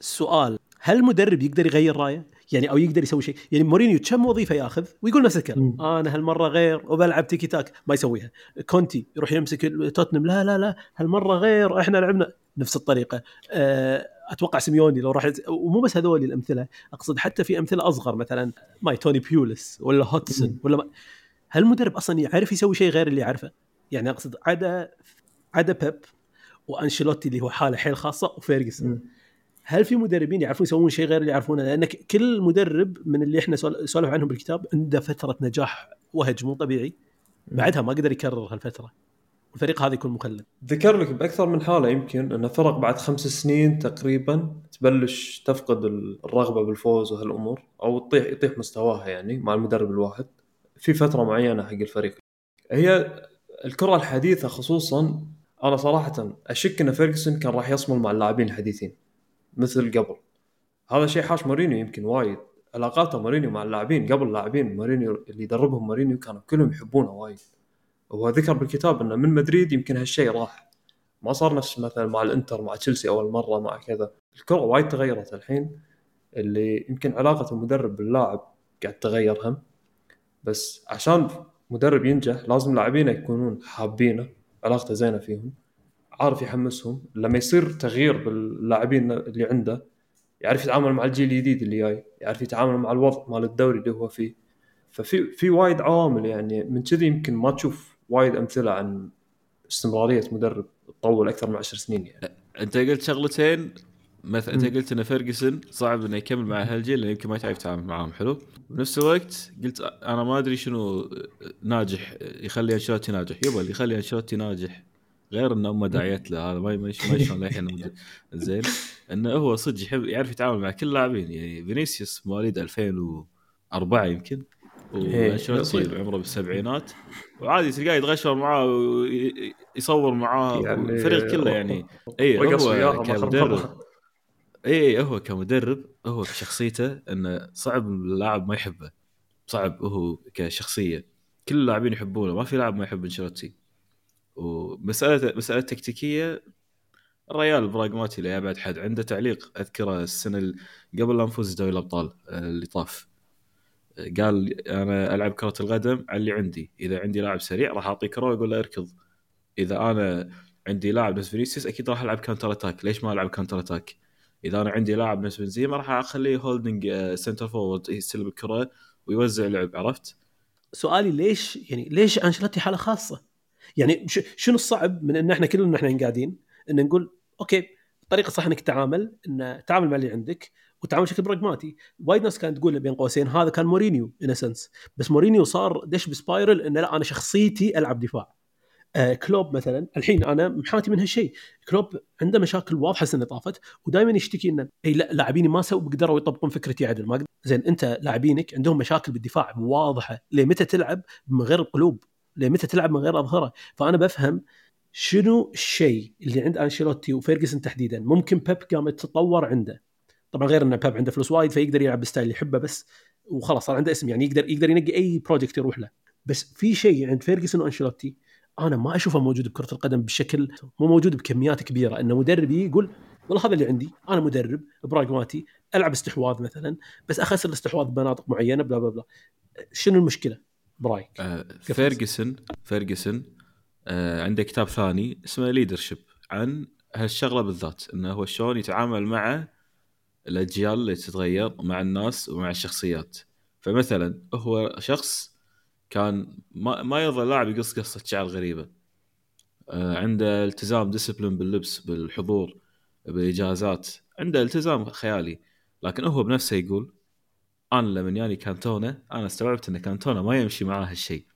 السؤال هل المدرب يقدر يغير رأيه؟ يعني أو يقدر يسوي شيء، يعني مورينيو كم وظيفة ياخذ؟ ويقول نفس الكلام، مم. أنا هالمرة غير وبلعب تيكي تاكا. ما يسويها، كونتي يروح يمسك توتنهام. لا لا لا. هالمرة غير. إحنا لعبنا نفس الطريقة، أه أتوقع سيميوني لو راح ومو بس هذول الأمثلة، أقصد حتى في أمثلة أصغر مثلا ماي توني بيوليس ولا هودجسون. ولا ما هل المدرب أصلا يعرف يسوي شيء غير اللي يعرفه؟ يعني أقصد عدا عدا بيب. وأنشيلوتي اللي هو حاله حيل خاصة وفيرجسون. هل في مدربين يعرفون يسوون شيء غير اللي يعرفونه؟ لأن كل مدرب من اللي إحنا سول- سولف عنهم بالكتاب عنده فترة نجاح وهج مو طبيعي. بعدها ما قدر يكرر هالفترة. والفريق هذا يكون مخلد ذكر لك بأكثر من حالة يمكن أن فرق بعد خمس سنين تقريبا تبلش تفقد الرغبة بالفوز وهالأمور أو تطيح يطيح مستواها يعني مع المدرب الواحد في فترة معينة حق الفريق. هي الكرة الحديثة خصوصا أنا صراحة أشك إن فيرجسون كان راح يصمل مع اللاعبين الحديثين مثل قبل. هذا شيء حاش مورينيو يمكن وايد. علاقاته مورينيو مع اللاعبين قبل اللاعبين مورينيو اللي يدربهم مورينيو كانوا كلهم يحبونه وايد. وهو ذكر بالكتاب إنه من مدريد يمكن هالشيء راح. ما صار نفس مثلا مع الإنتر مع تشيلسي أول مرة مع كذا. الكرة وايد تغيرت الحين اللي يمكن علاقة المدرب باللاعب قاعد تتغير هم بس عشان مدرب ينجح لازم لاعبينه يكونون حابينه. علاقته زينة فيهم عارف يحمسهم. لما يصير تغيير باللاعبين اللي عنده يعرف يتعامل مع الجيل الجديد اللي جاي يعرف يتعامل مع الوضع مال الدوري اللي هو فيه. ففي في وايد عوامل يعني من كذي يمكن ما تشوف وايد أمثلة عن استمرارية مدرب تطول أكثر من عشر سنين يعني. أنت قلت شغلتين مثلا انت. قلت إن فيرجسون صعب إنه يكمل مع هالجيل لأنه يمكن ما يتعرف يتعامل معاهم حلو بنفس الوقت قلت أنا ما أدري شنو ناجح يخلي أنشيلوتي ناجح يبا اللي يخلي أنشيلوتي ناجح غير انه أمه داعية له هذا ما شلون للحين. زين انه هو صدق يحب يعرف يتعامل مع كل اللاعبين يعني فينيسيوس مواليد 2004 يمكن إيه، وأنشيلوتي صغير. عمره بالسبعينات وعادي تلقاه يتغشر معاه ويصور معاه يعني الفريق كله يعني اي هو كمدرب. اي هو كمدرب هو كشخصيته إنه صعب اللاعب ما يحبه. صعب هو كشخصية. كل اللاعبين يحبونه. ما في لاعب ما يحب أنشيلوتي. ومسألة مسألة تكتيكية الريال براغماتي لابعد حد. عنده تعليق أذكره السنة ال- قبل لا نفوز دوري الأبطال اللي طاف. قال أنا ألعب كرة القدم على اللي عندي. إذا عندي لاعب سريع راح اعطيه كره وأقول له اركض. إذا أنا عندي لاعب نفس فينيسيوس أكيد راح ألعب counter attack ليش ما ألعب counter attack إذا أنا عندي لاعب نفس بنزيما راح أخليه holding center forward يستلم الكرة ويوزع لعب عرفت؟ سؤالي ليش يعني ليش أنشيلوتي حالة خاصة؟ يعني شنو الصعب من إن إحنا كلنا إحنا قاعدين إن نقول okay الطريقة الصح إنك تتعامل إن تعامل مع اللي عندك وتعامل بشكل براغماتي، وايد ناس كانت تقول بين قوسين هذا كان مورينيو in essence بس مورينيو صار دش ب spiral انه لا أنا شخصيتي ألعب دفاع. آه كلوب مثلا الحين أنا محاتي من هالشيء، كلوب عنده مشاكل واضحة السنة طافت ودائما يشتكي إنه إي لا لاعبيني ما سووا قدروا يطبقون فكرتي عدل. ما زين أنت لاعبينك عندهم مشاكل بالدفاع واضحة. ليه متى تلعب من غير القلوب ليه متى تلعب من غير أظهرة؟ فأنا بفهم شنو الشيء اللي عند أنشيلوتي وفيرجسون تحديدا ممكن بيب قامت تتطور عنده. طبعا غير إن بيب عنده فلوس وايد فيقدر يلعب بال style اللي يحبه بس وخلاص صار عنده اسم. يعني يقدر يقدر ينقي أي project يروح له. بس في شيء عند فيرجسون وأنشيلوتي أنا ما أشوفه موجود بكرة القدم بشكل مو موجود بكميات كبيرة. إنه مدرب يقول والله هذا اللي عندي أنا مدرب براغماتي ألعب استحواذ مثلا بس أخسر الاستحواذ بمناطق معينة بلا بلا بلا. شنو المشكلة؟ برايك؟ آه، فيرجسون فيرجسون آه، عنده كتاب ثاني اسمه Leadership عن هالشغلة بالذات إنه هو شلون يتعامل مع الأجيال اللي تتغير مع الناس ومع الشخصيات. فمثلا هو شخص كان ما, ما يرضى اللاعب يقص قصة شعر غريبة. آه، عنده التزام discipline باللبس بالحضور بالاجازات عنده التزام خيالي. لكن هو بنفسه يقول أنا لما ياني كانتونا أنا استوعبت إن كانتونا ما يمشي معاه هالشيء.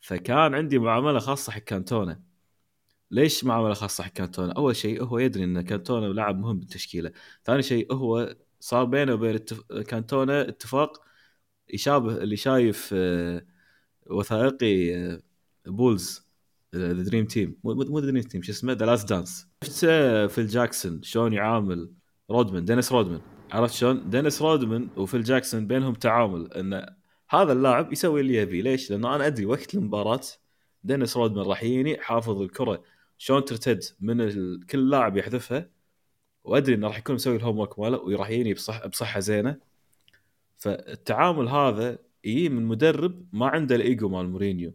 فكان عندي معاملة خاصة حق كانتونا. ليش معاملة خاصة حق كانتونا؟ أول شيء هو يدري إن كانتونا لاعب مهم بالتشكيلة، ثاني شيء هو صار بينه وبين التف... كانتونا اتفاق يشابه اللي شايف آه، وثائقي آه، Bulls The Dream Team مو The Dream Team شو اسمه؟ The Last Dance شفت آه، Phil Jackson شلون يعامل رودمان دينيس رودمان عرفت شلون؟ دينيس رودمان وفيل جاكسون بينهم تعامل إن هذا اللاعب يسوي اللي يبي. ليش؟ لأنه أنا أدري وقت المباراة دينيس رودمان راح يجيني حافظ الكرة. شلون ترتد من ال... كل لاعب يحذفها وأدري إنه راح يكون مسوي ال homework ماله وراح يجيني بصح بصحة زينة. فالتعامل هذا يجي من مدرب ما عنده الإيجو مال مورينيو.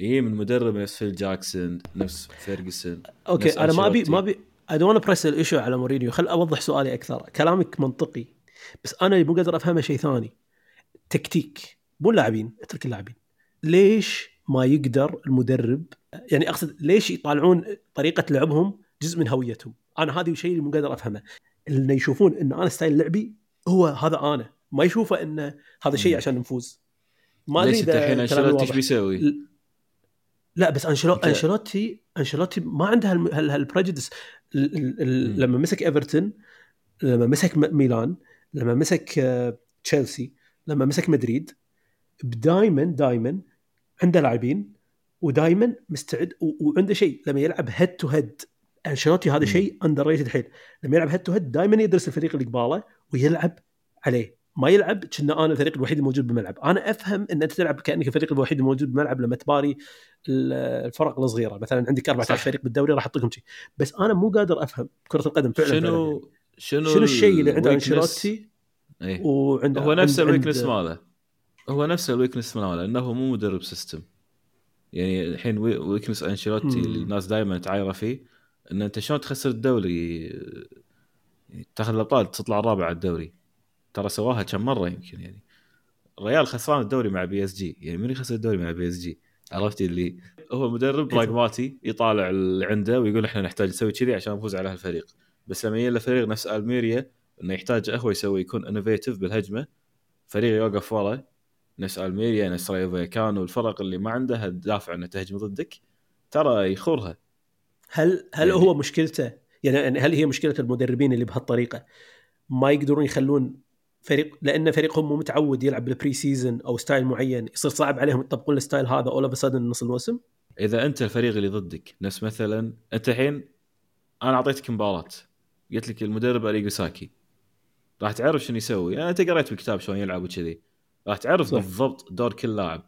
يجي من مدرب نفس فيل جاكسون نفس فيرجسون أوكي نفس أنا ما ابي. ما ابي اي دونت بريس الايشو على مورينيو. خل أوضح سؤالي أكثر. كلامك منطقي بس أنا اللي مو قادر أفهمه شيء ثاني. تكتيك. مو اللاعبين اترك اللاعبين. ليش ما يقدر المدرب يعني أقصد ليش يطالعون طريقة لعبهم جزء من هويتهم؟ أنا هذا الشيء اللي مو قادر أفهمه. ان يشوفون إن أنا ستايل لعبي هو هذا أنا. ما يشوفه ان هذا شيء. عشان نفوز ما أدري ليش الحين كلامي أنشيلوتي إيش. بيسوي؟ لا بس انشيلو... أنت- انشيلوتي أنشيلوتي ما عنده هال... هال... هال prejudice. لما مسك إيفرتون لما مسك ميلان لما مسك آه، تشيلسي لما مسك مدريد دائما دائما عنده لاعبين ودائما مستعد. وعنده شيء لما يلعب head to head أنشيلوتي هذا. شيء underrated حيل لما يلعب head to head دائما يدرس الفريق اللي قباله ويلعب عليه ما يلعب كنا أنا الفريق الوحيد الموجود بالملعب أنا أفهم إن أنت تلعب كأنك الفريق الوحيد الموجود بالملعب لما تباري ال- الفرق الصغيرة مثلا عندك 14 صح. فريق بالدوري راح أعطيكم شيء بس أنا مو قادر أفهم كرة القدم فعلا فعلا يعني. شنو شنو شنو الشيء اللي عنده؟ أنشيلوتي إيه. وعنده هو نفس ال weakness ماله هو نفس ال weakness ماله انه مو مدرب system يعني الحين وي- weakness أنشيلوتي. اللي الناس دائما تعايره فيه إن أنت شلون تخسر الدوري يعني تاخذ الأبطال تطلع الرابع على الدوري ترى سواها كم مرة يمكن يعني. الريال خسران الدوري مع بي إس جي. يعني من يخسر الدوري مع بي إس جي؟ عرفت اللي هو مدرب براغماتي يطالع اللي عنده ويقول إحنا نحتاج نسوي كذي عشان نفوز على هالفريق. بس لما يجي له فريق نفس ألميريا إنه يحتاج هو يسوي يكون innovative بالهجمة فريق يوقف ورا نفس ألميريا نفس رايو فايكانو الفرق اللي ما عندها دافع انها تهجم ضدك ترى يخورها. هل هل يعني- هو مشكلته؟ يعني هل هي مشكلة المدربين اللي بهالطريقة؟ ما يقدرون يخلون فريق لأن فريقهم مو متعود يلعب بال pre-season أو style معين يصير صعب عليهم يطبقون ال style هذا all of نص الموسم. إذا أنت الفريق اللي ضدك نفس مثلا أنت الحين أنا أعطيتك مباراة قلت لك المدرب اريجو ساكي راح تعرف شنو يسوي؟ يعني أنت قريت بالكتاب شلون يلعب وكذي. راح تعرف صح. بالضبط دور كل لاعب.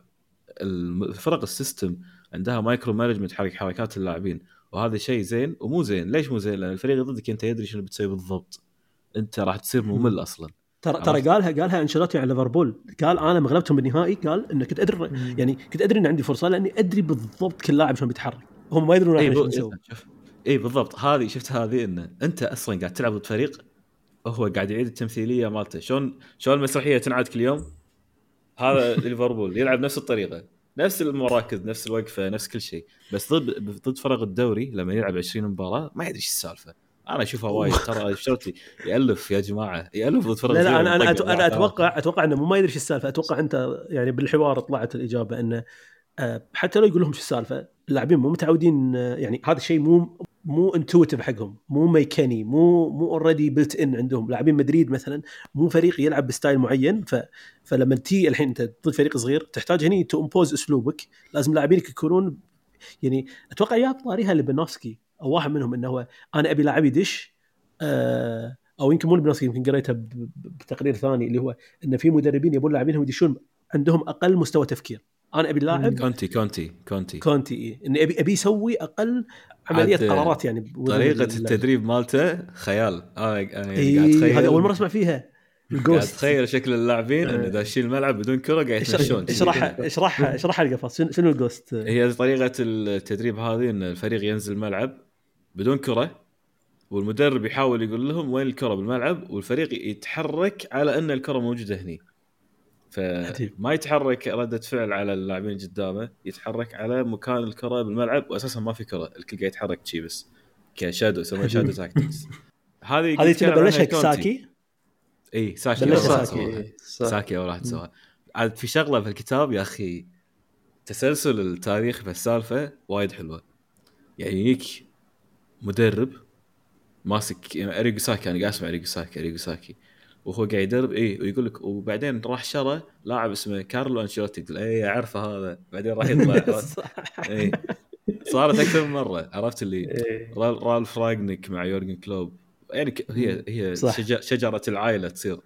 الفرق ال system عندها micromanagement حرك حركات اللاعبين. وهذا شيء زين ومو زين. ليش مو زين؟ لأن الفريق اللي ضدك أنت يدري شنو بتسوي بالضبط. أنت راح تصير ممل أصلا. ترى ترى؟ قالها قالها أنشيلوتي على ليفربول. قال أنا لما غلبتهم بالنهائي قال إنه كنت أدري يعني كنت أدري إن عندي فرصة لأني أدري بالضبط كل لاعب شلون بيتحرك. هم ما يدرون اي إحنا شو بو... نسوي شوف. اي بالضبط. هذه شفت هذه إنه أنت أصلا قاعد تلعب ضد فريق هو قاعد يعيد التمثيلية مالته. شلون شلون المسرحية تنعاد كل يوم؟ هذا [LAUGHS] ليفربول. يلعب نفس الطريقة. نفس المراكز نفس الوقفة نفس كل شيء. بس ضد ضد فرق الدوري لما يلعب 20 مباراة ما يدري إيش السالفة. أنا أشوفها وايد ترى [LAUGHS] شرطي يألف يا جماعة يألف ضد فرق لا لا أنا أنا أنا. أتوقع أتوقع إنه مو ما يدري شو السالفة أتوقع أنت يعني بالحوار طلعت الإجابة إنه آه، حتى لو يقول لهم شو السالفة اللاعبين مو متعودين يعني هذا الشيء مو مو انتويتيف حقهم مو ميكاني مو مو اوريدي بلت ان عندهم. لاعبين مدريد مثلا مو فريق يلعب بستايل معين ف فلما تي الحين أنت ضد فريق صغير تحتاج هني تمبوز أسلوبك. لازم لاعبينك يكونون يعني أتوقع يا طاريها لبنوفسكي أو واحد منهم إنه هو أنا أبي لاعب يدش آه، أو يمكن مو لبنوفسكي يمكن قريتها بتقرير ثاني اللي هو إن في مدربين يبون لاعبينهم يدشون عندهم أقل مستوى تفكير. أنا أبي اللاعب كونتي كونتي كونتي. كونتي إيه. اني أبي أبي يسوي أقل عمليه قرارات يعني طريقة. التدريب مالته خيال. أنا قاعد اي أتخيل. هذا أول مرة أسمع فيها. قاعد الجوست أتخيل شكل اللاعبين إنه داشين الملعب بدون كرة قاعد يتمشون. اشرحها [LAUGHS] اشرحها اشرحها القفص؟ شنو الجوست؟ هي طريقة التدريب هذه إن الفريق ينزل الملعب بدون كره والمدرب يحاول يقول لهم وين الكره بالملعب والفريق يتحرك على أن الكرة موجودة هني. فما يتحرك ردة فعل على اللاعبين قدامه يتحرك على مكان الكرة بالملعب واساسا ما في كرة. الكل قاعد يتحرك شي بس ك shadow يسمونها [LAUGHS] shadow tactics هذه هذه بلشها. ساكي؟ إي ساكي. بلشها ساكي. ساكي أول واحد سواها عاد في شغلة في الكتاب يا أخي تسلسل التاريخ في السالفة وايد حلوة. يعني يجيك مدرب ماسك يعني اريجو ساكي أنا قاعد اسمع اريجو ساكي اريجو ساكي. وهو قاعد يدرب اي ويقول لك وبعدين راح شرى لاعب اسمه كارلو أنشيلوتي تقول اي أعرفه هذا. بعدين راح يطلع. [LAUGHS] [LAUGHS] اي صارت أكثر من مرة عرفت اللي؟ إيه. رال- رالف راجنيك مع يورجن كلوب. يعني هي هي صح. شجرة العائلة تصير.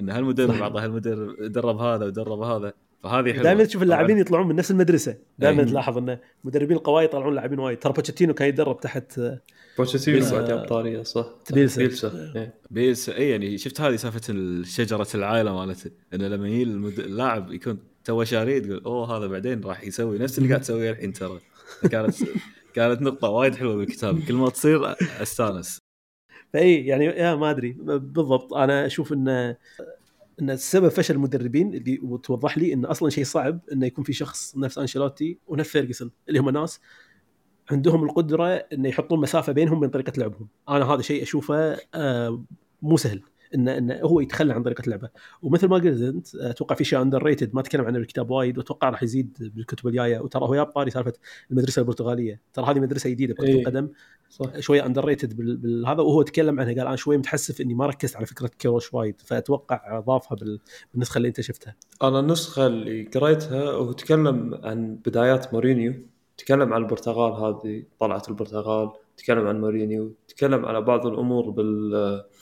إن هالمدرب. اعطى هالمدرب درب هذا ودرب هذا. فهذه حلوة. دائما تشوف اللاعبين. يطلعون من نفس المدرسة. دائما أي. تلاحظ إن مدربين القوايا يطلعون لاعبين وايد. ترى بوتشيتينو كان يتدرب تحت آه، بوتشيتينو. بيلسا. جاب طارية صح. بيلسا. بيلسا. إيه. بيس اي يعني شفت هذه سالفة شجره العائلة مالته انه لما يجي المد... اللاعب يكون تو شاري تقول أوه هذا بعدين راح يسوي نفس اللي قاعد تسويه الحين ترى. كانت [LAUGHS] كانت نقطة وايد حلوة بالكتاب. كل ما تصير أستانس. فاي يعني يا ما أدري. بالضبط. أنا أشوف إن إن السبب فشل المدربين اللي وتوضح لي إن أصلا شيء صعب إنه يكون في شخص نفس أنشيلوتي ونفس فيرجسون اللي هم ناس عندهم القدرة إنه يحطون مسافة بينهم وبين طريقة لعبهم. أنا هذا شيء أشوفه آه، مو سهل. انه انه هو يتخلى عن طريقة لعبه. ومثل ما قلت أنت أتوقع في شيء underrated ما تكلم عنه بالكتاب وايد وأتوقع راح يزيد بالكتب الجاية. وترى هو جاب طاري سالفة المدرسة البرتغالية. ترى هذه مدرسة جديدة بكرة إيه. القدم صح. شوية underrated بالهذا. وهو تكلم عنها قال أنا شوية متحسف إني ما ركزت على فكرة كيروش وايد. فأتوقع اضافها بال- بالنسخة اللي أنت شفتها. أنا النسخة اللي قريتها هو تكلم عن بدايات مورينيو. تكلم عن البرتغال هذه طلعت البرتغال. تكلم عن مورينيو. تكلم على بعض الأمور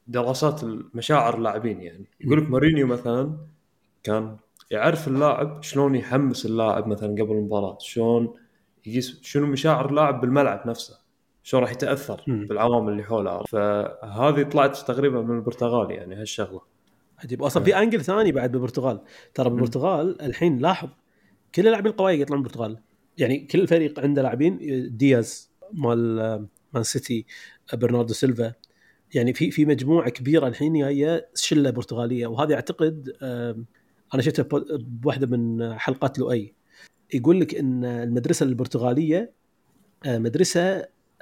بالدراسات المشاعر اللاعبين يعني. يقول لك مورينيو مثلا كان يعرف اللاعب شلون يحمس اللاعب مثلا قبل المباراة شلون يقيس شنو مشاعر اللاعب بالملعب نفسه شلون راح يتأثر مم. بالعوامل اللي حوله. فهذه طلعت تقريبا من البرتغال يعني هالشغلة. عجيب. أصلا في أنجل ثاني بعد بالبرتغال. ترى بالبرتغال الحين لاحظ كل اللاعبين القوية يطلعون من البرتغال يعني كل فريق عنده لاعبين دياز مال مان سيتي برناردو سيلفا يعني في في مجموعة كبيرة الحين جاية شلة برتغالية وهذه أعتقد أنا شفتها بو- بواحدة من حلقات لؤي يقول لك إن المدرسة البرتغالية آه، مدرسة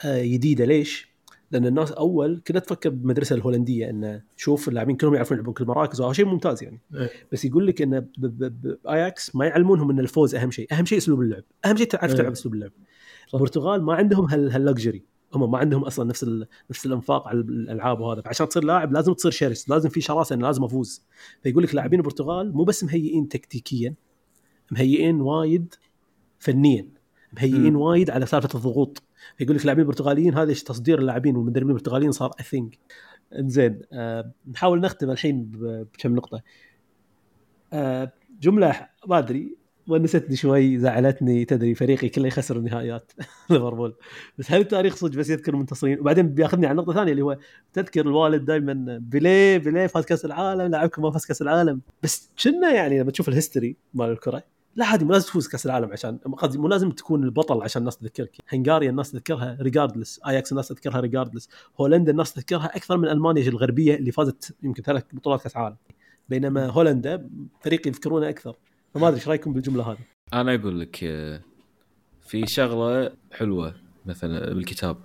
آه، جديدة ليش؟ لأن الناس أول كلها تفكر بالمدرسة الهولندية انه شوف اللاعبين كلهم يعرفون يلعبون كل المراكز وهذا شيء ممتاز يعني إيه. بس يقول لك ب- باياكس ما يعلمونهم إن الفوز أهم شيء، أهم شيء أسلوب اللعب، أهم شيء تعرف إيه. تلعب أسلوب اللعب. البرتغال ما عندهم هال هاللكجري هم ما عندهم أصلا نفس ال... نفس الإنفاق على الألعاب وهذا. فعشان تصير لاعب لازم تصير شرس لازم في شراسة انه لازم أفوز. فيقول لك لاعبين البرتغال مو بس مهيئين تكتيكيا مهيئين وايد فنيا مهيئين. وايد على سالفة الضغوط. فيقول لك اللاعبين البرتغاليين هذا تصدير اللاعبين والمدربين البرتغاليين صار اثينج إنزين آه نحاول نختم الحين بكم نقطة. آه جملة ما أدري. ونستني شوي زعلتني تدري فريقي كله يخسر النهائيات [LAUGHS] ليفربول. بس هل التاريخ صدق بس يذكر المنتصرين وبعدين بياخذني على نقطة ثانية اللي هو تذكر الوالد دائما بيليه بيليه فاز كأس العالم لاعبكم ما فاز كأس العالم. بس كنا يعني لما تشوف ال history مال الكرة لا عادي مو لازم تفوز كأس العالم عشان قصدي مو لازم تكون البطل عشان الناس تذكرك. هنغاريا الناس تذكرها ريجاردلس اياكس الناس تذكرها ريجاردلس هولندا الناس تذكرها أكثر من ألمانيا الغربية اللي فازت يمكن ثلاث بطولات كأس عالم. بينما هولندا فريق يذكرونه أكثر. فما أدري إيش رأيكم بالجملة هذه؟ أنا أقول لك آه، في شغلة حلوة مثلا بالكتاب.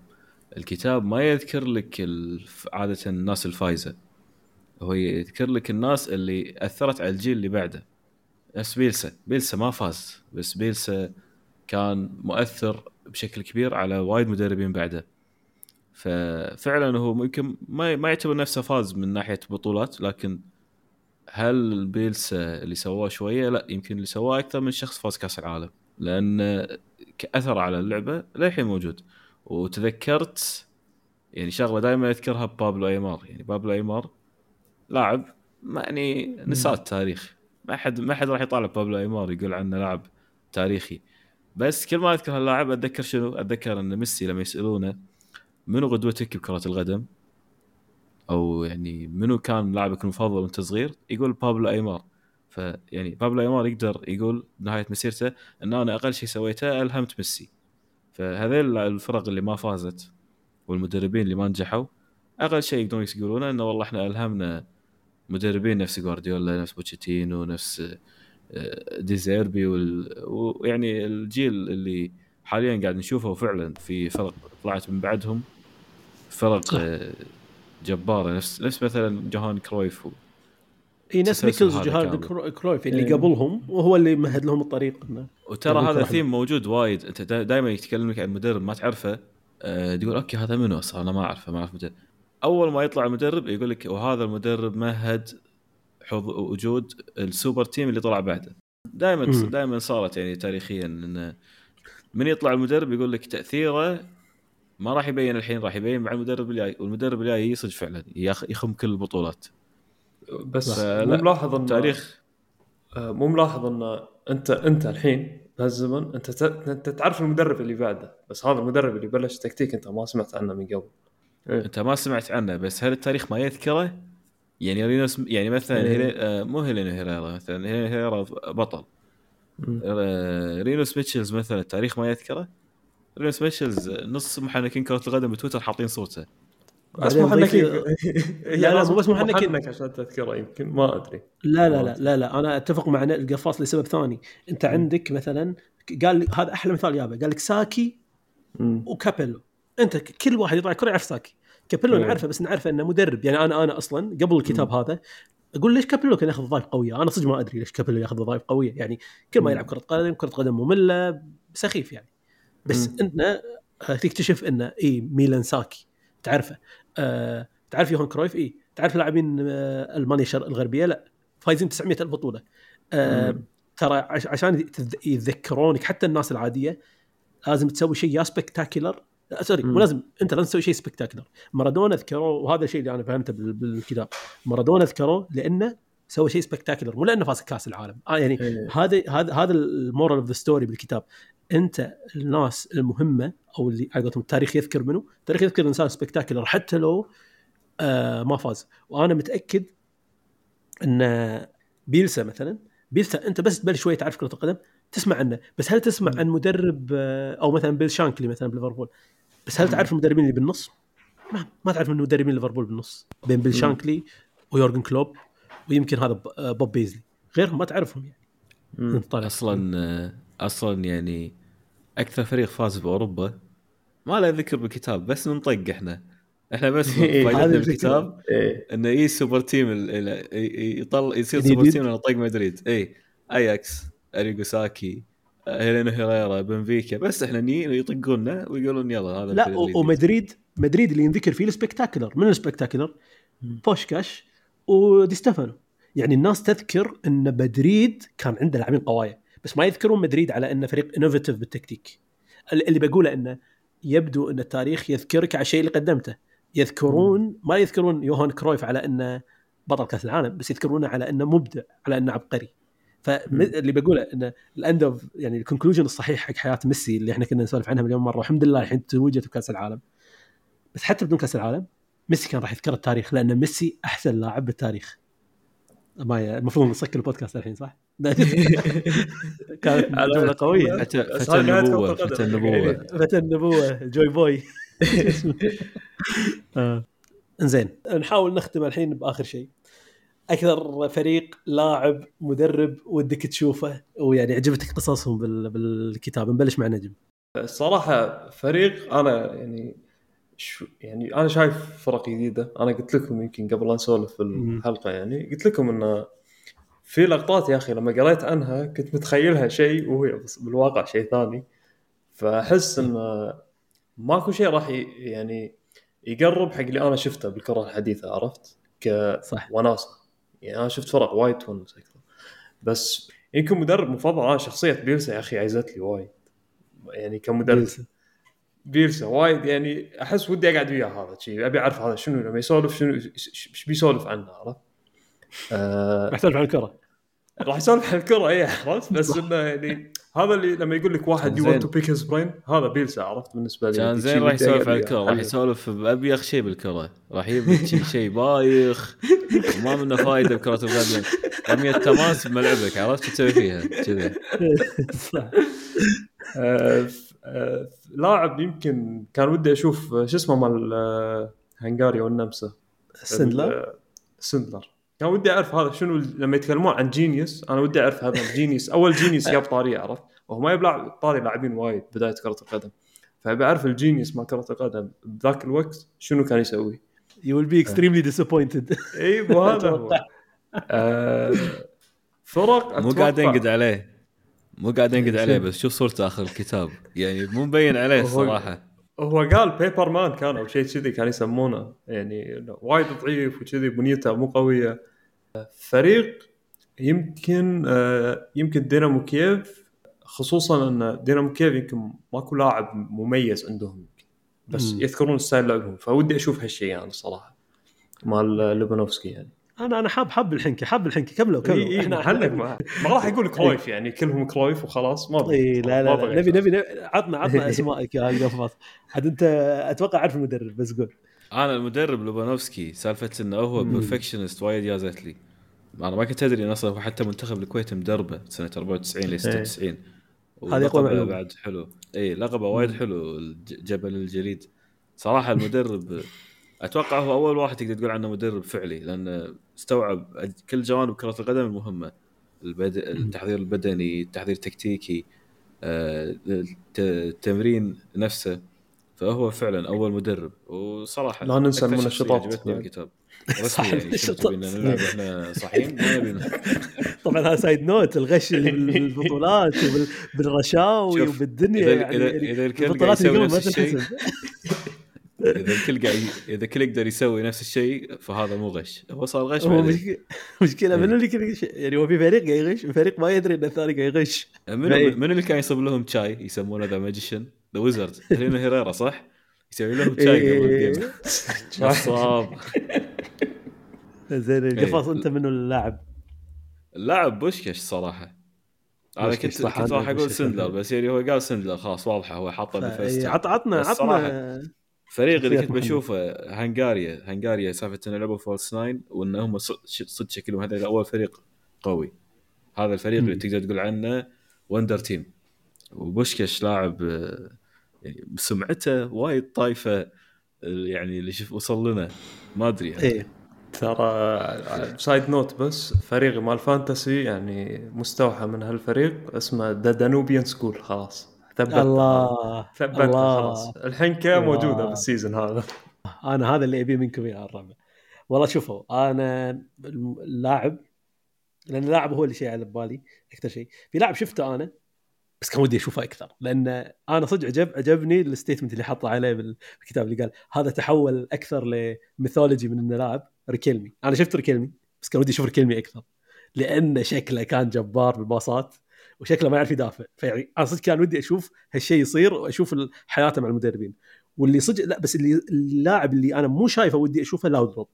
الكتاب ما يذكر لك عادة الناس الفايزة. هو يذكر لك الناس اللي أثرت على الجيل اللي بعده. نفس بيلسا بيلسا ما فاز. بس بيلسا كان مؤثر بشكل كبير على وايد مدربين بعده. ففعلا هو ممكن ما يعتبر نفسه فاز من ناحية بطولات لكن هل بيلسا اللي سواه شوية؟ لا يمكن اللي سواه أكثر من شخص فاز كأس العالم لأن اثر على اللعبة للحين موجود. وتذكرت يعني شغلة دائما أذكرها بابلو أيمار. يعني بابلو أيمار لاعب ما يعني نساء التاريخ ما حد ما حد راح يطالع بابلو أيمار يقول عنه لاعب تاريخي. بس كل ما أذكر هاللاعب أتذكر شنو؟ أتذكر أن ميسي لما يسألونه منو قدوتك بكرة القدم؟ أو يعني منو كان لاعبك المفضل وأنت صغير؟ يقول بابلو أيمار فيعني بابلو أيمار يقدر يقول بنهايه مسيرته إن أنا أقل شيء سويته ألهمت ميسي فهذيل الفرق اللي ما فازت والمدربين اللي ما نجحوا أقل شيء يقدرون يقولونه إنه والله إحنا ألهمنا مدربين نفس جوارديولا نفس بوتشيتينو نفس آه، ديزيربي وال- ويعني الجيل اللي حاليا قاعد نشوفه فعلا في فرق طلعت من بعدهم فرق. آه، جبارة نفس نفس مثلا جوهان كرويف و- إي وجهارد كامل. كرو- كرويف اللي إيه. قبلهم وهو اللي مهد لهم الطريق إنه وترى هذا كل واحد. ثيم موجود وايد أنت دائما يتكلم لك عن مدرب ما تعرفه آه، تقول okay هذا منو أصلا أنا ما أعرفه ما أعرف مدرب أول ما يطلع المدرب يقول لك وهذا المدرب مهد حظ وجود ال super team اللي طلع بعده دائما. دائما صارت يعني تاريخيا ان من يطلع المدرب يقول لك تأثيره ما راح يبين الحين راح يبين مع المدرب الجاي والمدرب الجاي يصج فعلا ياخ- يخم كل البطولات بس مو ملاحظ ان تاريخ آه، مو ملاحظ ان أنت أنت الحين بهالزمن أنت ت- أنت تعرف المدرب اللي بعده بس هذا المدرب اللي بلش تكتيك أنت ما سمعت عنه من قبل إيه. أنت ما سمعت عنه بس هل التاريخ ما يذكره؟ يعني رينوس يعني مثلا إيه. هيلي... آه مو هيلينو هيريرا مثلا هيلينو هيريرا بطل مم. آه رينوس ميتشلز مثلا التاريخ ما يذكره رينوس ميتشلز نص محنكين كرة القدم بتويتر حاطين صورته بس بعدين محنك ضيفي- هي [LAUGHS] لا، لا، لازم مو بس محنك. محنك عشان تذكره يمكن ما أدري. لا لا لا لا لا أنا أتفق مع القفاص لسبب ثاني. أنت عندك مثلا قال لي هذا أحلى مثال يابا. قال لك ساكي. وكابيلو. أنت كل واحد يطلع كرة يعرف ساكي. كابيلو. نعرفه بس نعرفه إنه مدرب. يعني أنا أنا أصلا قبل الكتاب هذا أقول ليش كابيلو كان ياخذ وظائف قوية؟ أنا صدق ما أدري ليش كابيلو ياخذ وظائف قوية. يعني كل ما. يلعب كرة قدم كرة قدم مملة سخيف يعني. بس مم. انت آه، تكتشف إنه إي ميلان ساكي. تعرفه؟ آه تعرف يوهان كرويف؟ إي. تعرف لاعبين آه ألمانيا الشرق الغربية؟ لا. فايزين 900 ألف بطولة. آه. ترى عش- عشان يتذ- يتذكرونك حتى الناس العادية لازم تسوي شيء يا spectacular لا sorry مو. لازم أنت لازم تسوي شيء spectacular مارادونا ذكروه وهذا الشيء اللي أنا فهمته بال- بالكتاب. مارادونا ذكروه لأنه سوى شيء spectacular مو لأنه فاز كأس العالم. آه يعني إيه. هذا هذا هذا ال moral of the story بالكتاب. أنت الناس المهمة أو اللي على قولتهم التاريخ يذكر منه. التاريخ يذكر الانسان spectacular حتى لو آه ما فاز. وأنا متأكد إن بيلسا مثلا بيلسا أنت بس تبلش شوية تعرف كرة القدم تسمع عنه. بس هل تسمع. عن مدرب آه، أو مثلا بيل شانكلي مثلا بليفربول؟ بس هل. تعرف المدربين اللي بالنص؟ ما ما تعرف من مدربين ليفربول بالنص. بين بيل. شانكلي ويورجن كلوب ويمكن هذا آه، بوب بيزلي. غيرهم ما تعرفهم يعني. أصلا آه، أصلا يعني أكثر فريق فاز بأوروبا. ما له ذكر بالكتاب بس ننطق إحنا. إحنا بس [LAUGHS] إيه، فائدتنا هذه بالكتاب إيه. إنه اي super team يطل يصير. super team لما طق مدريد. اي أياكس اريجو ساكي هيلينا هيريرا بنفيكا. بس إحنا نيين ويطقونا ويقولون يلا هذا لا. ومدريد مدريد اللي ينذكر فيه ال spectacular من ال spectacular بوشكاش ودي ستيفانو يعني الناس تذكر إن مدريد كان عنده لاعبين قوايا. بس ما يذكرون مدريد على إنه فريق innovative بالتكتيك. ال- اللي بقوله إنه يبدو إن التاريخ يذكرك على الشيء اللي قدمته. يذكرون ما يذكرون يوهان كرويف على إنه بطل كأس العالم بس يذكرونه على إنه مبدع على إنه عبقري. فاللي بقوله إنه ال end of يعني ال conclusion الصحيح حق حياة ميسي اللي إحنا كنا نسولف عنها مليون مرة والحمد لله الحين توجت بكأس العالم. بس حتى بدون كأس العالم ميسي كان راح يذكر التاريخ لأن ميسي أحسن لاعب بالتاريخ. ما المفروض نسكر البودكاست الحين صح؟ [LAUGHS] [LAUGHS] كانت جمله قوية فتى النبوة فتى. النبوة فتى النبوة joy boy [LAUGHS] آه. إنزين نحاول نختم الحين بآخر شيء أكثر فريق لاعب مدرب ودك تشوفه ويعني عجبتك قصصهم بال... بالكتاب نبلش مع نجم الصراحه فريق أنا يعني شو يعني أنا شايف فرق جديدة. أنا قلت لكم يمكن قبل لا نسولف في الحلقة يعني قلت لكم انه في لقطات يا أخي لما قريت عنها كنت متخيلها شيء وهي بالواقع شيء ثاني. فأحس انه ماكو شيء راح يعني يقرب حق اللي أنا شفته بالكرة الحديثة عرفت؟ صح. كوناسه يعني أنا شفت فرق وايد تونس أكثر. بس يمكن مدرب مفضل أنا شخصية بيلسا يا أخي عزت لي وايد. يعني كمدرب. بيلسا. بيلسا وايد يعني أحس ودي أقعد وياه هذا شيء أبي أعرف هذا شنو لما يسولف شنو إيش بيسولف عنه عرفت؟ آه راح اسولف عن الكرة. راح يسولف عن الكرة اي عرفت؟ بس إنه يعني هذا اللي لما يقول لك واحد you. to pick his brain هذا بيلسا عرفت؟ بالنسبة لي كان زين راح يسولف عن. الكرة راح حبيبي. يسولف بابيخ شيء بالكرة راح يجيب شيء شيء [LAUGHS] بايخ وما منه فايدة بكرة القدم رمية تماس بملعبك عرفت؟ شو تسوي فيها؟ كذا. [LAUGHS] صح. آه، لاعب يمكن كان ودي أشوف آه، شو اسمه مال آه، هنغاريا والنمسا سندلر؟ سندلر. كان ودي أعرف هذا شنو لما يتكلمون عن جينيوس أنا ودي أعرف هذا الجينيوس أول جينيوس جاب طاريه عرفت؟ وهو ما يبلع طاري لاعبين وايد بداية كرة القدم. فأبي أعرف ال genius مال كرة القدم بذاك الوقت شنو كان يسوي. يو ويل بي اكستريملي ديسابوينتد إي مو هذا هو. [LAUGHS] آه، فرق مو قاعد ينقد عليه. مو قاعد ينقد عليه بس شوف صورته آخر الكتاب؟ يعني مو مبين عليه الصراحه هو قال paper man كان أو شيء كذي كان يسمونه. يعني وايد ضعيف وكذي بنيته مو قوية. فريق يمكن آه، يمكن دينامو كييف خصوصا أن دينامو كييف يمكن ماكو لاعب مميز عندهم بس. يذكرون style لعبهم فودي أشوف هالشيء يعني الصراحه مال لوبانوفسكي يعني. أنا أنا حاب حاب الحنكه حاب الحنكه كملوا كملوا. إي إحنا [LAUGHS] محلك ما ما راح أقول كرويف يعني كلهم كرويف وخلاص ما إي لا لا. لا. نبي نبي نبي- عطنا عطنا [LAUGHS] أسمائك يا القفاص عاد أنت أتوقع عارف المدرب بس قول. أنا المدرب لوبانوفسكي سالفة إنه هو. perfectionist وايد جازت لي. أنا ما كنت أدري إنه أصلا هو حتى منتخب الكويت مدربة سنة 94 ل 96 هذه معلومة. بعد حلو. إي لقبة وايد حلو جبل الجليد. صراحة المدرب أتوقع هو أول واحد تقدر تقول عنه مدرب فعلي لأنه استوعب كل جوانب كرة القدم المهمه البد... التحضير البدني التحضير التكتيكي آه، الت- التمرين نفسه. فهو فعلا أول مدرب. وصراحة لا ننسى المنشطات عجبتني. الكتاب. [LAUGHS] صح، يعني المنشطات. إحنا صحيين [LAUGHS] طبعا هذا side note الغش بالبطولات وبالرشاوي وبالدنيا إذا يعني اذا يعني إذا الكل يسوي نفس الشيء. [LAUGHS] إذا الكل قاعد إذا الكل يقدر يسوي نفس الشيء فهذا مو غش هو صار غش هو. مشكلة مشكلة منو اللي كان يغش؟ يعني هو في فريق قاعد يغش فريق ما يدري إن الثاني قاعد يغش منو بعيد. منو اللي كان يصب لهم شاي يسمونه the magician the wizard [LAUGHS] هيلينيو هيريرا صح؟ يسوي لهم شاي قبل إيه. ال game [LAUGHS] نصاب زين القفص أنت منو اللاعب؟ اللاعب بوشكش صراحة أنا كنت كنت راح أقول. سيندلار بس يعني هو قال سيندلار خلاص واضحة هو حاطه إيه، عط عطنا عطنا فريق اللي كنت. بشوفه هنغاريا هنغاريا سالفة إنه لعبوا false nine وإن هم صدق شكلهم هذا أول فريق قوي هذا الفريق اللي مم. تقدر تقول عنه wunderteam وبوشكش لاعب آه، يعني سمعته وايد طايفة آه، يعني اللي شوف وصل لنا ما أدري يعني. إيه ترى side note بس فريقي مال fantasy يعني مستوحى من هالفريق اسمه the Danubian school خلاص ثبتها الله. الله. خلاص. الحنكه. موجودة بال season هذا. أنا هذا اللي أبيه منكم يا الربع والله شوفوا أنا اللاعب لأن اللاعب هو اللي شيء على بالي أكثر شيء. في لاعب شفته أنا بس كان ودي أشوفه أكثر لأن أنا صدق عجب عجبني ال statement اللي حطه عليه بالكتاب اللي قال هذا تحول أكثر ل mythology من إنه لاعب ريكيلمي. أنا شفت ريكيلمي بس كان ودي أشوف ريكيلمي أكثر لأن شكله كان جبار بالباصات. وشكله ما يعرف يدافع. فيعني أنا صدق كان ودي أشوف هالشيء يصير وأشوف حياته مع المدربين. واللي صدق لا بس اللي اللاعب اللي أنا مو شايفه ودي أشوفه لاودروب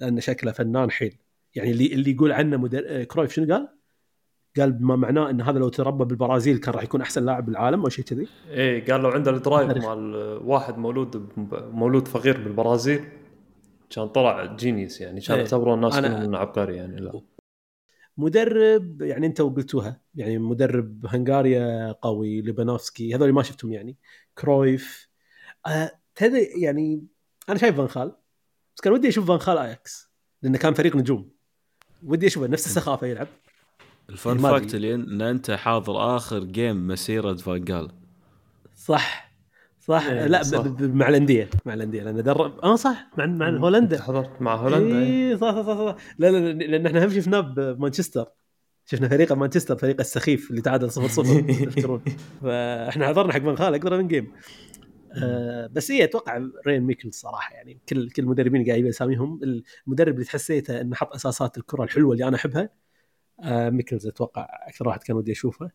لأنه شكله فنان حيل. يعني اللي اللي يقول عنه مدر... كرويف شنو قال؟ قال بما معناه إن هذا لو تربى بالبرازيل كان راح يكون أحسن لاعب بالعالم أو شيء كذي. إيه قال لو عنده ال drive مال واحد مولود مولود فقير بالبرازيل كان طلع genius يعني. كان يعتبرون الناس أنا... انه عبقري يعني لا. مدرب يعني انت وقلتوها يعني مدرب هنغاريا قوي لوبانوفسكي هذول ما شفتهم يعني كرويف. آه تدري يعني أنا شايف فان خال بس كان ودي أشوف فان خال أياكس لأنه كان فريق نجوم. ودي أشوفه نفس السخافة يلعب. ال fun fact اللي ان أنت حاضر آخر game مسيرة فان خال صح. صح؟ إيه لا صح. مع الأندية مع الأندية لأن درب آه صح مع مع هولندا. حضرت مع هولندا اي صح صح صح, صح. لا لا لأن إحنا هم شفناه بمانشستر. شفنا فريق مانشستر فريق السخيف اللي تعادل 0 0 تذكرون فإحنا حضرنا حق من خال أقدر من جيم. آه بس هي أتوقع رين ميكل صراحة يعني كل كل المدربين قاعد اساميهم المدرب اللي تحسيته إنه حط أساسات الكرة الحلوة اللي أنا أحبها آه ميكلز أتوقع أكثر واحد كان ودي أشوفه.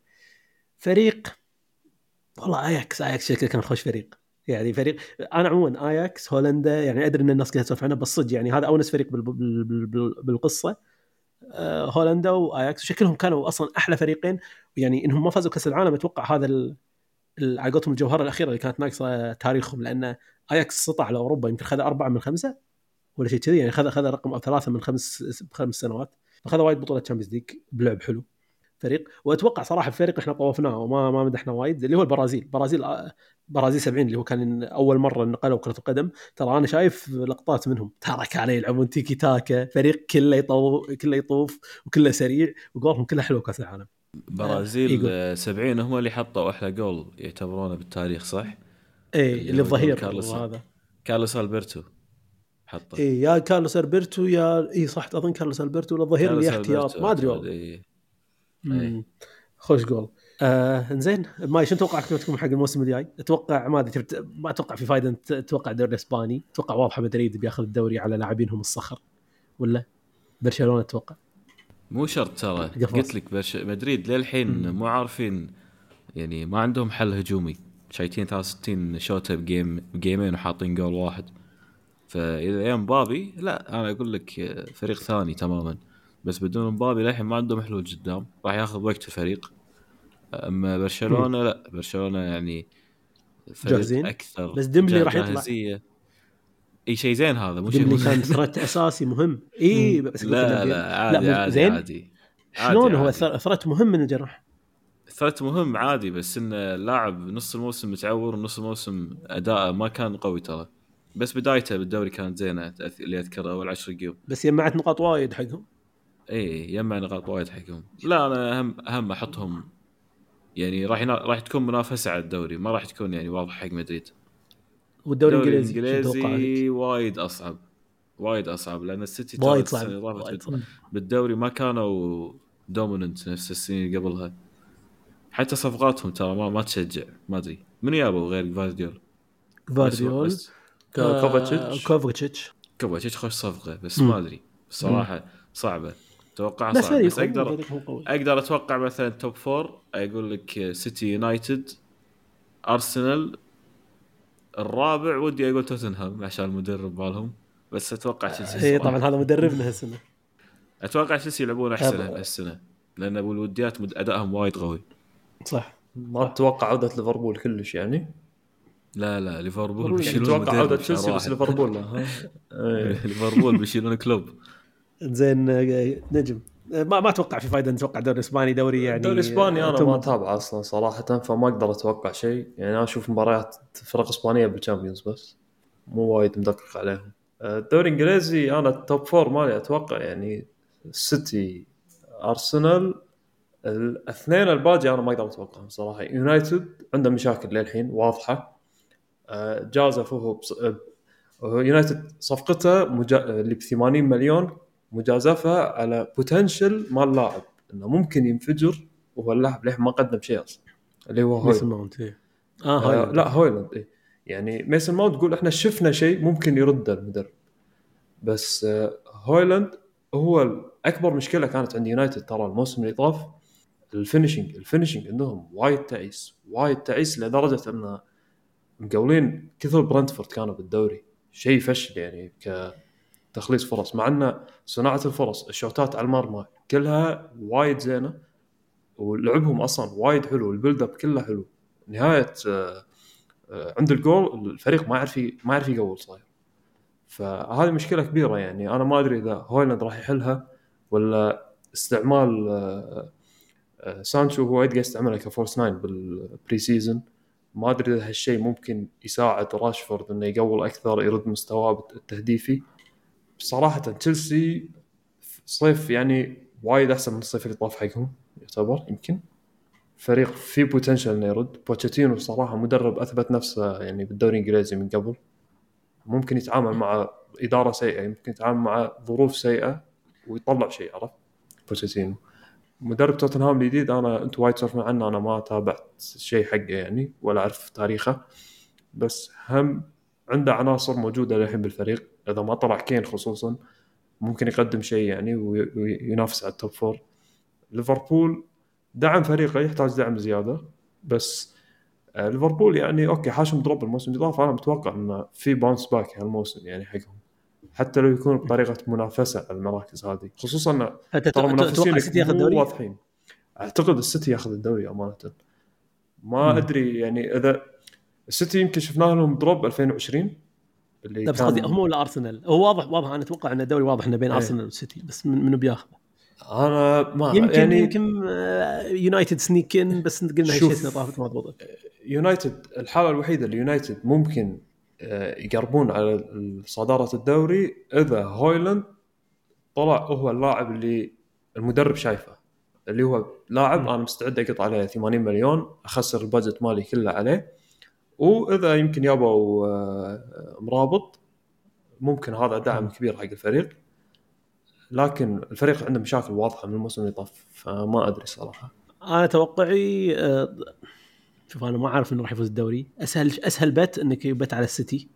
فريق والله اياكس اياكس شكله كان خوش فريق. يعني فريق أنا عموما اياكس هولندا يعني أدري إن الناس قاعدة تسولف عنه بس صدق يعني هذا أونس فريق بالقصة. آه، هولندا واياكس وشكلهم كانوا أصلا أحلى فريقين يعني إنهم ما فازوا كاس العالم أتوقع هذا على قولتهم الجوهرة الأخيرة اللي كانت ناقصة تاريخهم لأن اياكس سيطر على أوروبا يمكن خذ أربعة من خمسة ولا شيء كذي يعني خذ خذ رقم أو ثلاثة من خمس خمس سنوات فخذ وايد بطوله Champions League بلعب حلو. فريق وأتوقع صراحة الفريق إحنا طوفناه وما ما مدحنا وايد اللي هو البرازيل. البرازيل برازيل 70 اللي هو كان أول مرة نقلوا كرة القدم. ترى أنا شايف لقطات منهم. ترى كانوا يلعبون تيكي تاكا فريق كله يطوف كله يطوف وكله سريع وجولهم كلها حلوة كأس العالم. برازيل آه 70 هم اللي حطوا أحلى جول يعتبرونه بالتاريخ صح؟ اللي الظهير كارلوس هذا. كارلوس ألبرتو حطه. اي يا كارلوس ألبرتو يا اي صح أظن كارلوس ألبرتو ولا الظهير اللي احتياط ما أدري والله. خوش جول آه زين. ماي شنو توقعاتكم حق الموسم الجاي؟ أتوقع ما أدري ما أتوقع في فائده انت تتوقع الدوري الاسباني، أتوقع واضحة مدريد بياخذ الدوري على لاعبينهم الصخر. ولا؟ برشلونة أتوقع. مو شرط ترى. قلت لك برش... مدريد للحين مو عارفين يعني ما عندهم حل هجومي. شايتين 63 شوطه بجيم بجيمين وحاطين جول واحد. فإذا يا مبابي لا أنا أقول لك فريق ثاني تماما. بس بدون مبابي للحين ما عندهم حلول قدام. راح ياخذ وقت الفريق. أما برشلونة لا برشلونة يعني جاهزين؟ أكثر بس ديمبلي راح يطلع. إي شيء زين هذا مو شيء كان ثرت أساسي مهم. إي بس لا لا عادي لا عادي زين. عادي شلون هو ثرت مهم من الجراح ثرت مهم عادي بس إنه اللاعب نص الموسم متعور ونص الموسم اداءه ما كان قوي ترى. بس بدايته بالدوري كانت زينة اللي اذكرها أول 10 جيوم بس جمعت نقاط وايد حقهم. اي يجمع نقاط وايد حقهم. لا أنا أهم أهم أحطهم يعني راح ينا... راح تكون منافسة على الدوري ما راح تكون يعني واضح حق مدريد. والدوري الإنجليزي الإنجليزي وايد أصعب وايد أصعب لأن السيتي وايد صعب. بالدوري ما كانوا dominant نفس السنين اللي قبلها. حتى صفقاتهم ترى ما, ما تشجع ما أدري. من يابوا غير جفارديول جفارديول كوفاتشيتش؟ كوفاتشيتش. كوفاتشيتش خوش صفقة بس ما أدري. صراحة صعبة. توقع صعب بس أقدر أقدر أتوقع مثلا top four أقول لك سيتي يونايتد ارسنال الرابع ودي أقول توتنهام عشان المدرب مالهم بس أتوقع تشيلسي اي طبعا هذا مدربنا هالسنة. أتوقع تشيلسي يلعبون أحسن هالسنة لأن بالوديات أدائهم وايد قوي. صح. ما تتوقع عودة ليفربول كلش يعني. لا لا ليفربول بيشيلون أتوقع عودة تشيلسي بس ليفربول لا. [LAUGHS] ليفربول بيشيلون كلوب. زين نجم. ما ما أتوقع في فائده نتوقع دوري إسباني دوري يعني دوري إسباني أنا ما اتابعه أصلا صراحة فما أقدر أتوقع شيء. يعني أنا أشوف مباريات فرق إسبانية بال Champions بس مو وايد مدقق عليهم. الدوري الإنجليزي أنا ال top four مالي أتوقع يعني سيتي ارسنال الاثنين الباقي أنا ما أقدر أتوقعهم صراحة. يونايتد عنده مشاكل للحين واضحة. جازف هو يونايتد صفقته مجا... اللي ب 80 مليون. مجازفه على potential مال لاعب إنه ممكن ينفجر وهو اللاعب للحين ما قدم شيء أصلا. اللي هو ميسن هويلاند ماونت إيه. آه آه لا هويلاند إيه. يعني ميسن ماونت تقول إحنا شفنا شيء ممكن يرد المدرب. بس آه هويلاند هو اكبر مشكلة كانت عند يونايتد ترى الموسم اللي طاف. ال finishing ال finishing عندهم وايد تعيس وايد تعيس لدرجة إن مقولين كثر برنتفورد كانوا بالدوري. شيء فشل يعني كتخليص فرص مع إن صناعة الفرص الشوتات على المرمى كلها وايد زينة ولعبهم أصلا وايد حلو ال build up كله حلو. نهاية آه، عند الجول الفريق ما يعرف ما يعرف يقول صاير. فهذه مشكلة كبيرة يعني. أنا ما أدري إذا هويلاند راح يحلها ولا استعمال آه، آه، سانشو هو وايد قاعد يستعمله ك false nine بال pre season ما أدري إذا هالشيء ممكن يساعد راشفورد إنه يقول أكثر يرد مستواه التهديفي. بصراحه تشيلسي صيف يعني وايد أحسن من الصيف اللي طاف حقهم يعتبر. يمكن. فريق فيه potential إنه يرد. بوتشيتينو صراحة مدرب أثبت نفسه يعني بالدوري الإنجليزي من قبل. ممكن يتعامل مع إدارة سيئة يمكن يتعامل مع ظروف سيئة ويطلع شيء عرفت؟ بوتشيتينو مدرب توتنهام الجديد أنا أنتم وايد تسولفون عنه أنا ما تابعت شيء حقه يعني ولا أعرف تاريخه. بس هم عنده عناصر موجودة للحين بالفريق. إذا ما طلع كين خصوصا ممكن يقدم شيء يعني وي- وينافس على ال top four ليفربول دعم فريقه يحتاج دعم زيادة بس آه، ليفربول يعني أوكي حاشهم drop الموسم اللي طاف أنا متوقع إنه في bounce back هالموسم يعني حقهم. حتى لو يكون بطريقة منافسة على المراكز هذه. خصوصا ترى الدوري؟ واضحين. أعتقد السيتي ياخذ الدوري أمانة. ما. أدري يعني إذا السيتي يمكن شفنا لهم drop 2020 اللي لا بس قصدي هم ولا أرسنال؟ هو واضح واضح أنا أتوقع إن الدوري واضح إنه بين إيه. أرسنال والسيتي بس من- منو بياخذه؟ أنا ما يمكن يعني يمكن آه، يونايتد sneak in بس قلنا. السنة طافت ما ضبطت يونايتد الحالة الوحيدة اللي يونايتد ممكن آه، يقربون على صدارة الدوري إذا هويلاند طلع هو اللاعب اللي المدرب شايفه اللي هو لاعب. أنا مستعد اقط عليه 80 مليون أخسر البادجت مالي كله عليه وإذا يمكن يابوا آه، مرابط ممكن هذا دعم. كبير حق الفريق. لكن الفريق عنده مشاكل واضحة من الموسم اللي طاف فما أدري صراحة. أنا توقعي آه، شوف أنا ما أعرف إنه راح يفوز الدوري. أسهل أسهل بت إنك يبت على السيتي.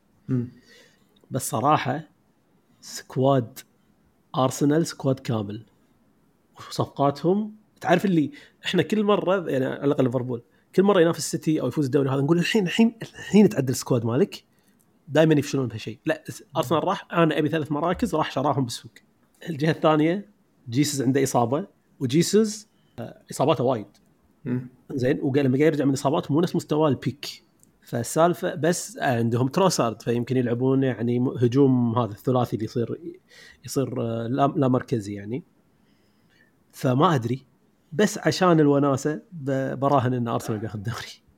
بس صراحة squad أرسنال squad كامل. وصفقاتهم تعرف اللي إحنا كل مرة يعني على الأقل ليفربول كل مرة ينافس السيتي أو يفوز الدوري هذا نقول الحين الحين الحين تعدل ال squad مالك. دائما يفشلون بهالشيء لا ارسنال راح أنا أبي ثلاث مراكز راح شراهم بالسوق. الجهة الثانية جيسوس عنده إصابة وجيسوس آه، إصاباته وايد. زين وقال لما يرجع من الإصابات مو نفس مستواه ال peak فالسالفة بس عندهم تروسارد فيمكن يلعبون يعني هجوم هذا الثلاثي اللي يصير يصير آه، لا مركزي يعني. فما أدري. بس عشان الوناسة براهن إن أرسنال بياخذ الدوري.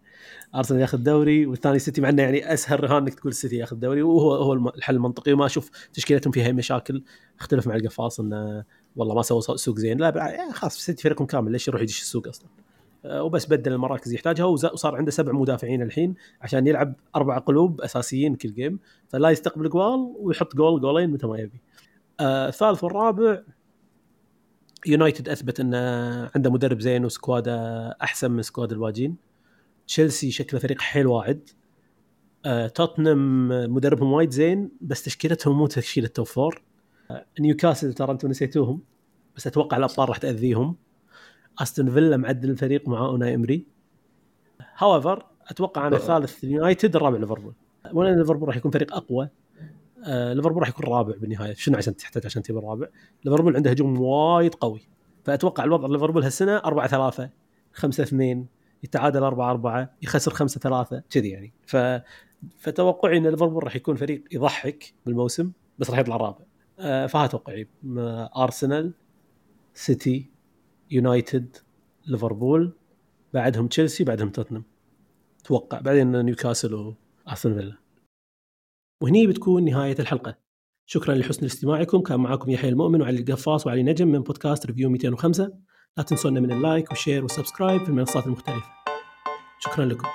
أرسنال ياخذ الدوري والثاني سيتي مع إنه يعني أسهل رهان إنك تقول السيتي ياخذ الدوري وهو هو الحل المنطقي. وما أشوف تشكيلتهم فيها مشاكل. اختلف مع القفاص إنه والله ما سووا سوق زين. لا يعني خلاص السيتي فريقهم كامل ليش يروح يدش السوق أصلا؟ آه، وبس بدل المراكز يحتاجها. وصار عنده سبع مدافعين الحين عشان يلعب أربع قلوب أساسيين كل جيم فلا يستقبل جول ويحط جول جولين متى ما يبي. آه، الثالث والرابع يونايتد أثبت انه عنده مدرب زين و squad ه أحسن من squad الباجين. تشيلسي شكله فريق حيل واعد. آه، توتنهام مدربهم وايد زين بس تشكيلتهم مو تشكيله top four. آه، نيوكاسل ترى أنتم نسيتوهم بس أتوقع الأبطال راح تأذيهم. أستون فيلا معدل الفريق مع أوناي إمري. هاويفر أتوقع أنا. الثالث اليونايتد الرابع ليفربول. ولا ليفربول راح يكون فريق أقوى آه، ليفربول راح يكون رابع بالنهاية. شنو عشان تحتاج عشان تبي الرابع ليفربول عنده هجوم وايد قوي. فأتوقع الوضع ليفربول هالسنة 4 3 5 2 يتعادل 4 4 يخسر 5 3 كذي يعني. ف فتوقعي إن ليفربول راح يكون فريق يضحك بالموسم بس راح يطلع رابع. آه، فهذا توقعي. أرسنال سيتي يونايتد ليفربول بعدهم تشيلسي بعدهم توتنهام. أتوقع بعدين نيوكاسل واستون فيلا. وهني بتكون نهاية الحلقة. شكرا لحسن استماعكم. كان معكم يحيى المؤمن وعلي القفاص وعلي نجم من بودكاست Review 205 لا تنسونا من ال like وال share وال subscribe في المنصات المختلفة. شكرا لكم.